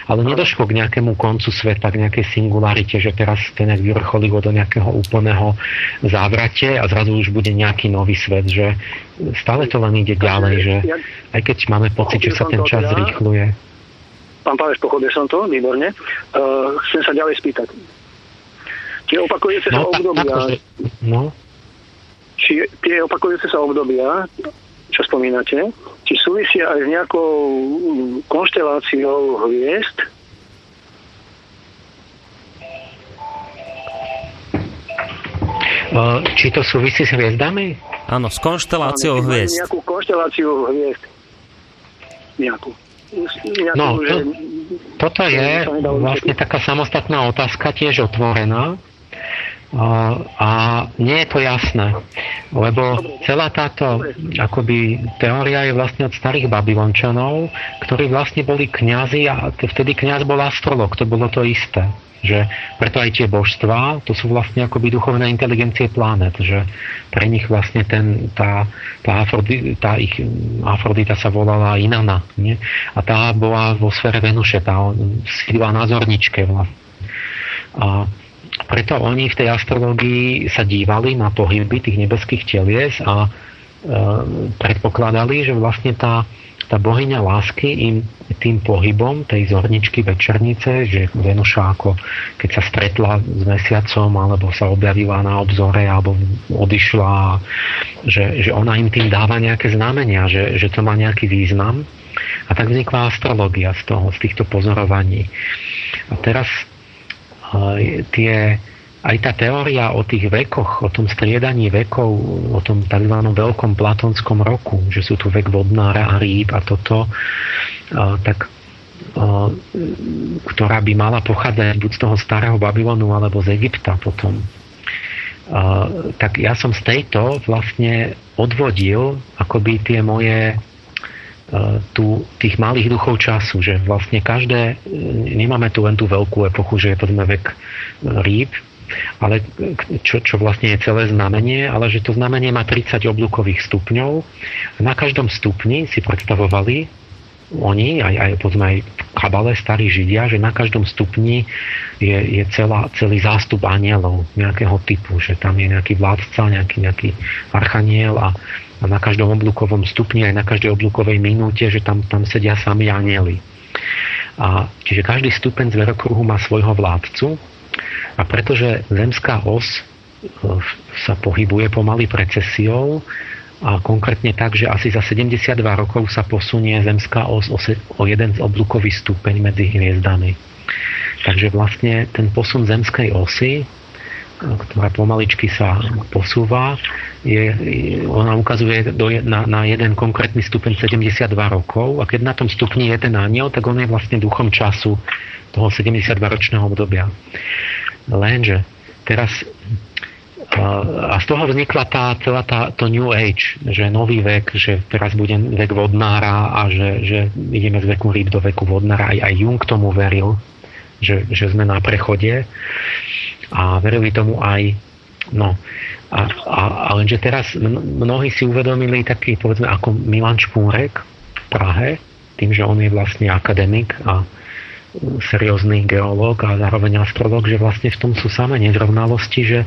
ale nedošlo k nejakému koncu sveta, k nejakej singularite, že teraz to nejak vyvrcholilo do nejakého úplného závrate a zrazu už bude nejaký nový svet, že stále to len ide ďalej, že aj keď máme pocit, že sa ten čas zrýchluje. Pán Páveš, pochopil som to, výborne. Uh, chcem sa ďalej spýtať. Tie opakujúce no, sa obdobia... Akože, no. Či tie opakujúce sa obdobia, čo spomínate, či súvisia aj s nejakou konšteláciou hviezd, Či to súvisí s hviezdami? Áno, s konšteláciou hviezd. Nejakú konšteláciu hviezd. Nejakú. No, to, toto je vlastne taká samostatná otázka, tiež otvorená. A, nie je to jasné, lebo celá táto akoby teória je vlastne od starých babylončanov, ktorí vlastne boli kňazi a vtedy kňaz bol astrolog, to bolo to isté že preto aj tie božstvá, to sú vlastne akoby duchovné inteligencie planet, že pre nich vlastne ten, tá, tá, Afrodi, tá ich Afrodita sa volala Inana, nie? a tá bola vo sfére Venuše, tá sídla na zorničke vlastne. A preto oni v tej astrológii sa dívali na pohyby tých nebeských telies a e, predpokladali, že vlastne tá, tá bohyňa lásky im tým pohybom tej zorničky večernice, že Venuša ako keď sa stretla s mesiacom alebo sa objavila na obzore alebo odišla, že, že ona im tým dáva nejaké znamenia, že, že to má nejaký význam. A tak vznikla astrologia z toho, z týchto pozorovaní. A teraz tie aj tá teória o tých vekoch, o tom striedaní vekov, o tom tzv. veľkom platonskom roku, že sú tu vek vodnára a rýb a toto, tak ktorá by mala pochádzať buď z toho starého Babylonu alebo z Egypta potom. Tak ja som z tejto vlastne odvodil akoby tie moje tu, tých malých duchov času, že vlastne každé, nemáme tu len tú veľkú epochu, že je to vek rýb, ale čo, čo vlastne je celé znamenie, ale že to znamenie má 30 oblúkových stupňov. Na každom stupni si predstavovali oni, aj, aj povedzme aj kabale starí židia, že na každom stupni je, je celá, celý zástup anielov nejakého typu, že tam je nejaký vládca, nejaký, nejaký archaniel a na každom oblúkovom stupni, aj na každej oblúkovej minúte, že tam, tam sedia sami anieli. A, čiže každý stupeň zverokruhu má svojho vládcu a pretože zemská os e, sa pohybuje pomaly precesiou a konkrétne tak, že asi za 72 rokov sa posunie zemská os o jeden oblúkový stupeň medzi hviezdami. Takže vlastne ten posun zemskej osy ktorá pomaličky sa posúva, je, ona ukazuje do, na, na jeden konkrétny stupeň 72 rokov a keď na tom stupni je ten aniel, tak on je vlastne duchom času toho 72-ročného obdobia. Lenže teraz a z toho vznikla tá, celá tá, to New Age, že nový vek, že teraz bude vek vodnára a že, že ideme z veku rýb do veku vodnára. Aj, aj Jung tomu veril, že, že sme na prechode a verili tomu aj no, a, a, a lenže teraz mnohí si uvedomili taký, povedzme, ako Milan Špúrek v Prahe, tým, že on je vlastne akademik a seriózny geológ a zároveň astrolog, že vlastne v tom sú samé nezrovnalosti, že,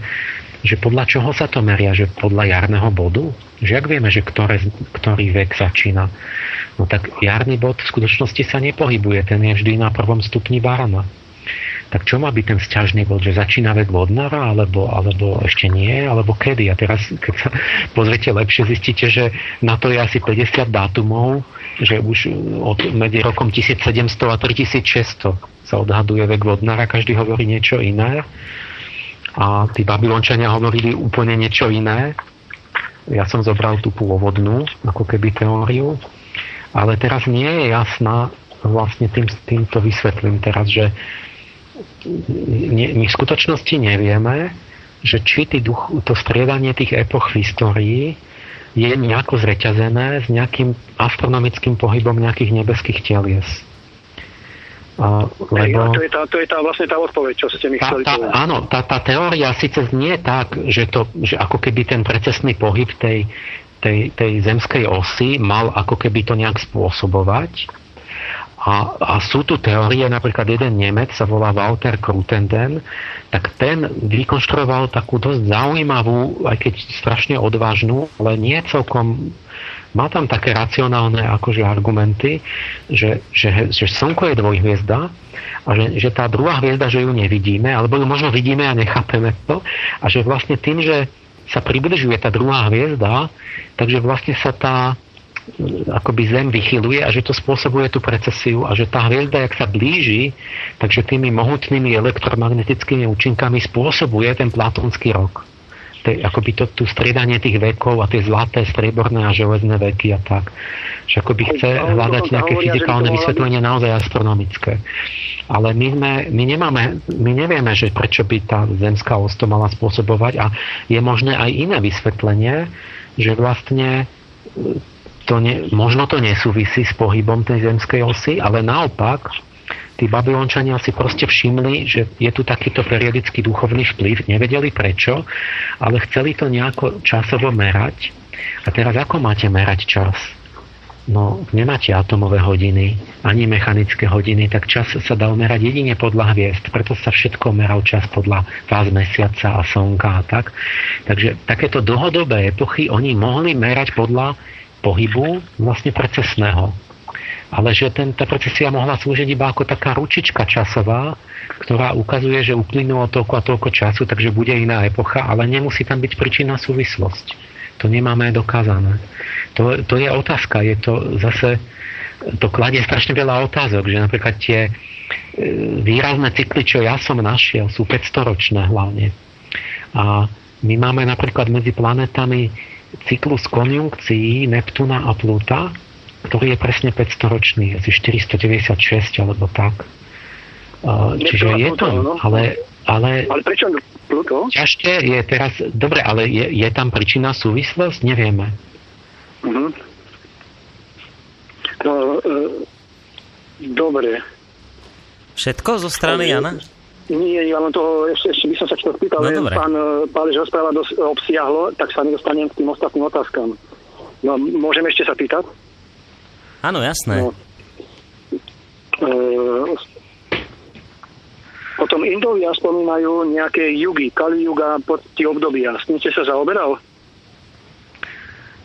že podľa čoho sa to meria, že podľa jarného bodu? Že ak vieme, že ktoré, ktorý vek začína, no tak jarný bod v skutočnosti sa nepohybuje, ten je vždy na prvom stupni barana tak čo má byť ten sťažný bod, že začína vek vodnára, alebo, alebo ešte nie, alebo kedy? A teraz, keď sa pozriete lepšie, zistíte, že na to je asi 50 dátumov, že už od, medzi rokom 1700 a 3600 sa odhaduje vek vodnára, každý hovorí niečo iné. A tí babylončania hovorili úplne niečo iné. Ja som zobral tú pôvodnú, ako keby teóriu. Ale teraz nie je jasná, vlastne tým, týmto vysvetlím teraz, že ne, my v skutočnosti nevieme, že či duch, to striedanie tých epoch v histórii je nejako zreťazené s nejakým astronomickým pohybom nejakých nebeských telies. A, lebo... to, je tá, to je tá vlastne tá odpoveď, čo ste mi chceli tá, Áno, tá, tá teória síce znie tak, že, to, že ako keby ten precesný pohyb tej, tej, tej zemskej osy mal ako keby to nejak spôsobovať, a, a sú tu teórie, napríklad jeden Nemec sa volá Walter Krutenden, tak ten vykonštruoval takú dosť zaujímavú, aj keď strašne odvážnu, ale nie celkom má tam také racionálne akože argumenty, že, že, že Slnko je dvojhviezda a že, že tá druhá hviezda, že ju nevidíme, alebo ju možno vidíme a nechápeme to a že vlastne tým, že sa približuje tá druhá hviezda, takže vlastne sa tá, akoby Zem vychyluje a že to spôsobuje tú precesiu a že tá hviezda, jak sa blíži, takže tými mohutnými elektromagnetickými účinkami spôsobuje ten platonský rok. Te, akoby to, tu striedanie tých vekov a tie zlaté, strieborné a železné veky a tak. Že akoby chce hľadať nejaké fyzikálne vysvetlenie naozaj astronomické. Ale my, sme, my, nemáme, my nevieme, že prečo by tá zemská os to mala spôsobovať a je možné aj iné vysvetlenie, že vlastne to ne, možno to nesúvisí s pohybom tej zemskej osy, ale naopak tí babylončania si proste všimli, že je tu takýto periodický duchovný vplyv, nevedeli prečo, ale chceli to nejako časovo merať. A teraz ako máte merať čas? No, nemáte atomové hodiny, ani mechanické hodiny, tak čas sa dal merať jedine podľa hviezd. Preto sa všetko meral čas podľa fáz mesiaca a slnka a tak. Takže takéto dlhodobé epochy oni mohli merať podľa pohybu vlastne precesného. Ale že ten, tá precesia mohla slúžiť iba ako taká ručička časová, ktorá ukazuje, že uplynulo toľko a toľko času, takže bude iná epocha, ale nemusí tam byť príčinná súvislosť. To nemáme dokázané. To, to je otázka. Je to zase, to kladie strašne veľa otázok, že napríklad tie e, výrazné cykly, čo ja som našiel, sú 500 ročné hlavne. A my máme napríklad medzi planetami cyklus konjunkcií Neptúna a Pluta, ktorý je presne 500 ročný, asi 496 alebo tak. Čiže je to, ale, ale... Ale prečo Pluto? Ťažké je teraz, dobre, ale je, je tam príčina súvislosť? Nevieme. Uh-huh. No, e, dobre. Všetko zo strany Jana? Nie, ja len toho, ešte, ešte by som sa chcel spýtal, no, pán e, Pálež rozpráva dosť obsiahlo, tak sa nedostanem k tým ostatným otázkam. No, môžem ešte sa pýtať? Áno, jasné. No, e, potom Indovia spomínajú nejaké jugy, Kali Yuga, tie obdobia. S tým ste sa zaoberal?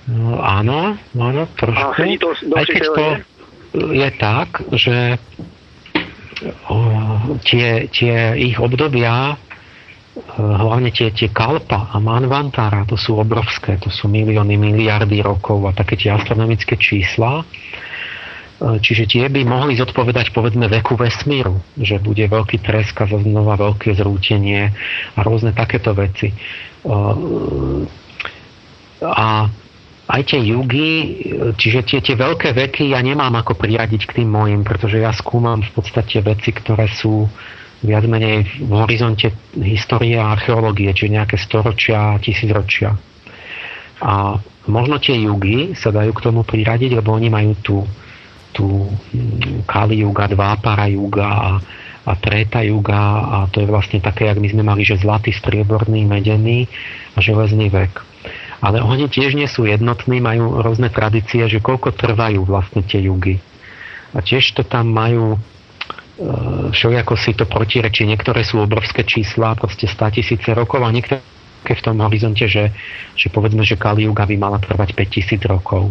No, áno, áno, trošku. A to Aj keď to je tak, že tie, tie ich obdobia, e, hlavne tie, tie Kalpa a Manvantara, to sú obrovské, to sú milióny, miliardy rokov a také tie astronomické čísla, Čiže tie by mohli zodpovedať povedzme veku vesmíru, že bude veľký tresk a znova veľké zrútenie a rôzne takéto veci. A aj tie jugy, čiže tie, tie veľké veky ja nemám ako priradiť k tým mojim, pretože ja skúmam v podstate veci, ktoré sú viac menej v horizonte histórie a archeológie, čiže nejaké storočia, tisícročia. A možno tie jugy sa dajú k tomu priradiť, lebo oni majú tú tu Kali Yuga, Dvápara Yuga a, a Treta Yuga a to je vlastne také, jak my sme mali, že zlatý, strieborný, medený a železný vek. Ale oni tiež nie sú jednotní, majú rôzne tradície, že koľko trvajú vlastne tie jugy. A tiež to tam majú e, všelijako si to protirečí. Niektoré sú obrovské čísla, proste 100 tisíce rokov a niektoré v tom horizonte, že, že povedzme, že Kali Yuga by mala trvať 5000 rokov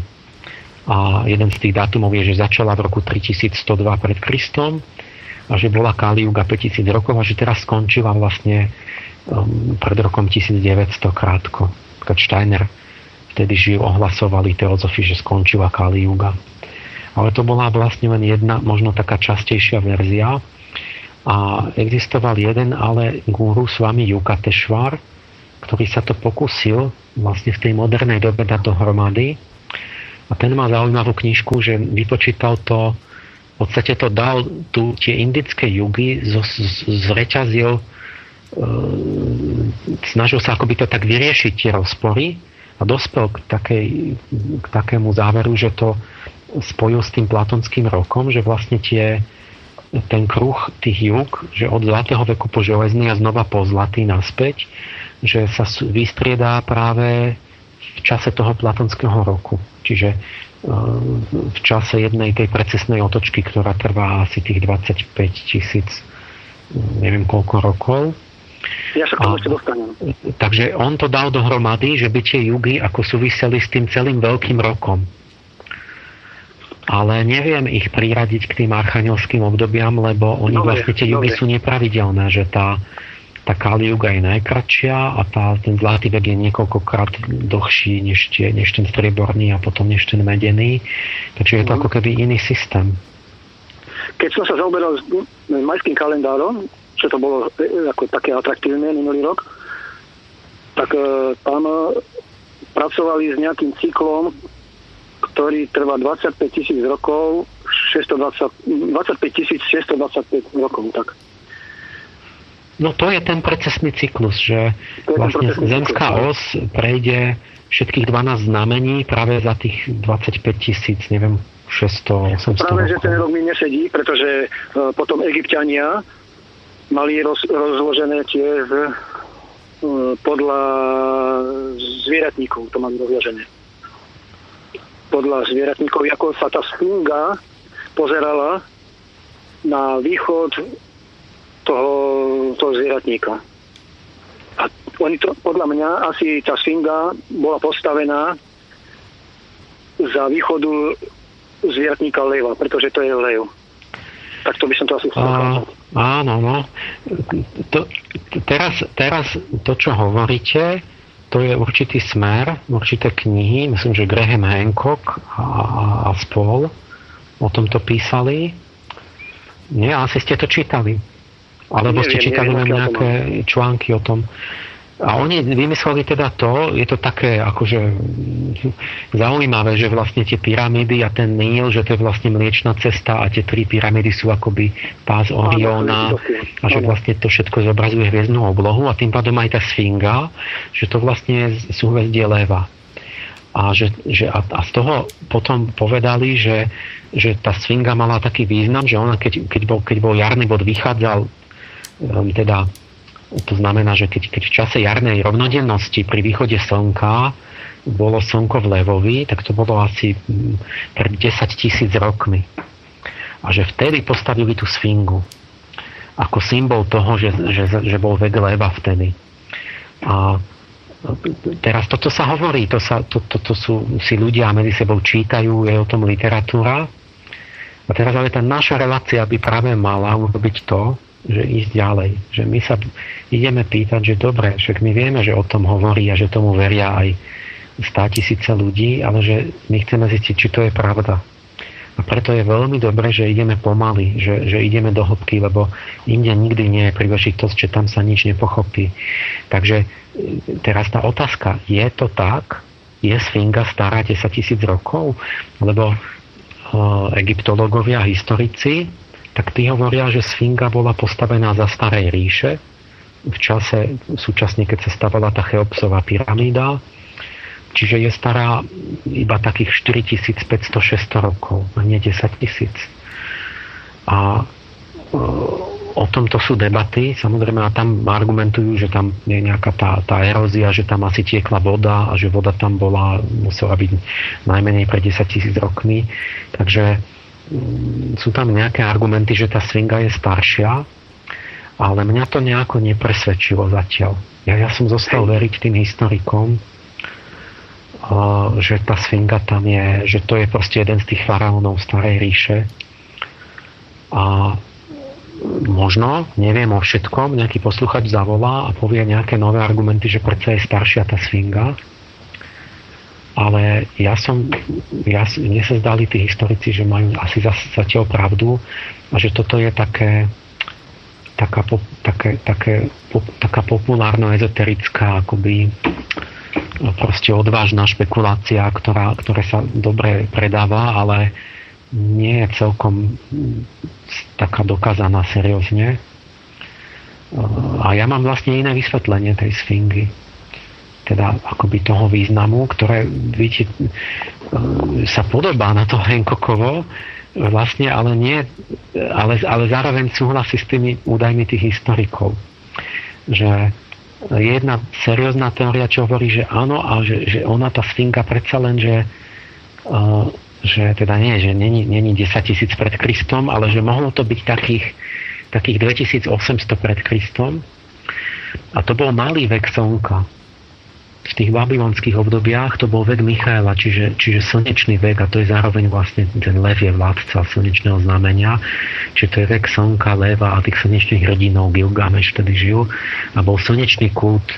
a jeden z tých dátumov je, že začala v roku 3102 pred Kristom a že bola Kali Yuga 5000 rokov a že teraz skončila vlastne um, pred rokom 1900 krátko. Keď Steiner vtedy žil, ohlasovali teozofi, že skončila Kali Yuga. Ale to bola vlastne len jedna, možno taká častejšia verzia. A existoval jeden ale guru s vami Yukatešvar, ktorý sa to pokusil vlastne v tej modernej dobe dať dohromady a ten má zaujímavú knižku, že vypočítal to, v podstate to dal tu tie indické jugy, zreťazil, e, snažil sa akoby to tak vyriešiť tie rozpory a dospel k, takej, k takému záveru, že to spojil s tým platonským rokom, že vlastne tie, ten kruh tých jug, že od zlatého veku po železný a znova po zlatý naspäť, že sa vystriedá práve v čase toho platonského roku. Čiže e, v čase jednej tej precesnej otočky, ktorá trvá asi tých 25 tisíc, neviem koľko rokov. Ja sa k tomu ešte dostanem. Takže on to dal dohromady, že by tie jugy ako súviseli s tým celým veľkým rokom. Ale neviem ich priradiť k tým archanielským obdobiam, lebo oni dobre, vlastne tie jugy dobre. sú nepravidelné, že tá, tá Kali Yuga je najkračšia a tá, ten zlatý vek je niekoľkokrát dlhší než, tie, než ten strieborný a potom než ten medený. Takže je to mm. ako keby iný systém. Keď som sa zaoberal s majským kalendárom, čo to bolo e, ako také atraktívne minulý rok, tak e, tam e, pracovali s nejakým cyklom, ktorý trvá 25 tisíc rokov, 620, 25 tisíc 625 rokov. Tak. No to je ten precesný cyklus, že vlastne zemská os prejde všetkých 12 znamení práve za tých 25 tisíc, neviem, 600, 800 Práve, rokov. že ten rok mi nesedí, pretože uh, potom egyptiania mali roz, rozložené tie uh, podľa zvieratníkov, to mali rozložené. Podľa zvieratníkov, ako sa tá sfinga pozerala na východ toho, toho zvieratníka. A oni to, podľa mňa, asi tá sfinga bola postavená za východu zvieratníka leva, pretože to je lev. Tak to by som to asi chcel A, Áno, no. To, teraz, teraz to, čo hovoríte, to je určitý smer, určité knihy, myslím, že Graham Hancock a, a spol o tomto písali. Nie, asi ste to čítali. Alebo ste čítali len nejaké články o tom. A oni vymysleli teda to, je to také akože zaujímavé, že vlastne tie pyramídy a ten Níl, že to je vlastne mliečna cesta a tie tri pyramídy sú akoby pás Oriona a že vlastne to všetko zobrazuje hviezdnú oblohu a tým pádom aj tá Sfinga, že to vlastne sú hvezdie leva. A, že, že a, a z toho potom povedali, že, že tá Sfinga mala taký význam, že ona keď, keď, bol, keď bol jarný bod vychádzal Ehm, teda to znamená, že keď, keď v čase jarnej rovnodennosti pri východe slnka bolo slnko v Levovi, tak to bolo asi mm, pred 10 tisíc rokmi. A že vtedy postavili tú sfingu ako symbol toho, že, že, že bol vek leva vtedy. A teraz toto sa hovorí, to, sa, to, to, to sú, si ľudia medzi sebou čítajú, je o tom literatúra. A teraz ale tá naša relácia by práve mala urobiť to, že ísť ďalej. Že my sa ideme pýtať, že dobre, však my vieme, že o tom hovorí a že tomu veria aj stá tisíce ľudí, ale že my chceme zistiť, či to je pravda. A preto je veľmi dobré, že ideme pomaly, že, že ideme do hĺbky, lebo inde nikdy nie je príležitosť, že tam sa nič nepochopí. Takže e, teraz tá otázka, je to tak? Je Sfinga stará 10 tisíc rokov? Lebo uh, egyptológovia, historici, tak tí hovoria, že Sfinga bola postavená za starej ríše, v čase súčasne, keď sa stavala tá Cheopsová pyramída, čiže je stará iba takých 4500-600 rokov, a nie 10 tisíc. A uh, o tomto sú debaty, samozrejme, a tam argumentujú, že tam je nejaká tá, tá erózia, že tam asi tiekla voda a že voda tam bola, musela byť najmenej pre 10 tisíc rokmi. Takže sú tam nejaké argumenty, že tá svinga je staršia, ale mňa to nejako nepresvedčilo zatiaľ. Ja, ja som zostal veriť tým historikom, že tá svinga tam je, že to je proste jeden z tých faraónov starej ríše. A možno, neviem o všetkom, nejaký posluchač zavolá a povie nejaké nové argumenty, že predsa je staršia tá svinga. Ale ja som, ja, mne sa zdali tí historici, že majú asi zatiaľ pravdu a že toto je také, taká, také, také, taká populárno-ezoterická akoby proste odvážna špekulácia, ktorá, ktoré sa dobre predáva, ale nie je celkom taká dokázaná seriózne. A ja mám vlastne iné vysvetlenie tej sfingy. Teda akoby toho významu, ktoré viete, sa podobá na to Hancockovo, vlastne, ale nie, ale, ale zároveň súhlasí s tými údajmi tých historikov. Že je jedna seriózna teória, čo hovorí, že áno, a že, že ona, tá sfinga, predsa len, že uh, že teda nie, že není, není 10 tisíc pred Kristom, ale že mohlo to byť takých, takých 2800 pred Kristom. A to bol malý vek slnka. V tých babylonských obdobiach to bol vek Michaela, čiže, čiže slnečný vek a to je zároveň vlastne ten lev je vládca slnečného znamenia. Čiže to je vek slnka, leva a tých slnečných hrdinov Gilgamesh vtedy žil a bol slnečný kult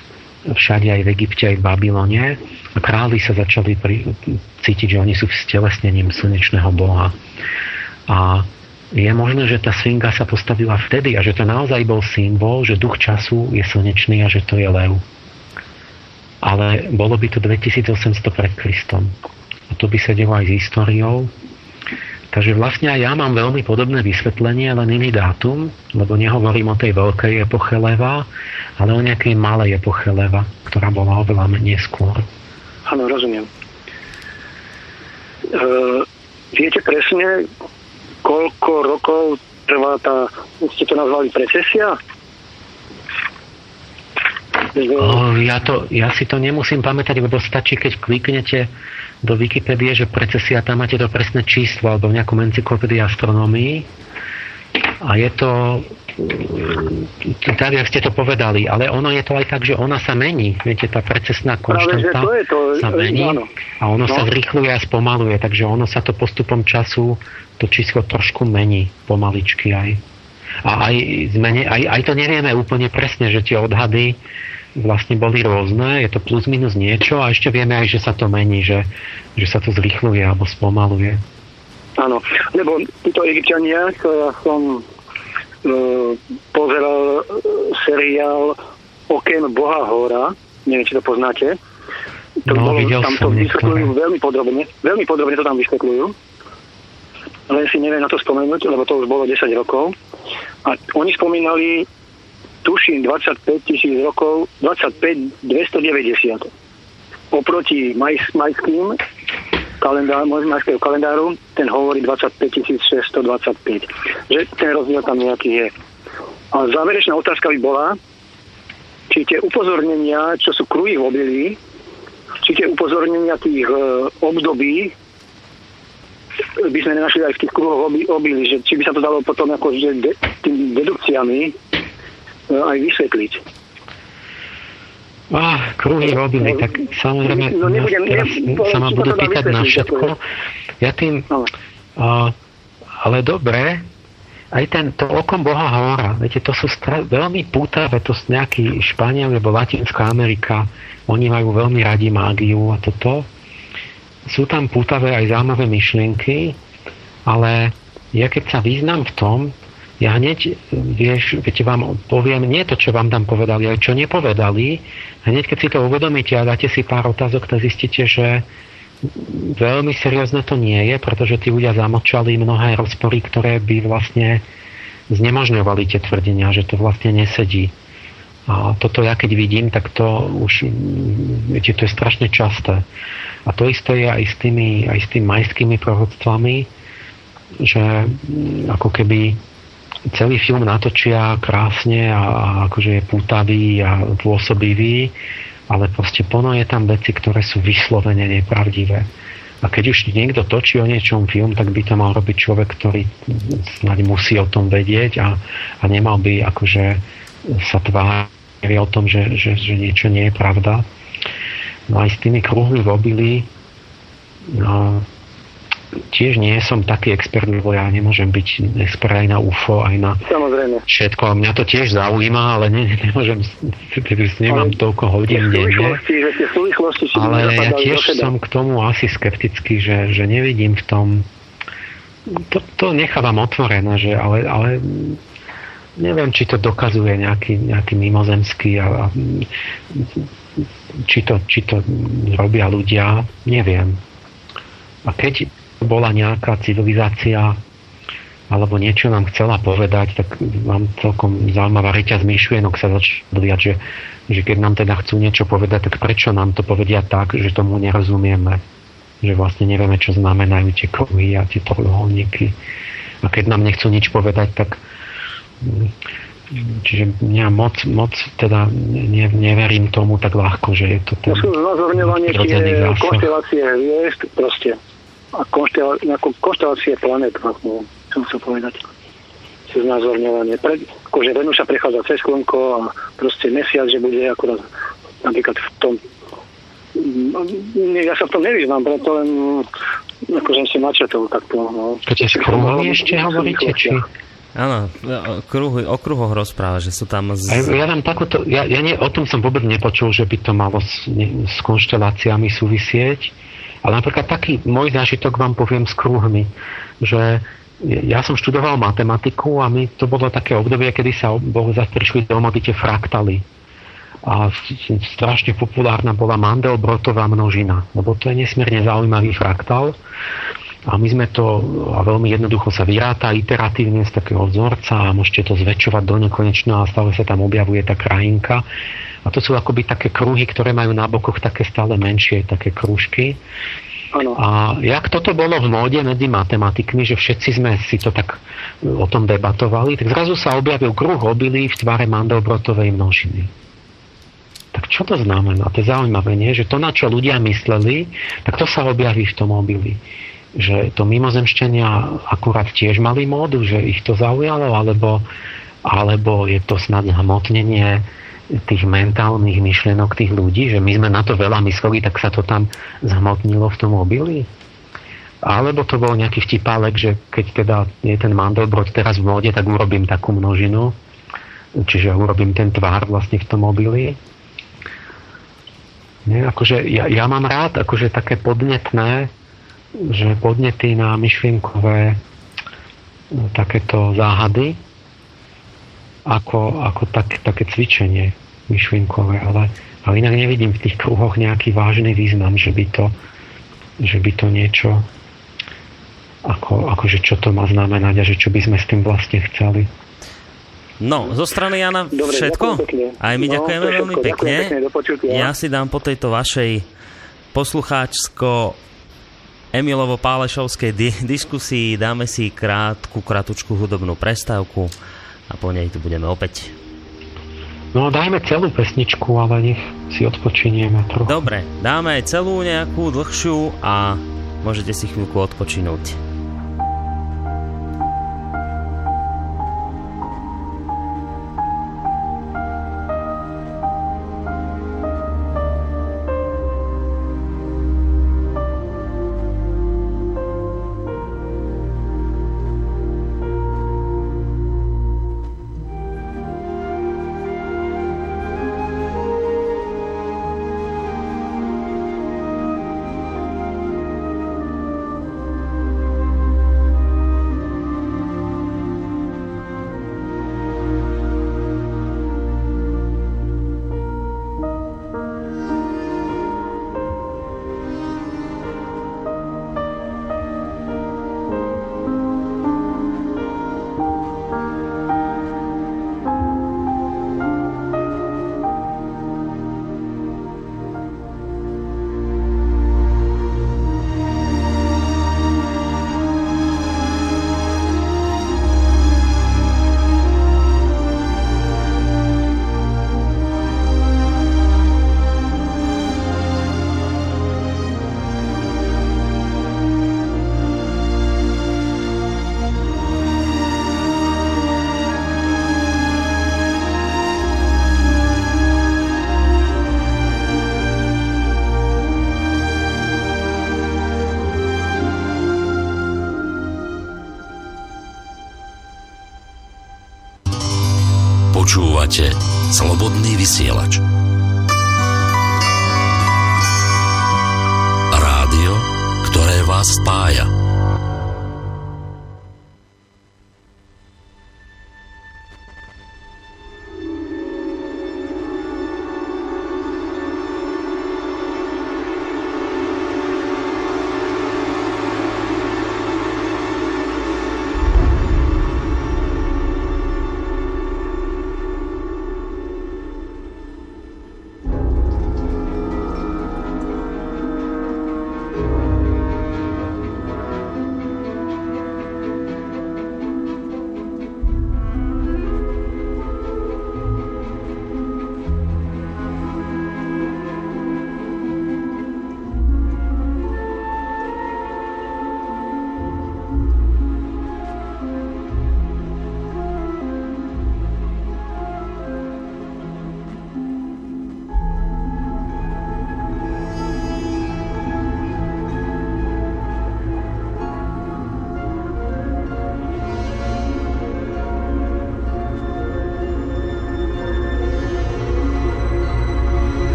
všade aj v Egypte, aj v Babylone. A králi sa začali pri, cítiť, že oni sú stelesnením slnečného boha. A je možné, že tá svinga sa postavila vtedy a že to naozaj bol symbol, že duch času je slnečný a že to je lev. Ale bolo by to 2800 pred Kristom. A to by sedelo aj s históriou. Takže vlastne aj ja mám veľmi podobné vysvetlenie, len iný dátum, lebo nehovorím o tej veľkej epoche leva, ale o nejakej malej epoche leva, ktorá bola oveľa neskôr. Áno, rozumiem. E, viete presne, koľko rokov trvá tá, ste to nazvali precesia? O, ja, to, ja si to nemusím pamätať, lebo stačí, keď kliknete do Wikipédie, že precesia, tam máte to presné číslo, alebo v nejakom encyklopédii astronomii. A je to tak, jak ste to povedali, ale ono je to aj tak, že ona sa mení. Viete, tá precesná konštanta to to, sa mení áno. a ono no. sa zrýchluje a spomaluje, takže ono sa to postupom času, to číslo trošku mení pomaličky aj. A aj, zmene, aj, aj to nevieme úplne presne, že tie odhady vlastne boli rôzne, je to plus minus niečo a ešte vieme aj, že sa to mení, že, že sa to zrýchluje alebo spomaluje. Áno, lebo títo egyptiania, som uh, pozeral seriál Okem Boha Hora, neviem, či to poznáte. To no, bolo, tam to vysvetľujú veľmi podrobne, veľmi podrobne to tam vysvetľujú. Len si neviem na to spomenúť, lebo to už bolo 10 rokov. A oni spomínali, tuším, 25 tisíc rokov, 25 290. Oproti maj, majským kalendár, majského kalendáru, ten hovorí 25 625. Že ten rozdiel tam nejaký je. A záverečná otázka by bola, či tie upozornenia, čo sú kruhy v obilí, či tie upozornenia tých e, období by sme nenašli aj v tých kruhoch obilí, že či by sa to dalo potom ako, že de, tými dedukciami aj vysvetliť. Ah, kruhy robili, tak samozrejme no, nebudem, teraz nebudem, sa ma budú pýtať na všetko. Ja tým... No. Uh, ale dobre, aj ten, to okom Boha hora, viete, to sú stra- veľmi pútavé, to sú nejakí Španieli alebo Latinská Amerika, oni majú veľmi radi mágiu a toto. Sú tam pútavé aj zaujímavé myšlienky ale ja keď sa význam v tom, ja hneď, vieš, keď vám poviem nie to, čo vám tam povedali, ale čo nepovedali, hneď keď si to uvedomíte a dáte si pár otázok, tak zistíte, že veľmi seriózne to nie je, pretože tí ľudia zamočali mnohé rozpory, ktoré by vlastne znemožňovali tie tvrdenia, že to vlastne nesedí. A toto ja keď vidím, tak to už, viete, to je strašne časté. A to isté je aj s tými, aj s tými majskými prorodstvami, že ako keby celý film natočia krásne a, a akože je pútavý a pôsobivý, ale proste plno je tam veci, ktoré sú vyslovene nepravdivé. A keď už niekto točí o niečom film, tak by to mal robiť človek, ktorý snáď musí o tom vedieť a, a nemal by akože sa tvári o tom, že, že, že niečo nie je pravda. No aj s tými kruhmi v obili, no, tiež nie som taký expert, lebo ja nemôžem byť expert aj na UFO, aj na Samozrejme. všetko. A mňa to tiež zaujíma, ale ne, nemôžem, nemám ale toľko hodín denne. Ale ja tiež som k tomu asi skeptický, že, že nevidím v tom to, to nechávam otvorené, že ale, ale neviem, či to dokazuje nejaký, nejaký mimozemský a, a či, to, či to robia ľudia, neviem. A keď bola nejaká civilizácia alebo niečo nám chcela povedať, tak mám celkom zaujímavá reťaz myšlienok sa začala že, že keď nám teda chcú niečo povedať, tak prečo nám to povedia tak, že tomu nerozumieme. Že vlastne nevieme, čo znamenajú tie kruhy a tie trojuholníky. A keď nám nechcú nič povedať, tak Čiže ja moc, moc teda ne, neverím tomu tak ľahko, že je to ten... To sú znázorňovanie tie konštelácie hviezd, proste a konštelácie planet, no, som chcel povedať cez znázorňovanie. Pre, akože Venúša prechádza cez Slnko a proste mesiac, že bude akurát napríklad v tom ja sa v tom nevyznám, preto len akože si načetol takto. No. To tie skruhy ešte hovoríte, či? Áno, okruhy, okruhoch rozpráva, že sú tam... Z... Ja, ja dám takúto, ja, ja nie, o tom som vôbec nepočul, že by to malo s, ne, s konšteláciami súvisieť. Ale napríklad taký môj zážitok vám poviem s kruhmi, že ja som študoval matematiku a my to bolo také obdobie, kedy sa prišli do mody tie fraktaly. A strašne populárna bola Mandelbrotová množina, lebo to je nesmierne zaujímavý fraktál. A my sme to, a veľmi jednoducho sa vyráta iteratívne z takého vzorca a môžete to zväčšovať do nekonečna a stále sa tam objavuje tá krajinka. A to sú akoby také kruhy, ktoré majú na bokoch také stále menšie, také kružky. Ano. A jak toto bolo v móde medzi matematikmi, že všetci sme si to tak o tom debatovali, tak zrazu sa objavil kruh obilí v tvare Mandelbrotovej množiny. Tak čo to znamená? To je zaujímavé, nie? Že to, na čo ľudia mysleli, tak to sa objaví v tom obili. Že to mimozemšťania akurát tiež mali módu, že ich to zaujalo, alebo, alebo je to snad hmotnenie tých mentálnych myšlienok tých ľudí, že my sme na to veľa mysleli, tak sa to tam zhmotnilo v tom obili? Alebo to bol nejaký vtipálek, že keď teda je ten Mandelbrot teraz v móde, tak urobím takú množinu, čiže urobím ten tvár vlastne v tom obili. Nie, akože ja, ja mám rád akože také podnetné, že podnety na myšlienkové no, takéto záhady, ako, ako tak, také cvičenie myšlienkové, ale, ale inak nevidím v tých kruhoch nejaký vážny význam, že by to, že by to niečo ako, akože čo to má znamenať a že čo by sme s tým vlastne chceli. No, zo strany Jana Dobre, všetko? Aj my no, ďakujeme všetko, veľmi pekne. pekne ja si dám po tejto vašej poslucháčsko Emilovo Pálešovskej di- diskusii dáme si krátku, kratučku hudobnú prestávku a po nej tu budeme opäť. No dajme celú pesničku, ale nech si odpočinieme trochu. Dobre, dáme aj celú nejakú dlhšiu a môžete si chvíľku odpočinúť.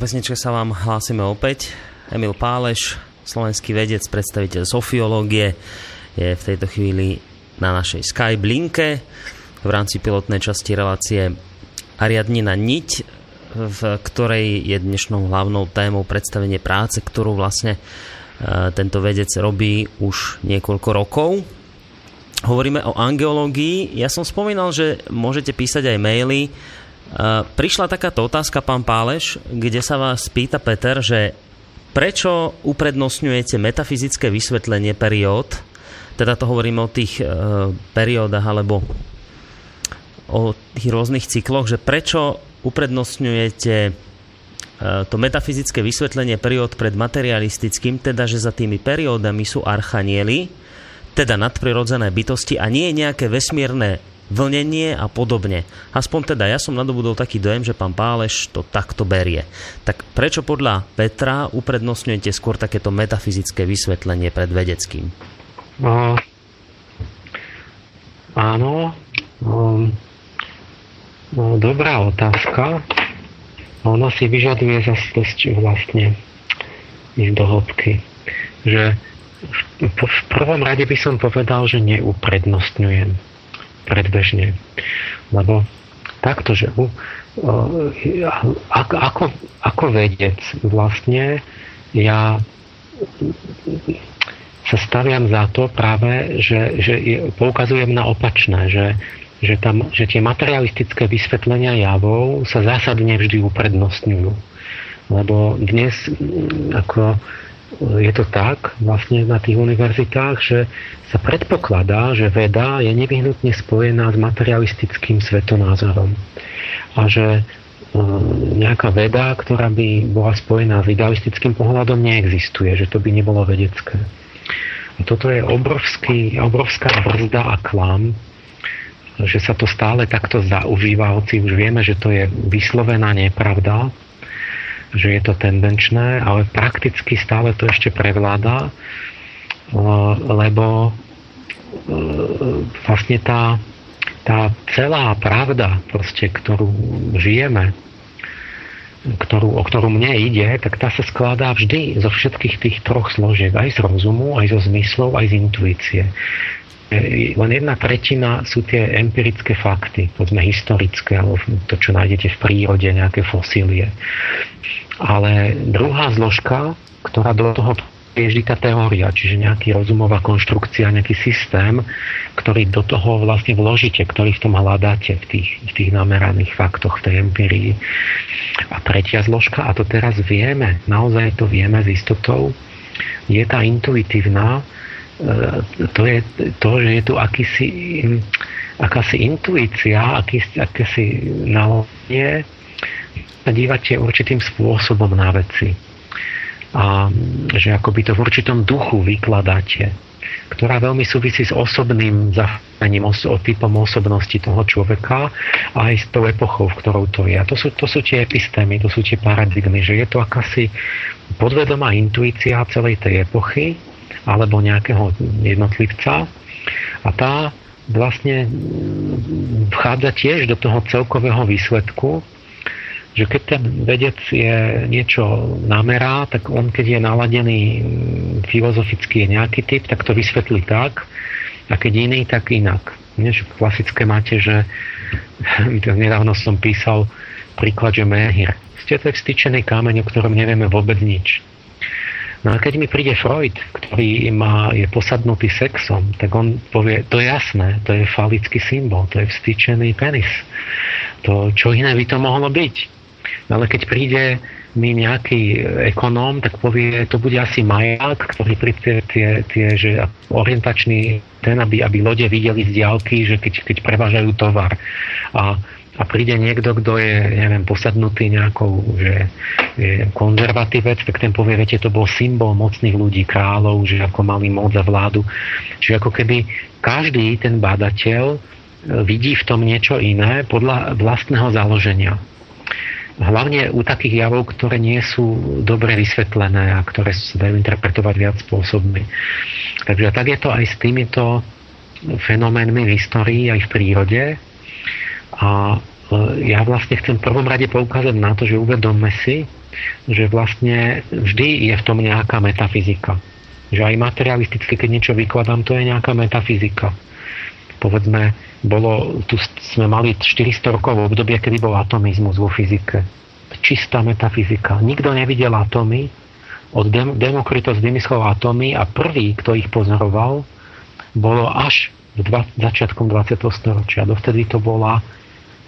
Pesničke sa vám hlásime opäť. Emil Páleš, slovenský vedec, predstaviteľ sofiológie, je v tejto chvíli na našej Skype linke v rámci pilotnej časti relácie Ariadnina niť, v ktorej je dnešnou hlavnou témou predstavenie práce, ktorú vlastne e, tento vedec robí už niekoľko rokov. Hovoríme o angeológii. Ja som spomínal, že môžete písať aj maily prišla takáto otázka, pán Páleš, kde sa vás pýta Peter, že prečo uprednostňujete metafyzické vysvetlenie periód, teda to hovoríme o tých e, periódach alebo o tých rôznych cykloch, že prečo uprednostňujete e, to metafyzické vysvetlenie periód pred materialistickým, teda že za tými periódami sú archanieli, teda nadprirodzené bytosti a nie nejaké vesmírne vlnenie a podobne. Aspoň teda ja som nadobudol taký dojem, že pán Páleš to takto berie. Tak prečo podľa Petra uprednostňujete skôr takéto metafyzické vysvetlenie pred vedeckým? No, áno, no, no, dobrá otázka. Ona si vyžaduje zase dosť vlastne ísť do hĺbky. Že v prvom rade by som povedal, že neuprednostňujem predbežne. Lebo takto, že uh, ako, ako vedec vlastne ja sa staviam za to práve, že, že poukazujem na opačné, že, že, tam, že tie materialistické vysvetlenia javov sa zásadne vždy uprednostňujú. Lebo dnes ako je to tak vlastne na tých univerzitách, že sa predpokladá, že veda je nevyhnutne spojená s materialistickým svetonázorom. A že e, nejaká veda, ktorá by bola spojená s idealistickým pohľadom, neexistuje, že to by nebolo vedecké. A toto je obrovský, obrovská brzda a klam, že sa to stále takto zaužíva, hoci už vieme, že to je vyslovená nepravda, že je to tendenčné, ale prakticky stále to ešte prevláda, e, lebo e, vlastne tá, tá celá pravda, proste, ktorú žijeme, ktorú, o ktorú mne ide, tak tá sa skladá vždy zo všetkých tých troch složiek, aj z rozumu, aj zo zmyslov, aj z intuície. E, len jedna tretina sú tie empirické fakty, povedzme historické, alebo to, čo nájdete v prírode, nejaké fosílie. Ale druhá zložka, ktorá do toho je vždy tá teória, čiže nejaký rozumová konštrukcia, nejaký systém, ktorý do toho vlastne vložíte, ktorý v tom hľadáte, v tých, v tých nameraných faktoch, v tej empirii. A tretia zložka, a to teraz vieme, naozaj to vieme s istotou, je tá intuitívna, to je to, že je tu akýsi, akási intuícia, akýsi, akési nalanie sa dívate určitým spôsobom na veci. A že akoby to v určitom duchu vykladáte, ktorá veľmi súvisí s osobným zachovaním, os- typom osobnosti toho človeka a aj s tou epochou, v ktorou to je. A to sú, to sú tie epistémy, to sú tie paradigmy, že je to akási podvedomá intuícia celej tej epochy, alebo nejakého jednotlivca. A tá vlastne vchádza tiež do toho celkového výsledku, že keď ten vedec je niečo namerá, tak on keď je naladený filozoficky je nejaký typ, tak to vysvetlí tak, a keď iný, tak inak. Než klasické máte, že nedávno som písal príklad, že Mehir. Ste to vstyčený kameň, o ktorom nevieme vôbec nič. No a keď mi príde Freud, ktorý má, je posadnutý sexom, tak on povie, to je jasné, to je falický symbol, to je vstýčený penis. To, čo iné by to mohlo byť? No ale keď príde mi nejaký ekonóm, tak povie, to bude asi majak, ktorý príde tie, tie že orientačný ten, aby, aby lode videli z diálky, že keď, keď prevážajú tovar. A a príde niekto, kto je, neviem, posadnutý nejakou, že je konzervatívec, tak ten povie, viete, to bol symbol mocných ľudí, kráľov, že ako mali moc a vládu. Čiže ako keby každý ten badateľ e, vidí v tom niečo iné podľa vlastného založenia. Hlavne u takých javov, ktoré nie sú dobre vysvetlené a ktoré sa dajú interpretovať viac spôsobmi. Takže tak je to aj s týmito fenoménmi v histórii, aj v prírode. A ja vlastne chcem v prvom rade poukázať na to, že uvedomme si, že vlastne vždy je v tom nejaká metafyzika. Že aj materialisticky, keď niečo vykladám, to je nejaká metafyzika. Povedzme, bolo, tu sme mali 400 rokov obdobie, kedy bol atomizmus vo fyzike. Čistá metafyzika. Nikto nevidel atomy, od Dem- Demokritos vymyslel atómy a prvý, kto ich pozoroval, bolo až v dva- začiatkom 20. storočia. Dovtedy to bola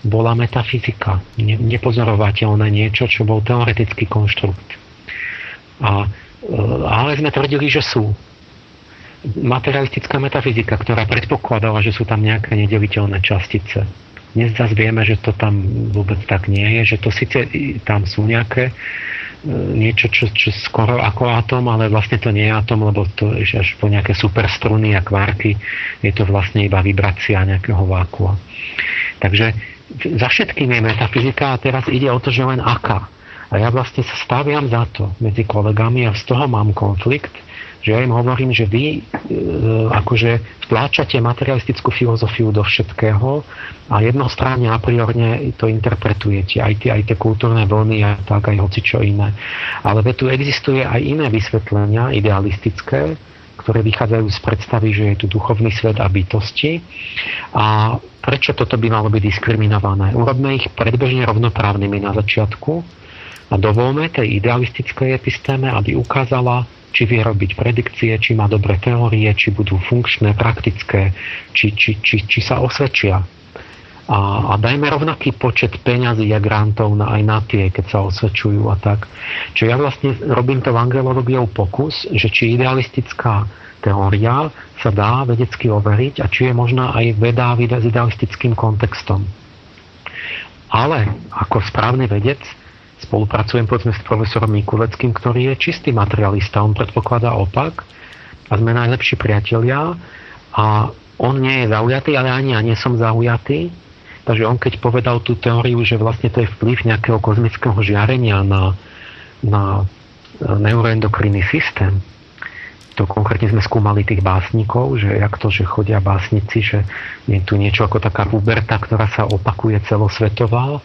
bola metafyzika, ne, nepozorovateľné niečo, čo bol teoretický konštrukt. A, e, ale sme tvrdili, že sú. Materialistická metafyzika, ktorá predpokladala, že sú tam nejaké nedeliteľné častice. Dnes zase vieme, že to tam vôbec tak nie je, že to síce tam sú nejaké niečo, čo, čo skoro ako atom, ale vlastne to nie je atom, lebo to je až po nejaké superstruny a kvárky je to vlastne iba vibrácia nejakého vákua. Takže za všetkým je metafyzika a teraz ide o to, že len aká. A ja vlastne sa staviam za to medzi kolegami a z toho mám konflikt, že ja im hovorím, že vy e, akože vtláčate materialistickú filozofiu do všetkého a jednostranne a priorne to interpretujete, aj tie, aj tie kultúrne vlny a tak aj hoci čo iné. Ale tu existuje aj iné vysvetlenia idealistické, ktoré vychádzajú z predstavy, že je tu duchovný svet a bytosti. A prečo toto by malo byť diskriminované? Urobme ich predbežne rovnoprávnymi na začiatku a dovolme tej idealistickej epistéme, aby ukázala či vie robiť predikcie, či má dobré teórie, či budú funkčné, praktické, či, či, či, či sa osvedčia. A, a dajme rovnaký počet peňazí a grantov na, aj na tie, keď sa osvedčujú a tak. Čiže ja vlastne robím to v angelológiou pokus, že či idealistická teória sa dá vedecky overiť a či je možná aj veda s idealistickým kontextom. Ale ako správny vedec spolupracujem povedzme s profesorom Mikuleckým, ktorý je čistý materialista. On predpokladá opak a sme najlepší priatelia a on nie je zaujatý, ale ani ja nie som zaujatý. Takže on keď povedal tú teóriu, že vlastne to je vplyv nejakého kozmického žiarenia na, na neuroendokrinný systém, to konkrétne sme skúmali tých básnikov, že jak to, že chodia básnici, že je tu niečo ako taká puberta, ktorá sa opakuje celosvetová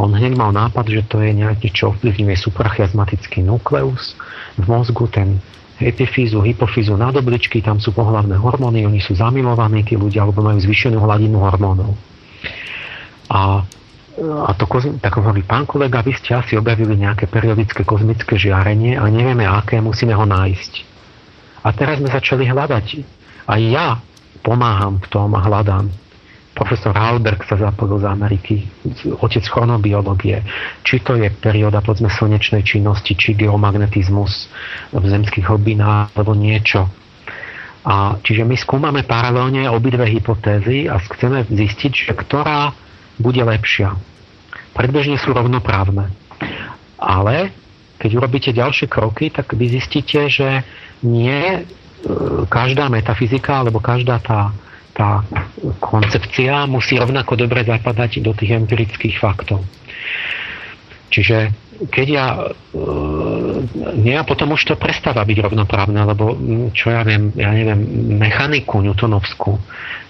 on hneď mal nápad, že to je nejaký, čo ovplyvňuje suprachiasmatický nukleus v mozgu, ten epifízu, hypofízu, nádobličky, tam sú pohlavné hormóny, oni sú zamilovaní, tí ľudia, alebo majú zvýšenú hladinu hormónov. A, a to, tak hovorí, pán kolega, vy ste asi objavili nejaké periodické kozmické žiarenie a nevieme aké, musíme ho nájsť. A teraz sme začali hľadať. A ja pomáham v tom a hľadám profesor Halberg sa zapojil z Ameriky, otec chronobiológie, či to je perióda povedzme slnečnej činnosti, či geomagnetizmus v zemských hlbinách, alebo niečo. A čiže my skúmame paralelne obidve hypotézy a chceme zistiť, že ktorá bude lepšia. Predbežne sú rovnoprávne. Ale keď urobíte ďalšie kroky, tak vy zistíte, že nie e, každá metafyzika alebo každá tá tá koncepcia musí rovnako dobre zapadať do tých empirických faktov. Čiže keď ja, nie, a potom už to prestáva byť rovnoprávne, lebo čo ja viem, ja neviem, mechaniku newtonovskú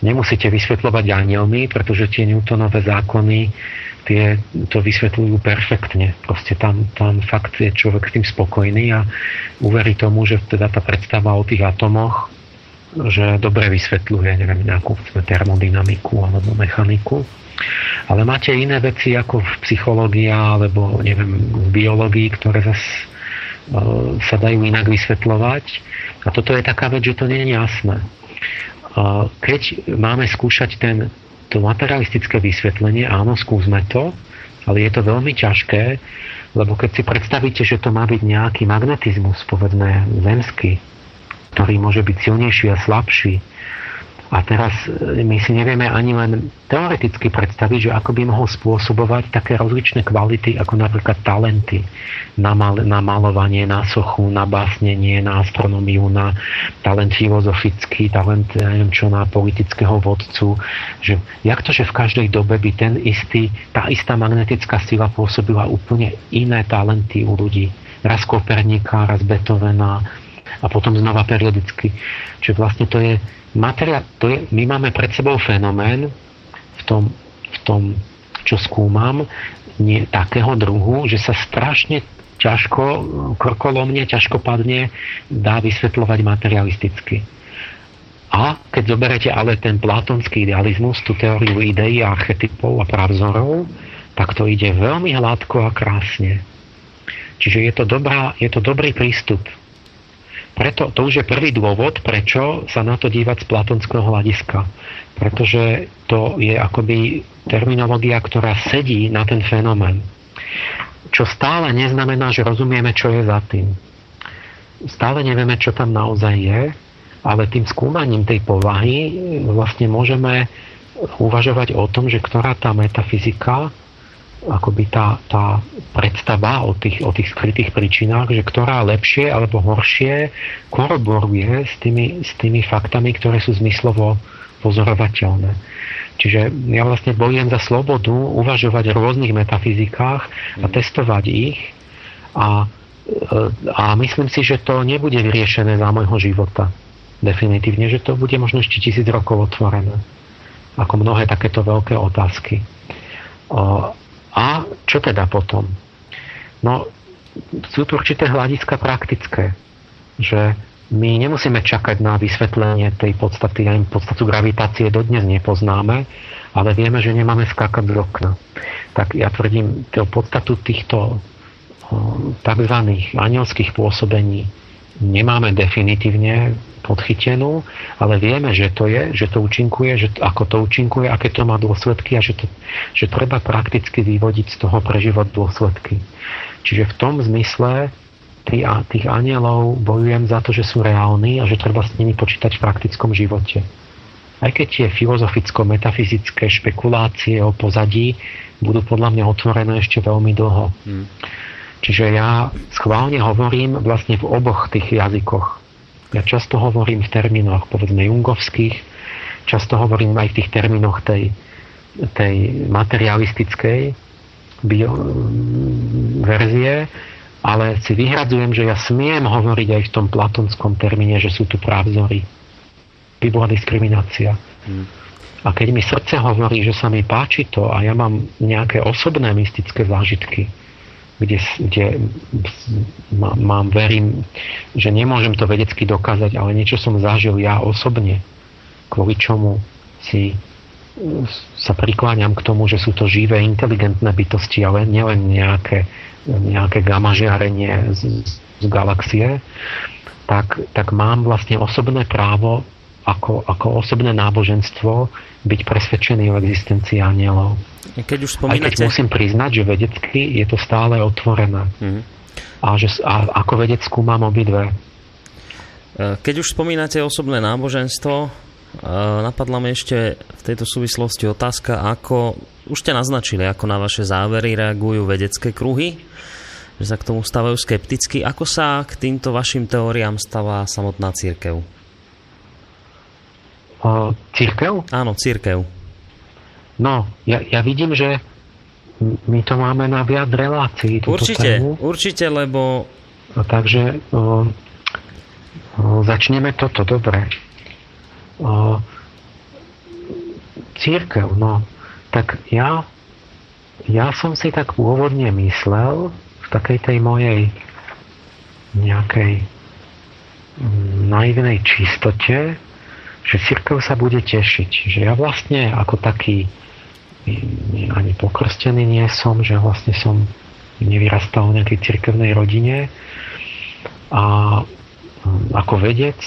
nemusíte vysvetľovať anielmi, pretože tie newtonové zákony tie to vysvetľujú perfektne. Proste tam, tam fakt je človek s tým spokojný a uverí tomu, že teda tá predstava o tých atomoch že dobre vysvetľuje, neviem, nejakú termodynamiku alebo mechaniku. Ale máte iné veci ako v psychológii alebo neviem, v biológii, ktoré zase sa dajú inak vysvetľovať. A toto je taká vec, že to nie je jasné. Keď máme skúšať ten, to materialistické vysvetlenie, áno, skúsme to, ale je to veľmi ťažké, lebo keď si predstavíte, že to má byť nejaký magnetizmus, povedzme zemský, ktorý môže byť silnejší a slabší. A teraz e, my si nevieme ani len teoreticky predstaviť, že ako by mohol spôsobovať také rozličné kvality, ako napríklad talenty na, mal, na malovanie, na sochu, na básnenie, na astronómiu, na talent filozofický, talent, neviem čo, na politického vodcu. Že, jak to, že v každej dobe by ten istý, tá istá magnetická sila pôsobila úplne iné talenty u ľudí. Raz Kopernika, raz Beethovena, a potom znova periodicky. Čiže vlastne to je materiál, to je, my máme pred sebou fenomén v tom, v tom čo skúmam, nie, takého druhu, že sa strašne ťažko, krkolomne, ťažkopadne dá vysvetľovať materialisticky. A keď zoberete ale ten platonský idealizmus, tú teóriu ideí, archetypov a pravzorov, tak to ide veľmi hladko a krásne. Čiže je to, dobrá, je to dobrý prístup preto to už je prvý dôvod, prečo sa na to dívať z platonského hľadiska. pretože to je akoby terminológia, ktorá sedí na ten fenomén. Čo stále neznamená, že rozumieme, čo je za tým. Stále nevieme, čo tam naozaj je, ale tým skúmaním tej povahy vlastne môžeme uvažovať o tom, že ktorá tá metafyzika akoby tá, tá predstava o tých, o tých skrytých príčinách, že ktorá lepšie alebo horšie koroboruje s tými, s tými faktami, ktoré sú zmyslovo pozorovateľné. Čiže ja vlastne bojujem za slobodu uvažovať o rôznych metafyzikách a testovať ich a, a myslím si, že to nebude vyriešené za môjho života. Definitívne, že to bude možno ešte tisíc rokov otvorené. Ako mnohé takéto veľké otázky. A čo teda potom? No, sú tu určité hľadiska praktické, že my nemusíme čakať na vysvetlenie tej podstaty, ani podstatu gravitácie dodnes nepoznáme, ale vieme, že nemáme skákať z okna. Tak ja tvrdím, podstatu týchto tzv. anielských pôsobení nemáme definitívne podchytenú, ale vieme, že to je, že to účinkuje, že ako to účinkuje, aké to má dôsledky a že, to, že treba prakticky vyvodiť z toho prežívať dôsledky. Čiže v tom zmysle tých, tých anielov bojujem za to, že sú reálni a že treba s nimi počítať v praktickom živote. Aj keď tie filozoficko-metafyzické špekulácie o pozadí budú podľa mňa otvorené ešte veľmi dlho. Hmm. Čiže ja schválne hovorím vlastne v oboch tých jazykoch. Ja často hovorím v termínoch, povedzme, jungovských, často hovorím aj v tých termínoch tej, tej materialistickej bio, verzie, ale si vyhradzujem, že ja smiem hovoriť aj v tom platonskom termíne, že sú tu právzory. By bola diskriminácia. Hmm. A keď mi srdce hovorí, že sa mi páči to a ja mám nejaké osobné mystické zážitky, kde, kde mám, verím, že nemôžem to vedecky dokázať, ale niečo som zažil ja osobne, kvôli čomu si sa prikláňam k tomu, že sú to živé, inteligentné bytosti, ale nielen nejaké, nejaké gamma žiarenie z, z galaxie, tak, tak mám vlastne osobné právo ako, ako osobné náboženstvo byť presvedčený o existencii anielov. Keď už spomínate... Aj keď musím priznať, že vedecky je to stále otvorené. Mm. A, že, a ako vedec skúmam obidve. E, keď už spomínate osobné náboženstvo, e, napadla mi ešte v tejto súvislosti otázka, ako už ste naznačili, ako na vaše závery reagujú vedecké kruhy, že sa k tomu stávajú skepticky. Ako sa k týmto vašim teóriám stáva samotná církev? Církev? Áno, církev. No, ja, ja vidím, že my to máme na viac relácií. Určite, tému. určite, lebo... No, takže o, o, začneme toto, dobre. O, církev, no, tak ja, ja som si tak pôvodne myslel v takej tej mojej nejakej mm, naivnej čistote, že církev sa bude tešiť. Že ja vlastne ako taký ani pokrstený nie som, že vlastne som nevyrastal v nejakej cirkevnej rodine a hm, ako vedec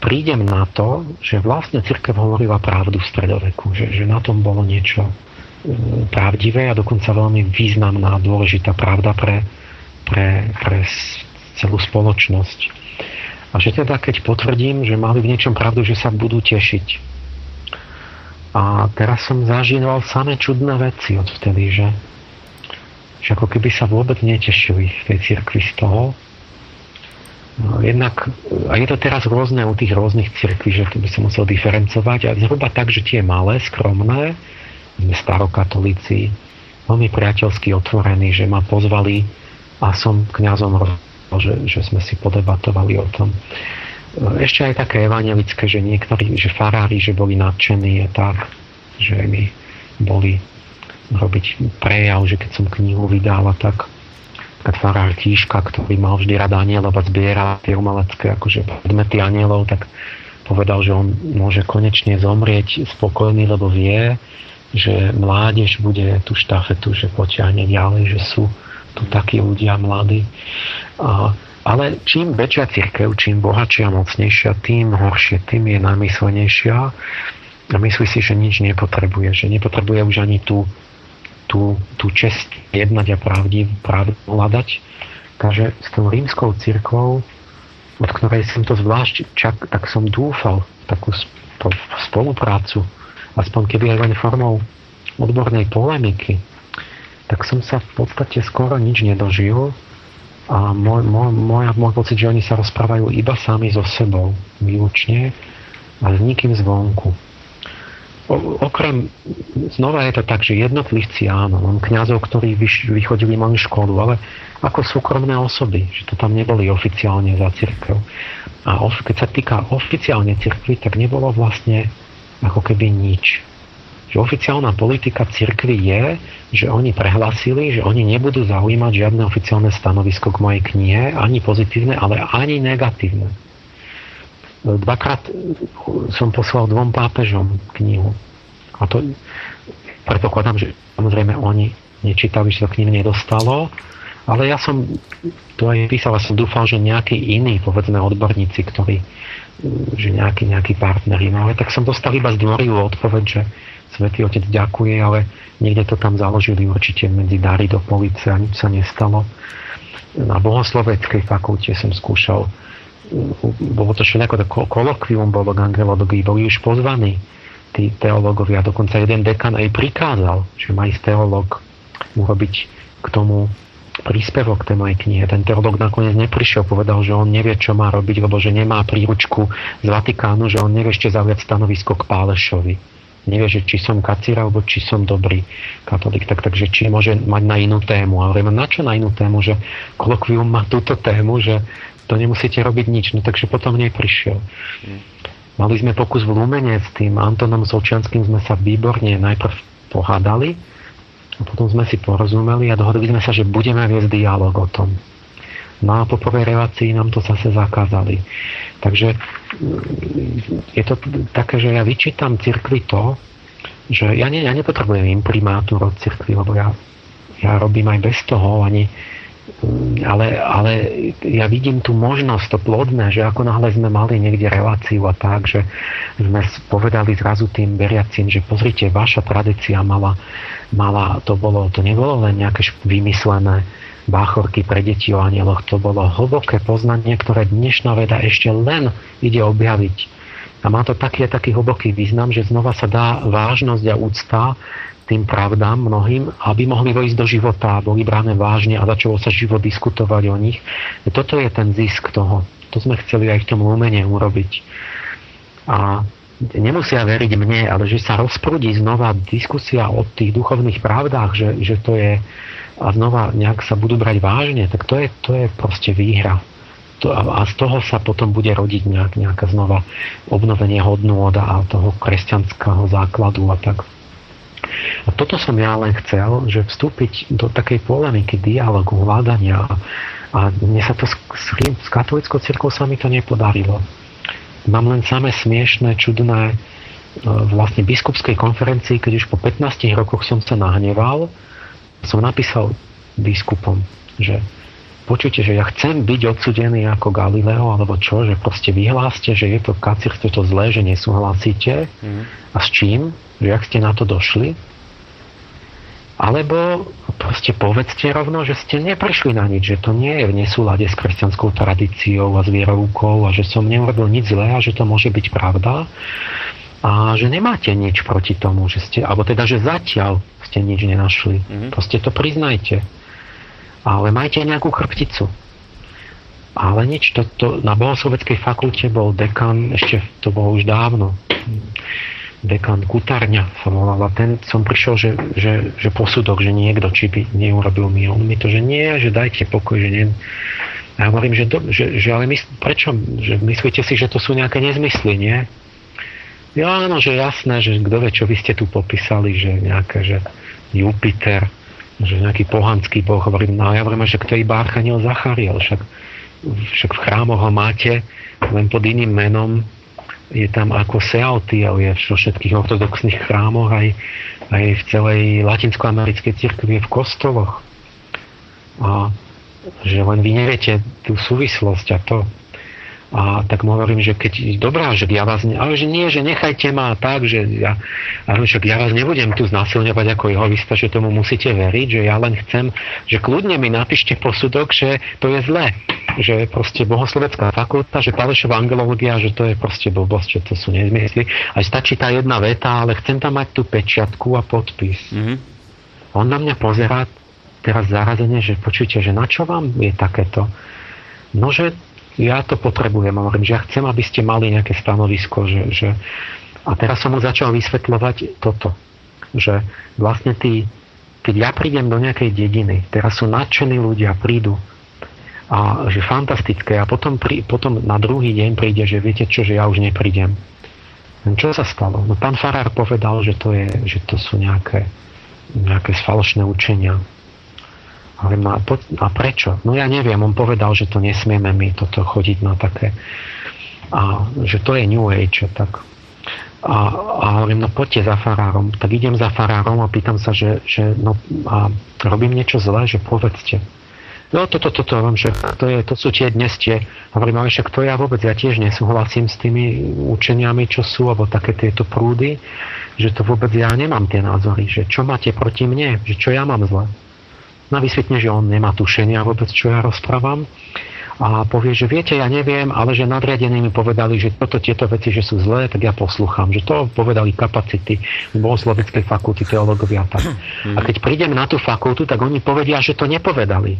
prídem na to, že vlastne cirkev hovorila pravdu v stredoveku, že, že na tom bolo niečo hm, pravdivé a dokonca veľmi významná, dôležitá pravda pre, pre, pre celú spoločnosť. A že teda keď potvrdím, že mali v niečom pravdu, že sa budú tešiť. A teraz som zažíval samé čudné veci odvtedy, že, že ako keby sa vôbec netešili v tej cirkvi z toho. No, jednak, a je to teraz rôzne u tých rôznych cirkví, že to by som musel diferencovať. A zhruba tak, že tie malé, skromné, sme starokatolíci, veľmi priateľsky otvorení, že ma pozvali a som kňazom že, že sme si podebatovali o tom. Ešte aj také evangelické, že niektorí, že farári, že boli nadšení je tak, že mi boli robiť prejav, že keď som knihu vydala, tak. Keď farár Tíška, ktorý mal vždy rada anielov a zbiera tie umelecké akože predmety anielov, tak povedal, že on môže konečne zomrieť spokojný, lebo vie, že mládež bude tú štafetu, že potiahne ďalej, že sú tu takí ľudia mladí. Ale čím väčšia církev, čím bohatšia mocnejšia, tým horšie, tým je namyslenejšia. a myslí si, že nič nepotrebuje, že nepotrebuje už ani tú, tú, tú čest jednať a pravdu, pravdu hľadať. Takže s tou rímskou církvou, od ktorej som to zvlášť čak, tak som dúfal takú spoluprácu, aspoň keby aj len formou odbornej polemiky, tak som sa v podstate skoro nič nedožil a môj, môj, môj, môj pocit, že oni sa rozprávajú iba sami so sebou, výlučne a s nikým zvonku. O, okrem, znova je to tak, že jednotlivci áno, mám kňazov, ktorí vyš, vychodili mali školu, ale ako súkromné osoby, že to tam neboli oficiálne za církev. A of, keď sa týka oficiálne církvy, tak nebolo vlastne ako keby nič že oficiálna politika cirkvy je, že oni prehlasili, že oni nebudú zaujímať žiadne oficiálne stanovisko k mojej knihe, ani pozitívne, ale ani negatívne. Dvakrát som poslal dvom pápežom knihu. A to predpokladám, že samozrejme oni nečítali, že to k ním nedostalo, ale ja som to aj písal, som dúfal, že nejakí iní, povedzme odborníci, ktorí že nejaký, nejaký partneri. No ale tak som dostal iba zdvorivú odpoveď, že Svetý Otec ďakuje, ale niekde to tam založili určite medzi dary do police a nič sa nestalo. Na bohosloveckej fakulte som skúšal bolo to všelijako to kolokvium bolo k angelologii, boli už pozvaní tí teológovia, dokonca jeden dekan aj prikázal, že má ísť teológ urobiť k tomu príspevok tej mojej knihe. Ten teológ nakoniec neprišiel, povedal, že on nevie, čo má robiť, lebo že nemá príručku z Vatikánu, že on nevie ešte zaujať stanovisko k Pálešovi nevie, že či som kacír alebo či som dobrý katolík, tak, takže či môže mať na inú tému. Ale na čo na inú tému, že kolokvium má túto tému, že to nemusíte robiť nič. No takže potom nej prišiel. Mali sme pokus v Lumene s tým Antonom Solčianským, sme sa výborne najprv pohádali, a potom sme si porozumeli a dohodli sme sa, že budeme viesť dialog o tom. No a po prvej nám to zase zakázali. Takže mm, je to také, že ja vyčítam cirkvi to, že ja, ne, ja nepotrebujem imprimátor od cirkvi, lebo ja, ja robím aj bez toho, ani, mm, ale, ale ja vidím tú možnosť, to plodné, že ako náhle sme mali niekde reláciu a tak, že sme povedali zrazu tým veriacim, že pozrite, vaša tradícia mala, mala to, bolo, to nebolo len nejaké vymyslené báchorky pre deti o anieloch. To bolo hlboké poznanie, ktoré dnešná veda ešte len ide objaviť. A má to taký, taký hlboký význam, že znova sa dá vážnosť a úcta tým pravdám mnohým, aby mohli vojsť do života, boli bráne vážne a začalo sa život diskutovať o nich. Toto je ten zisk toho. To sme chceli aj v tom lumene urobiť. A nemusia veriť mne, ale že sa rozprúdi znova diskusia o tých duchovných pravdách, že, že to je a znova nejak sa budú brať vážne, tak to je, to je proste výhra. To, a z toho sa potom bude rodiť nejak, nejaká znova obnovenie hodnôt a toho kresťanského základu a tak. A toto som ja len chcel, že vstúpiť do takej polemiky, dialogu, hľadania a, mne sa to s, s, s katolickou cirkou sa mi to nepodarilo. Mám len samé smiešné, čudné e, vlastne biskupskej konferencii, keď už po 15 rokoch som sa nahneval, som napísal biskupom, že počujte, že ja chcem byť odsudený ako Galileo, alebo čo, že proste vyhláste, že je to kacírstvo to zlé, že nesúhlasíte. Mm. A s čím? Že ak ste na to došli? Alebo proste povedzte rovno, že ste neprišli na nič, že to nie je v nesúlade s kresťanskou tradíciou a s vierovkou a že som neurobil nič zlé a že to môže byť pravda a že nemáte nič proti tomu, že ste, alebo teda, že zatiaľ ste nič nenašli. Mm-hmm. Proste to priznajte. Ale majte nejakú chrbticu. Ale nič, to, to, na bohosloveckej fakulte bol dekan, ešte to bolo už dávno, dekan Kutarňa sa volal a ten som prišiel, že, že, že posudok, že niekto či by neurobil mi. On mi to, že nie, že dajte pokoj, že nie. A ja hovorím, že, do, že, že ale mysl, prečo? Že myslíte si, že to sú nejaké nezmysly, nie? Ja áno, že jasné, že kto vie, čo vy ste tu popísali, že nejaké, že Jupiter, že nejaký pohanský boh, hovorím, no ja hovorím, že kto iba Archaniel Zachariel, však, však v chrámoch ho máte, len pod iným menom, je tam ako Sealtiel, je vo všetkých ortodoxných chrámoch, aj, aj v celej latinskoamerickej cirkvi, v kostoloch. A že len vy neviete tú súvislosť a to. A tak mu hovorím, že keď, dobrá, že ja vás, ne, ale že nie, že nechajte ma tak, že ja, ale že ja vás nebudem tu znásilňovať ako jeho vista, že tomu musíte veriť, že ja len chcem, že kľudne mi napíšte posudok, že to je zlé, že proste bohoslovecká fakulta, že Palešová angelológia, že to je proste blbosť, že to sú nezmysly. Aj stačí tá jedna veta, ale chcem tam mať tú pečiatku a podpis. Mm-hmm. On na mňa pozerá teraz zarazenie, že počujte, že na čo vám je takéto? No, že ja to potrebujem. Hovorím, že ja chcem, aby ste mali nejaké stanovisko. Že, že... A teraz som mu začal vysvetľovať toto. Že vlastne tí, keď ja prídem do nejakej dediny, teraz sú nadšení ľudia, prídu a že fantastické a potom, prí, potom na druhý deň príde, že viete čo, že ja už neprídem. Čo sa stalo? No pán Farár povedal, že to, je, že to sú nejaké, nejaké falošné učenia. Hovorím, no a, prečo? No ja neviem, on povedal, že to nesmieme my toto chodiť na také a že to je New Age tak. A, a hovorím, no poďte za farárom. Tak idem za farárom a pýtam sa, že, že no a robím niečo zlé, že povedzte. No toto, toto, toto, že to, je, to sú tie dnes tie. Hovorím, ale však to ja vôbec, ja tiež nesúhlasím s tými učeniami, čo sú, alebo také tieto prúdy, že to vôbec ja nemám tie názory, že čo máte proti mne, že čo ja mám zle. No a vysvetne, že on nemá tušenia vôbec, čo ja rozprávam a povie, že viete, ja neviem, ale že nadriadení mi povedali, že toto, tieto veci, že sú zlé, tak ja poslúcham. Že to povedali kapacity Bohosloveckej fakulty teológovia tak. A keď prídem na tú fakultu, tak oni povedia, že to nepovedali.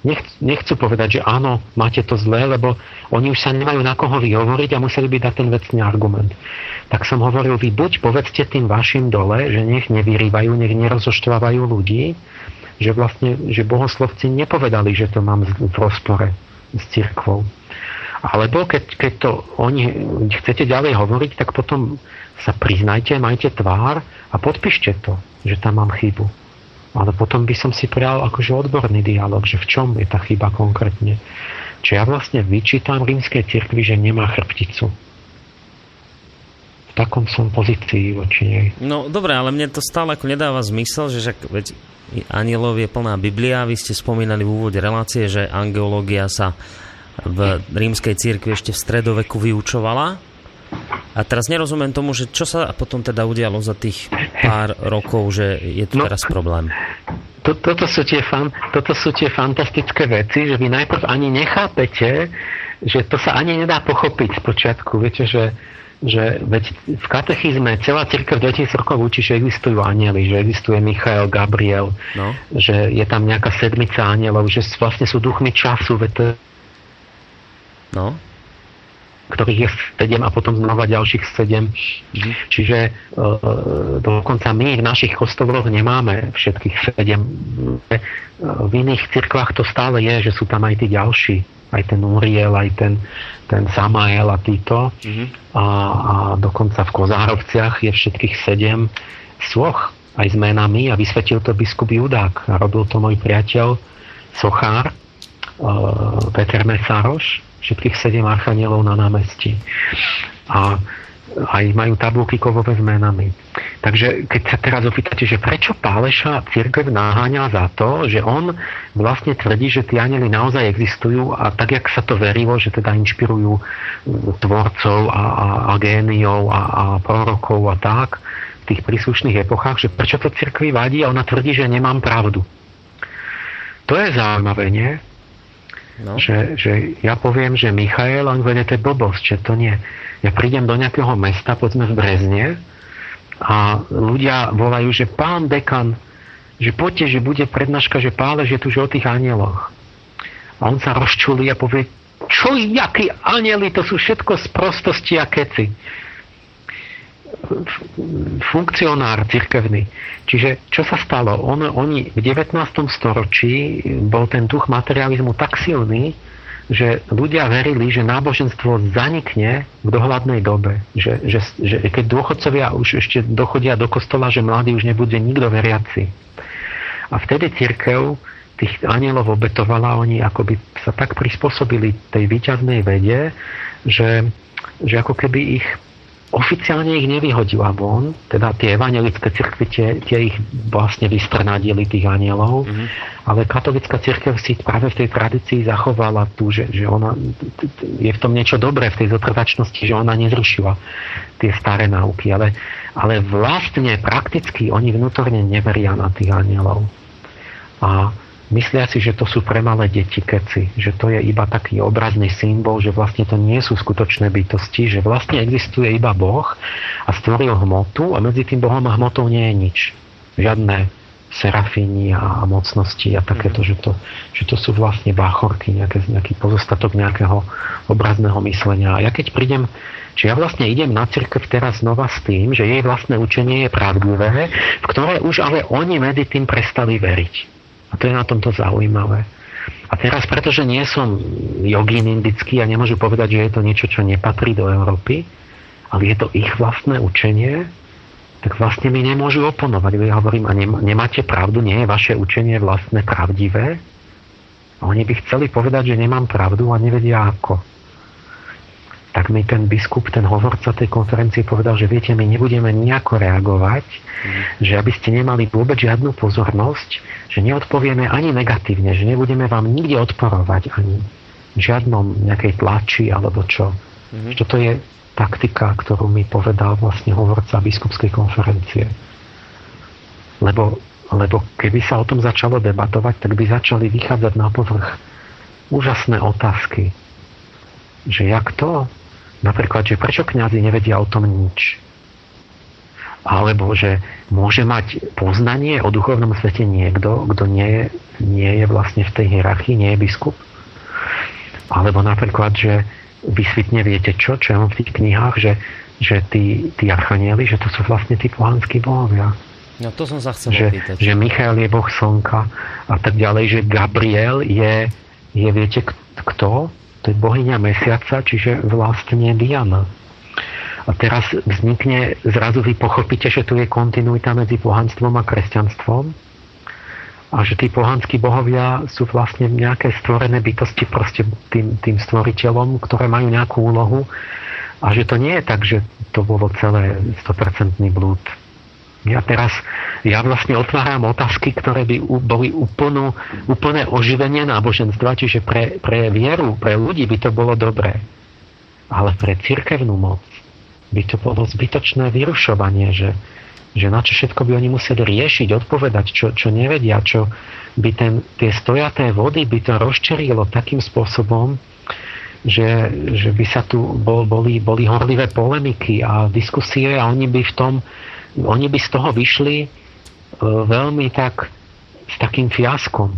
Nech, nechcú povedať, že áno, máte to zlé, lebo oni už sa nemajú na koho vyhovoriť a museli by dať ten vecný argument. Tak som hovoril, vy buď povedzte tým vašim dole, že nech nevyrývajú, nech nerozoštvávajú ľudí, že vlastne, že bohoslovci nepovedali, že to mám v rozpore s cirkvou. Alebo keď, keď to oni chcete ďalej hovoriť, tak potom sa priznajte, majte tvár a podpíšte to, že tam mám chybu. Ale potom by som si prijal akože odborný dialog, že v čom je tá chyba konkrétne. Čiže ja vlastne vyčítam rímskej cirkvi, že nemá chrbticu. Takom som pozícii voči nej. No dobre, ale mne to stále ako nedáva zmysel, že však, veď anielov je plná Biblia. Vy ste spomínali v úvode relácie, že angeológia sa v rímskej cirkvi ešte v stredoveku vyučovala. A teraz nerozumiem tomu, že čo sa potom teda udialo za tých pár rokov, že je tu no, teraz problém. To, toto, sú tie fan, toto sú tie fantastické veci, že vy najprv ani nechápete, že to sa ani nedá pochopiť z počiatku. Viete, že že veď v katechizme celá cirkev 2000 rokov učí, že existujú anieli, že existuje Michael, Gabriel, no. že je tam nejaká sedmica anielov, že vlastne sú duchmi času, veď to no ktorých je 7 a potom znova ďalších 7. Mm. Čiže e, dokonca my v našich kostoloch nemáme všetkých 7. E, v iných cirkvách to stále je, že sú tam aj tí ďalší aj ten Uriel, aj ten, ten Samael a títo. Mm-hmm. A, a dokonca v Kozárovciach je všetkých sedem soch aj s menami a vysvetil to biskup Judák. A robil to môj priateľ Sochár, uh, Peter Mesároš, všetkých sedem archanielov na námestí. A aj majú tabulky kovové s menami. Takže keď sa teraz opýtate, že prečo Páleša církev naháňa za to, že on vlastne tvrdí, že tie anjeli naozaj existujú a tak, jak sa to verilo, že teda inšpirujú tvorcov a, a, a géniov a, a prorokov a tak v tých príslušných epochách, že prečo to cirkvi vadí a ona tvrdí, že nemám pravdu. To je zaujímavé, nie? No. Že, že ja poviem, že Michael, on povede, to je blbosť, že to nie. Ja prídem do nejakého mesta, povedzme v Brezne, a ľudia volajú, že pán dekan, že poďte, že bude prednáška, že pále, že tu že o tých anieloch. A on sa rozčulí a povie, čo, jakí anieli, to sú všetko sprostosti a keci. Funkcionár cirkevný. Čiže čo sa stalo? On, oni v 19. storočí bol ten duch materializmu tak silný, že ľudia verili, že náboženstvo zanikne v dohľadnej dobe. Že, že, že keď dôchodcovia už ešte dochodia do kostola, že mladý už nebude nikto veriaci. A vtedy církev tých anielov obetovala, oni akoby sa tak prispôsobili tej výťaznej vede, že, že ako keby ich oficiálne ich nevyhodila von, teda tie evangelické cirkvy, tie, tie ich vlastne vystrnadili tých anielov, mm-hmm. ale katolická cirkev si práve v tej tradícii zachovala tu, že, že ona, je v tom niečo dobré v tej zotrvačnosti, že ona nezrušila tie staré náuky, ale, ale vlastne prakticky oni vnútorne neveria na tých anielov. A myslia si, že to sú pre malé deti keci, že to je iba taký obrazný symbol, že vlastne to nie sú skutočné bytosti, že vlastne existuje iba Boh a stvoril hmotu a medzi tým Bohom a hmotou nie je nič. Žiadne serafíni a mocnosti a takéto, že to, že to sú vlastne báchorky, nejaké, nejaký pozostatok nejakého obrazného myslenia. A ja keď prídem, či ja vlastne idem na cirkev teraz znova s tým, že jej vlastné učenie je pravdivé, v ktoré už ale oni medzi tým prestali veriť. A to je na tomto zaujímavé. A teraz, pretože nie som jogín indický a nemôžu povedať, že je to niečo, čo nepatrí do Európy, ale je to ich vlastné učenie, tak vlastne mi nemôžu oponovať. Ja hovorím, a nemáte pravdu, nie je vaše učenie vlastné pravdivé? A oni by chceli povedať, že nemám pravdu a nevedia ako tak mi ten biskup, ten hovorca tej konferencie povedal, že viete, my nebudeme nejako reagovať, mm. že aby ste nemali vôbec žiadnu pozornosť, že neodpovieme ani negatívne, že nebudeme vám nikde odporovať ani žiadnom nejakej tlači alebo čo. Mm. Toto je taktika, ktorú mi povedal vlastne hovorca biskupskej konferencie. Lebo, lebo keby sa o tom začalo debatovať, tak by začali vychádzať na povrch úžasné otázky. Že jak to? Napríklad, že prečo kňazi nevedia o tom nič? Alebo že môže mať poznanie o duchovnom svete niekto, kto nie je, nie je vlastne v tej hierarchii, nie je biskup? Alebo napríklad, že vysvetne viete čo, čo mám v tých knihách, že, že tí, tí archanieli, že to sú vlastne tí pohanskí bohovia. No to som sa chcel že, opýtať. Že Michael je boh slnka a tak ďalej, že Gabriel je, je viete kto? To je bohyňa mesiaca, čiže vlastne Diana. A teraz vznikne, zrazu vy pochopíte, že tu je kontinuita medzi pohanstvom a kresťanstvom a že tí pohanskí bohovia sú vlastne nejaké stvorené bytosti proste tým, tým stvoriteľom, ktoré majú nejakú úlohu a že to nie je tak, že to bolo celé 100% blúd ja teraz, ja vlastne otváram otázky, ktoré by boli úplnú, úplné oživenie náboženstva, čiže pre, pre vieru, pre ľudí by to bolo dobré. Ale pre cirkevnú moc by to bolo zbytočné vyrušovanie, že, že na čo všetko by oni museli riešiť, odpovedať, čo, čo nevedia, čo by ten, tie stojaté vody by to rozčerilo takým spôsobom, že, že by sa tu bol, boli, boli horlivé polemiky a diskusie a oni by v tom oni by z toho vyšli e, veľmi tak s takým fiaskom.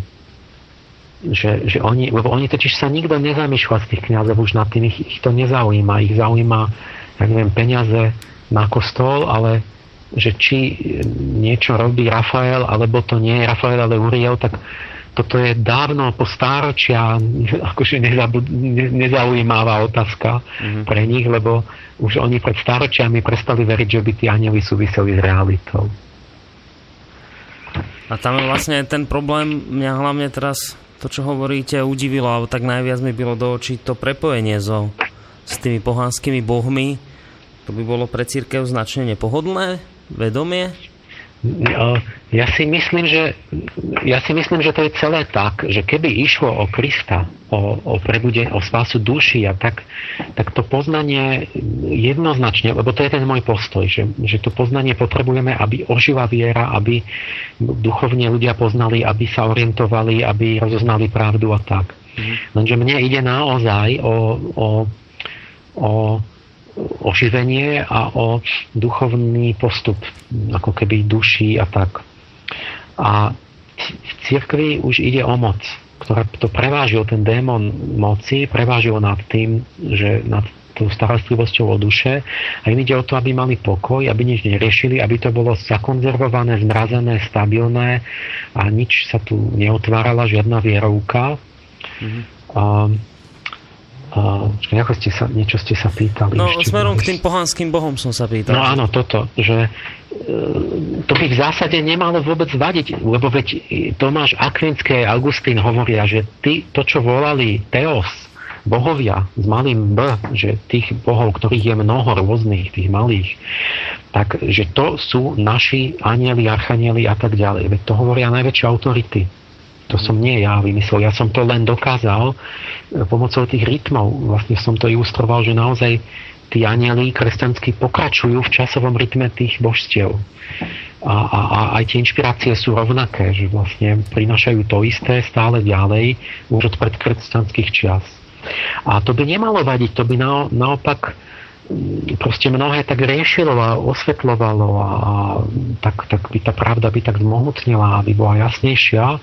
Že, že oni, lebo oni totiž sa nikto nezamýšľa z tých kniazov už nad tým, ich, ich to nezaujíma. Ich zaujíma, ja neviem, peniaze na kostol, ale že či niečo robí Rafael, alebo to nie je Rafael, ale Uriel, tak toto je dávno po stáročia akože nezabud, ne, nezaujímavá otázka mm-hmm. pre nich, lebo už oni pred stáročiami prestali veriť, že by tí anieli súviseli s realitou. A tam je vlastne ten problém, mňa hlavne teraz to, čo hovoríte, udivilo, alebo tak najviac mi bylo do očí to prepojenie so, s tými pohanskými bohmi. To by bolo pre církev značne nepohodlné, vedomie? Ja si myslím, že, ja si myslím, že to je celé tak, že keby išlo o Krista, o, o prebude, o spásu duši a tak, tak to poznanie jednoznačne, lebo to je ten môj postoj, že, že to poznanie potrebujeme, aby ožila viera, aby duchovne ľudia poznali, aby sa orientovali, aby rozoznali pravdu a tak. Mm. Lenže mne ide naozaj o, o, o oživenie a o duchovný postup, ako keby duší a tak. A v cirkvi už ide o moc, ktorá to prevážil, ten démon moci, prevážil nad tým, že nad tou starostlivosťou o duše a im ide o to, aby mali pokoj, aby nič neriešili, aby to bolo zakonzervované, zmrazené, stabilné a nič sa tu neotvárala, žiadna vierovka. Mm-hmm. A, Počkaj, ako ste sa, niečo ste sa pýtali. No, ešte, smerom k tým pohanským bohom som sa pýtal. No áno, toto, že e, to by v zásade nemalo vôbec vadiť, lebo veď Tomáš Akvinský a Augustín hovoria, že ty, to, čo volali Teos, bohovia s malým B, že tých bohov, ktorých je mnoho rôznych, tých malých, tak že to sú naši anieli, archanieli a tak ďalej. Veď to hovoria najväčšie autority. To som nie ja vymyslel, ja som to len dokázal e, pomocou tých rytmov. Vlastne som to ilustroval, že naozaj tí anieli kresťanskí pokračujú v časovom rytme tých božstiev. A, a, a aj tie inšpirácie sú rovnaké, že vlastne prinašajú to isté stále ďalej už od predkresťanských čias. A to by nemalo vadiť, to by na, naopak mm, proste mnohé tak riešilo a osvetľovalo a tak, tak by tá pravda by tak zmohutnila, aby bola jasnejšia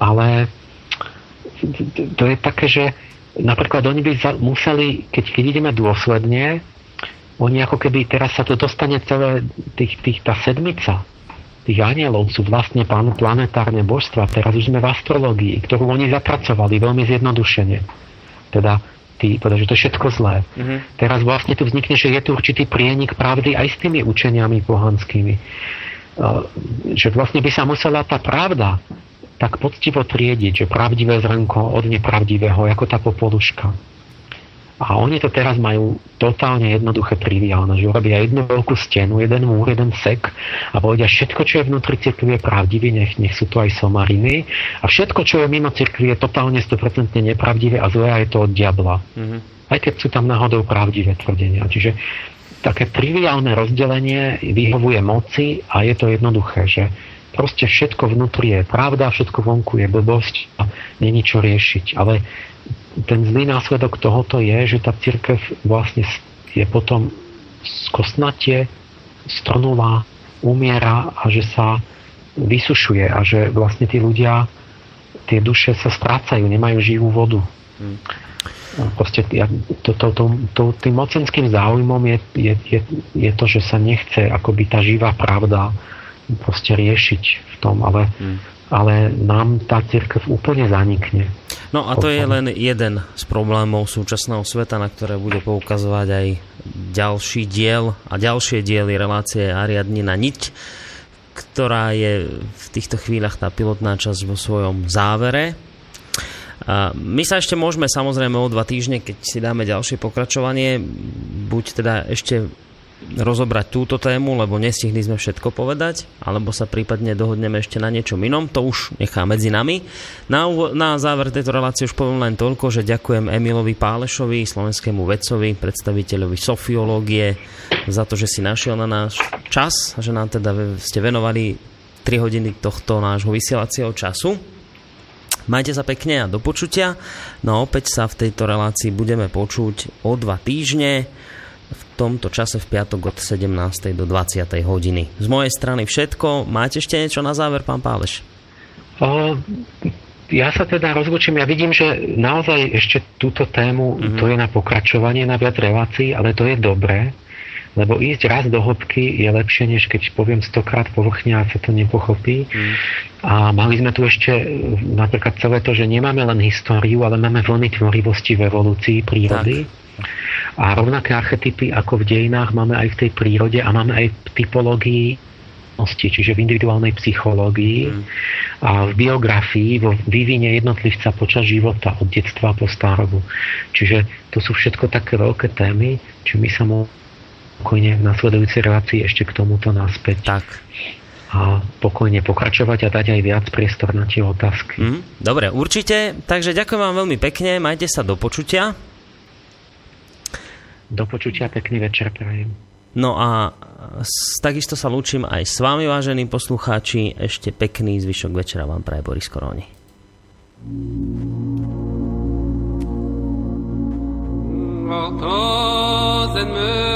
ale to je také, že napríklad oni by museli, keď, keď ideme dôsledne, oni ako keby teraz sa to dostane celé, tých, tých, tá sedmica, tých anielov sú vlastne pán, planetárne božstva. Teraz už sme v astrológii, ktorú oni zapracovali veľmi zjednodušene. Teda tí, že to je všetko zlé. Mm-hmm. Teraz vlastne tu vznikne, že je tu určitý prienik pravdy aj s tými učeniami pohanskými. Uh, že vlastne by sa musela tá pravda tak poctivo triediť, že pravdivé zrnko od nepravdivého, ako tá popoluška. A oni to teraz majú totálne jednoduché, triviálne, že urobia jednu veľkú stenu, jeden múr, jeden sek a povedia, všetko, čo je vnútri cirkvi je pravdivé, nech, nech sú to aj somariny a všetko, čo je mimo cirkvi je totálne 100% nepravdivé a zlé a je to od diabla. Mm-hmm. Aj keď sú tam náhodou pravdivé tvrdenia. Čiže také triviálne rozdelenie vyhovuje moci a je to jednoduché, že proste všetko vnútri je pravda, všetko vonku je blbosť a není čo riešiť. Ale ten zlý následok tohoto je, že tá církev vlastne je potom skosnatie, strnulá, umiera a že sa vysušuje a že vlastne tí ľudia, tie duše sa strácajú, nemajú živú vodu. Hmm. Proste to, to, to, to, tým mocenským záujmom je, je, je, je to, že sa nechce akoby tá živá pravda proste riešiť v tom, ale, hmm. ale nám tá církev úplne zanikne. No a to je len jeden z problémov súčasného sveta, na ktoré bude poukazovať aj ďalší diel a ďalšie diely relácie Ariadni na niť, ktorá je v týchto chvíľach tá pilotná časť vo svojom závere. My sa ešte môžeme samozrejme o dva týždne, keď si dáme ďalšie pokračovanie, buď teda ešte rozobrať túto tému, lebo nestihli sme všetko povedať, alebo sa prípadne dohodneme ešte na niečom inom, to už nechá medzi nami. Na, na záver tejto relácie už poviem len toľko, že ďakujem Emilovi Pálešovi, slovenskému vedcovi, predstaviteľovi sofiológie, za to, že si našiel na náš čas, že nám teda ste venovali 3 hodiny tohto nášho vysielacieho času. Majte sa pekne a do počutia. No a opäť sa v tejto relácii budeme počuť o dva týždne tomto čase v piatok od 17. do 20. hodiny. Z mojej strany všetko. Máte ešte niečo na záver, pán Páleš? O, ja sa teda rozlučím. Ja vidím, že naozaj ešte túto tému, mm-hmm. to je na pokračovanie na viac relácií, ale to je dobré, lebo ísť raz do hĺbky je lepšie, než keď poviem stokrát povrchne a sa to nepochopí. Mm. A mali sme tu ešte napríklad celé to, že nemáme len históriu, ale máme vlny tvorivosti v evolúcii prírody. Tak a rovnaké archetypy ako v dejinách máme aj v tej prírode a máme aj v typológii čiže v individuálnej psychológii mm. a v biografii, vo vývine jednotlivca počas života od detstva po starobu. Čiže to sú všetko také veľké témy, či my sa pokojne v nasledujúcej relácii ešte k tomuto naspäť. Tak. A pokojne pokračovať a dať aj viac priestor na tie otázky. Mm, dobre, určite. Takže ďakujem vám veľmi pekne, majte sa do počutia. Do počutia, pekný večer prajem. No a takisto sa lúčim aj s vami, vážení poslucháči. Ešte pekný zvyšok večera vám praje Boris Koroni. Est